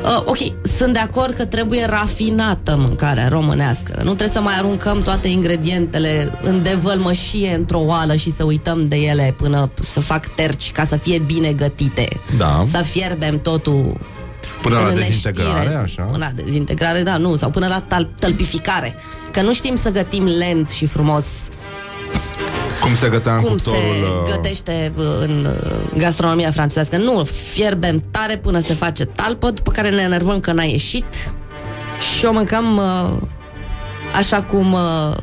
Uh, ok, sunt de acord că trebuie rafinată mâncarea românească. Nu trebuie să mai aruncăm toate ingredientele în devălmășie într-o oală și să uităm de ele până să fac terci ca să fie bine gătite. Da. Să fierbem totul Până la în dezintegrare, neștire. așa? Până la dezintegrare, da, nu, sau până la tal- tălpificare. Că nu știm să gătim lent și frumos Cum se gătea în cum cuptorul... se uh, gătește uh, în uh, gastronomia franțuzească. Nu, fierbem tare până se face talpă, după care ne enervăm că n-a ieșit și o mâncăm uh, așa cum uh,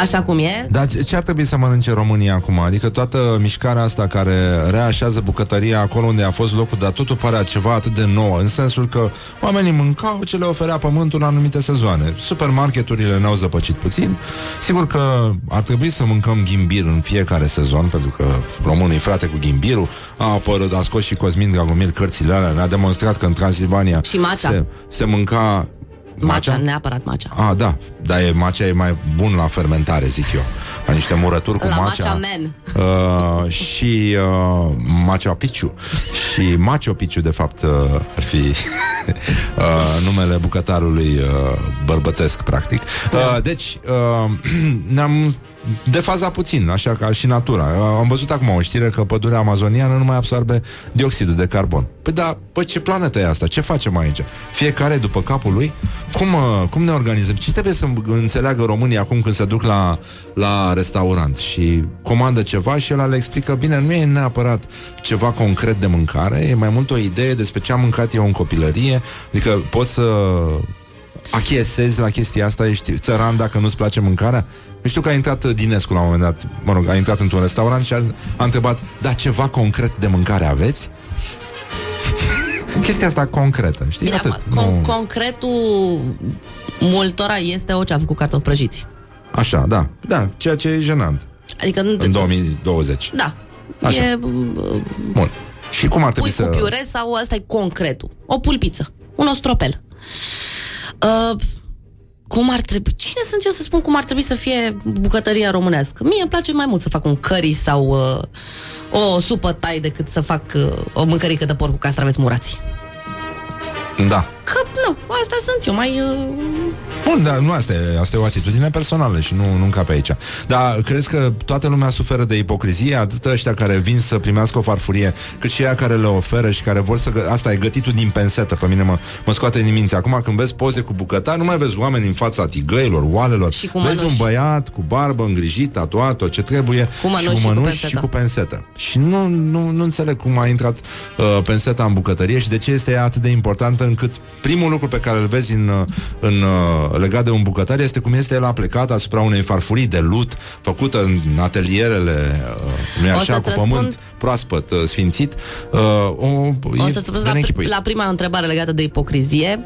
Așa cum e. Dar ce ce ar trebui să mănânce România acum? Adică toată mișcarea asta care reașează bucătăria acolo unde a fost locul, dar totul pare ceva atât de nou, în sensul că oamenii mâncau ce le oferea pământul în anumite sezoane. Supermarketurile ne-au zăpăcit puțin. Sigur că ar trebui să mâncăm ghimbir în fiecare sezon, pentru că românii frate cu ghimbirul a apărut, a scos și Cosmin Dragomir cărțile alea, ne-a demonstrat că în Transilvania Și macea. se, se mânca Macea, neapărat macea. Ah, da, dar e, macea e mai bun la fermentare, zic eu. La niște murături cu La macea. macea man. Uh, și uh, macea piciu. Și macio piciu, de fapt, uh, ar fi uh, numele bucătarului uh, bărbătesc, practic. Uh, deci, uh, ne-am defaza puțin, așa ca și natura. Uh, Am văzut acum o știre că pădurea amazoniană nu mai absorbe dioxidul de carbon. Păi da, păi ce planetă e asta? Ce facem aici? Fiecare după capul lui? Cum, uh, cum ne organizăm? Ce trebuie să înțeleagă românii acum când se duc la, la restaurant și comandă ceva și el le explică, bine, nu e neapărat ceva concret de mâncare, e mai mult o idee despre ce am mâncat eu în copilărie, adică poți să achiesezi la chestia asta, ești țăran dacă nu-ți place mâncarea? Eu știu că a intrat Dinescu la un moment dat, mă rog, a intrat într-un restaurant și a, a întrebat, da, ceva concret de mâncare aveți? Chestia asta concretă, știi? Bine, Atât. acum, con- nu... concretul multora este o ceafă cu cartofi prăjiți. Așa, da, da, ceea ce e jenant Adică nu în 2020. Da. Așa. E uh, Bun. Și cum ar pui trebui cu să... piure sau asta e concretul. O pulpiță. Un ostropel. Uh, cum ar trebui... Cine sunt eu să spun cum ar trebui să fie bucătăria românească? Mie îmi place mai mult să fac un curry sau uh, o supă tai decât să fac uh, o mâncărică de porc cu castraveți murați. Da. Că, nu, asta sunt eu, mai... Uh, Bun, dar nu asta e, asta e o atitudine personală și nu, nu încape aici. Dar crezi că toată lumea suferă de ipocrizie, atât ăștia care vin să primească o farfurie, cât și ea care le oferă și care vor să... Gă... Asta e gătitul din pensetă, pe mine mă, mă scoate din minți. Acum când vezi poze cu bucătari, nu mai vezi oameni în fața tigăilor, oalelor. Și cu vezi un mănuși. băiat cu barbă îngrijit, tatuat, tot ce trebuie, Cu mănuși și și cu cu mănuși și pensetă. cu pensetă. Și nu, nu, nu înțeleg cum a intrat uh, penseta în bucătărie și de ce este ea atât de importantă încât primul lucru pe care îl vezi în, uh, în uh, legat de un bucătar este cum este el aplecat asupra unei farfurii de lut făcută în atelierele uh, nu O așa, să-ți cu răspund- pământ proaspăt uh, sfințit. Uh, o, O e să spun de la, neînchipuit. la prima întrebare legată de ipocrizie.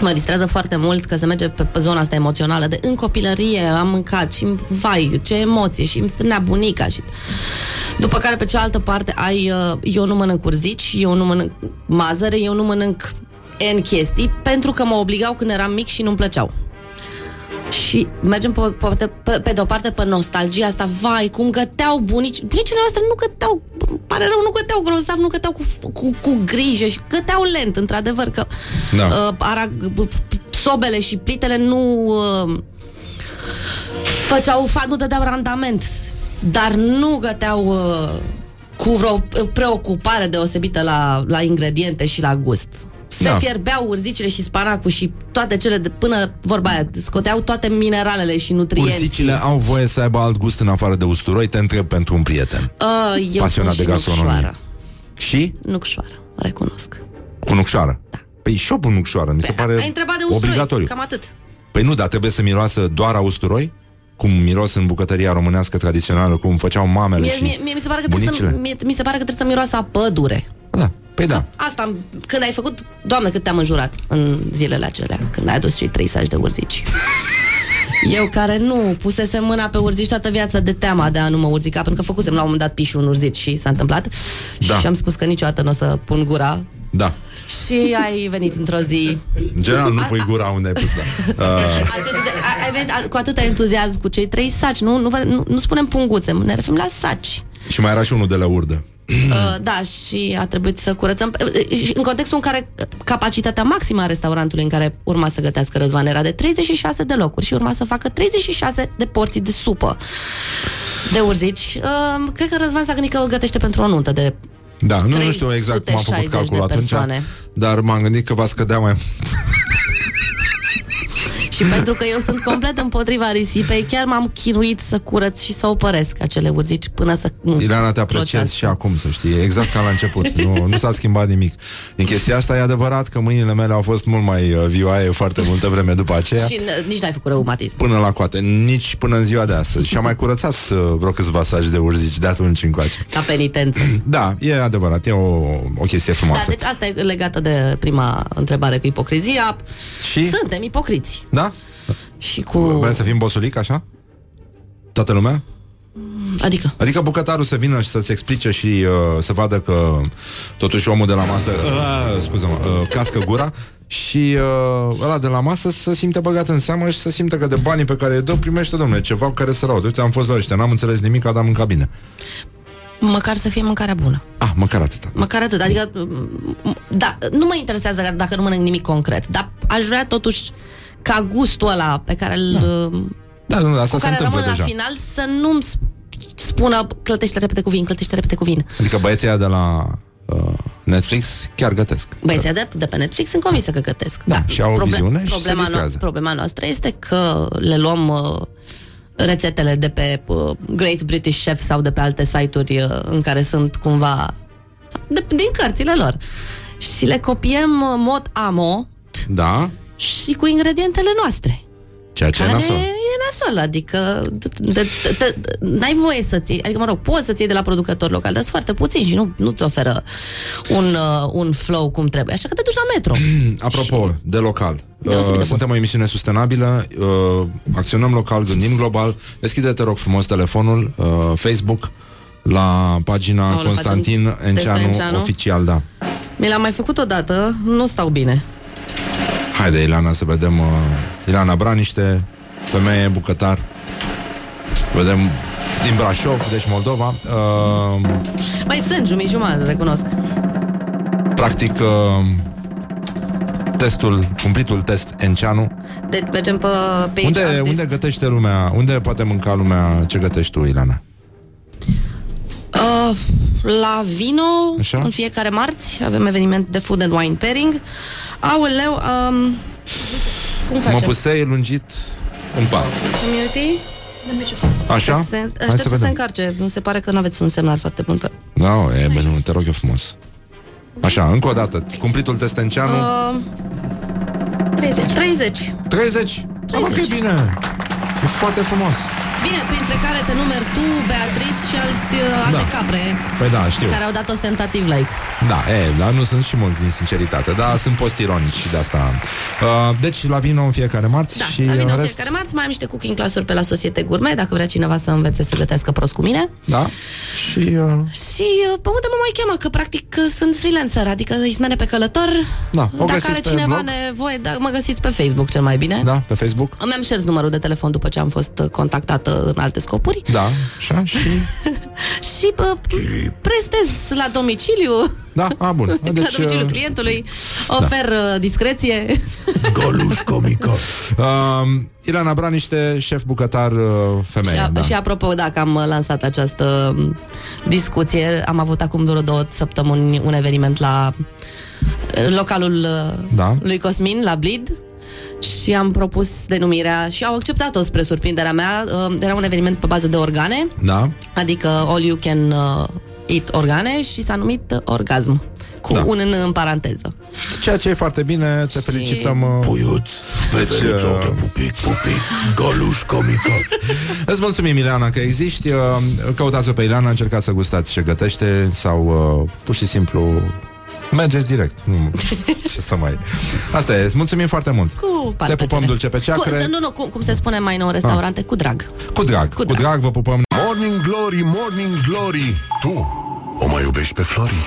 Mă distrează foarte mult că se merge pe, pe zona asta emoțională de în copilărie am mâncat și vai, ce emoție și îmi strânea bunica și... După care pe cealaltă parte ai uh, eu nu mănânc urzici, eu nu mănânc mazăre, eu nu mănânc N chestii pentru că mă obligau când eram mic și nu-mi plăceau. Și mergem pe, pe, pe, pe de o parte pe nostalgia asta, vai, cum găteau bunici. Bunicile noastre nu găteau, îmi pare rău, nu găteau grozav, nu găteau cu, cu, cu grijă și găteau lent, într-adevăr, că Da. uh, ara, sobele și plitele nu uh, făceau, fa- nu dădeau randament, dar nu găteau uh, cu vreo preocupare deosebită la, la ingrediente și la gust. Se Da. da. fierbeau urzicile și spanacul și toate cele de, până vorba aia, scoteau toate mineralele și nutrienții. Urzicile au voie să aibă alt gust în afară de usturoi? Te întreb pentru un prieten. Uh, eu Pasionat spun de și gastronomie. nucșoară. Și? Nucșoară, recunosc. Cu nucșoară? Da. Păi și eu pun nucșoară, mi se pare Ai întrebat de usturoi, obligatoriu. cam atât. Păi nu, dar trebuie să miroasă doar a usturoi? Cum miros în bucătăria românească tradițională, cum făceau mamele Mie, și mie, mie, mi, se pare că trebuie să, bunicile? mie, mi se pare că trebuie să miroasă a pădure. Păi da. Asta, am- când ai făcut, doamne, cât te-am înjurat în zilele acelea, când ai adus cei trei saci de urzici. Eu care nu pusesem mâna pe urzici toată viața de teama de a nu mă urzica, pentru că făcusem la un moment dat pișul un urzici și s-a întâmplat. Da. Și am spus că niciodată nu o să pun gura. Da. Și ai venit într-o zi În general nu pui gura unde ai pus da. uh, atât de, ai- ai venit a- cu atâta entuziasm cu cei trei saci, nu, nu, vă- nu, nu spunem punguțe, ne referim la saci. Și mai era și unul de la urdă. Uh, da, și a trebuit să curățăm. Uh, și În contextul în care capacitatea maximă a restaurantului în care urma să gătească Răzvan era de 36 de locuri și urma să facă 36 de porții de supă de urzici. Uh, cred că Răzvan s-a gândit că gătește pentru o nuntă de Da, nu, nu știu exact cum a făcut 360 calculul de atunci, persoane. dar m-am gândit că va scădea mai Și pentru că eu sunt complet împotriva risipei, chiar m-am chinuit să curăț și să opăresc acele urzici până să nu Ileana, te apreciez clocească. și acum, să știi, exact ca la început. Nu, nu s-a schimbat nimic. Din chestia asta e adevărat că mâinile mele au fost mult mai uh, vioaie foarte multă vreme după aceea. Și n- nici n-ai făcut reumatism. Până la coate, nici până în ziua de astăzi. Și am mai curățat uh, vreo câțiva saci de urzici de atunci încoace. Ca penitență. Da, e adevărat, e o, o chestie Da, frumoasă. deci asta e legată de prima întrebare cu ipocrizia. Și? Suntem ipocriți. Da? Și cu... Vrem să fim bosulic, așa? Toată lumea? Adică? Adică bucătarul să vină și să-ți explice și uh, să vadă că totuși omul de la masă, uh, scuză-mă, uh, cască gura și uh, ăla de la masă să simte băgat în seamă și să simte că de banii pe care îi dă primește, domnule, ceva cu care să raud. Uite, am fost la ăștia, n-am înțeles nimic, am în cabine. Măcar să fie mâncarea bună. Ah, măcar atâta. Măcar atât. Adică, m- da, nu mă interesează dacă nu mănânc nimic concret, dar aș vrea totuși ca gustul ăla pe care îl... Da, nu, asta cu se care întâmplă rămân deja. la final să nu-mi sp- spună clătește repede cu vin, clătește repede cu vin. Adică băieții ăia de la uh, Netflix chiar gătesc. Băieții de, de pe Netflix sunt convinsă că gătesc. Da, și au o viziune și se problema, distrează. problema noastră este că le luăm uh, rețetele de pe uh, Great British Chef sau de pe alte site-uri uh, în care sunt cumva sau de, din cărțile lor și le copiem uh, mod amo Da? Și cu ingredientele noastre. Ceea ce e care nasol. e nasol, adică de, de, de, de, n-ai voie să-ți iei, adică mă rog, poți să-ți iei de la producător local, dar sunt foarte puțin și nu, nu-ți oferă un, uh, un flow cum trebuie, așa că te duci la metro. Apropo, de local. Deosebit de Uh, suntem o emisiune sustenabilă, uh, acționăm local, gândim global. Deschide, te rog frumos, telefonul, uh, Facebook, la pagina Aoleu, Constantin facem testul Enceanu, Enceanu? oficial, da. Mi l-am mai făcut odată, nu stau bine. Haide, Ileana, să vedem uh, Ileana Braniște, femeie, bucătar. Vedem din Brașov, deci Moldova. Uh, Mai sunt jumii jumătate, recunosc. practic, uh, testul, cumplitul test Enceanu. Deci mergem pe page Unde, artist. unde gătește lumea, unde poate mânca lumea ce gătești tu, Ileana? Uh, la Vino, Așa? în fiecare marți, avem eveniment de food and wine pairing. Aoleu, um, cum Mă facem? pusei lungit în pat. Community? Așa? Se, Hai aștept să să, se vedem. încarce. Mi se pare că nu aveți un semnal foarte bun pe... Da, e, bine, nu, te rog eu frumos. Așa, încă o dată, cumplitul test Enceanu. Uh, 30. 30. 30? Da, mă, că e bine. E foarte frumos. Bine, printre care te numeri tu, Beatrice și alți uh, alte Da. capre Păi da, știu. care au dat ostentativ like. Da, e, dar nu sunt și mulți din sinceritate, dar sunt postironici și de asta. Uh, deci la vino în fiecare marți Da, și la în vine în rest, fiecare marți, mai am niște cooking clasuri pe la Societe Gourmet, dacă vrea cineva să învețe să gătească prost cu mine. da. Și uh, Și uh, pe unde mă mai cheamă? Că practic uh, sunt freelancer, adică Ismene pe călător. Da, o Dacă găsiți are pe cineva blog? nevoie, da, mă găsiți pe Facebook cel mai bine. da, pe Facebook. Îmi am șers numărul de telefon după ce am fost uh, contactată în alte scopuri. Da, așa și... Și uh, prestez la domiciliu. Da, a, bun. la Deci, domiciliul uh, clientului. Ofer uh, discreție. Goluș comică. Uh, Ileana Braniște, șef bucătar uh, femeie. Și, a, da. și apropo, dacă am lansat această um, discuție, am avut acum vreo două săptămâni un eveniment la uh, localul uh, Da. lui Cosmin, la Blid, și am propus denumirea și au acceptat-o spre surprinderea mea. Uh, Era un eveniment pe bază de organe, Da. adică all you can uh, eat organe și s-a numit uh, orgasm, cu Da. un în, în paranteză. Ceea ce e foarte bine, te felicităm. Uh, Puiuț, deci, uh, pupic, pupic, goluș comică. Îți mulțumim, Ileana, că existi. Uh, Căutați-o pe Ileana, încercați să gustați ce gătește sau uh, pur și simplu mergeți direct. Nu, ce să mai... Asta e, îți mulțumim foarte mult. Cu Te pupăm dulce pe Cu, ceacre. nu, nu, cum, cum se spune mai nou în restaurante, cu drag. Cu drag, cu drag, vă pupăm. Morning Glory, Morning Glory Tu o mai iubești pe Flori?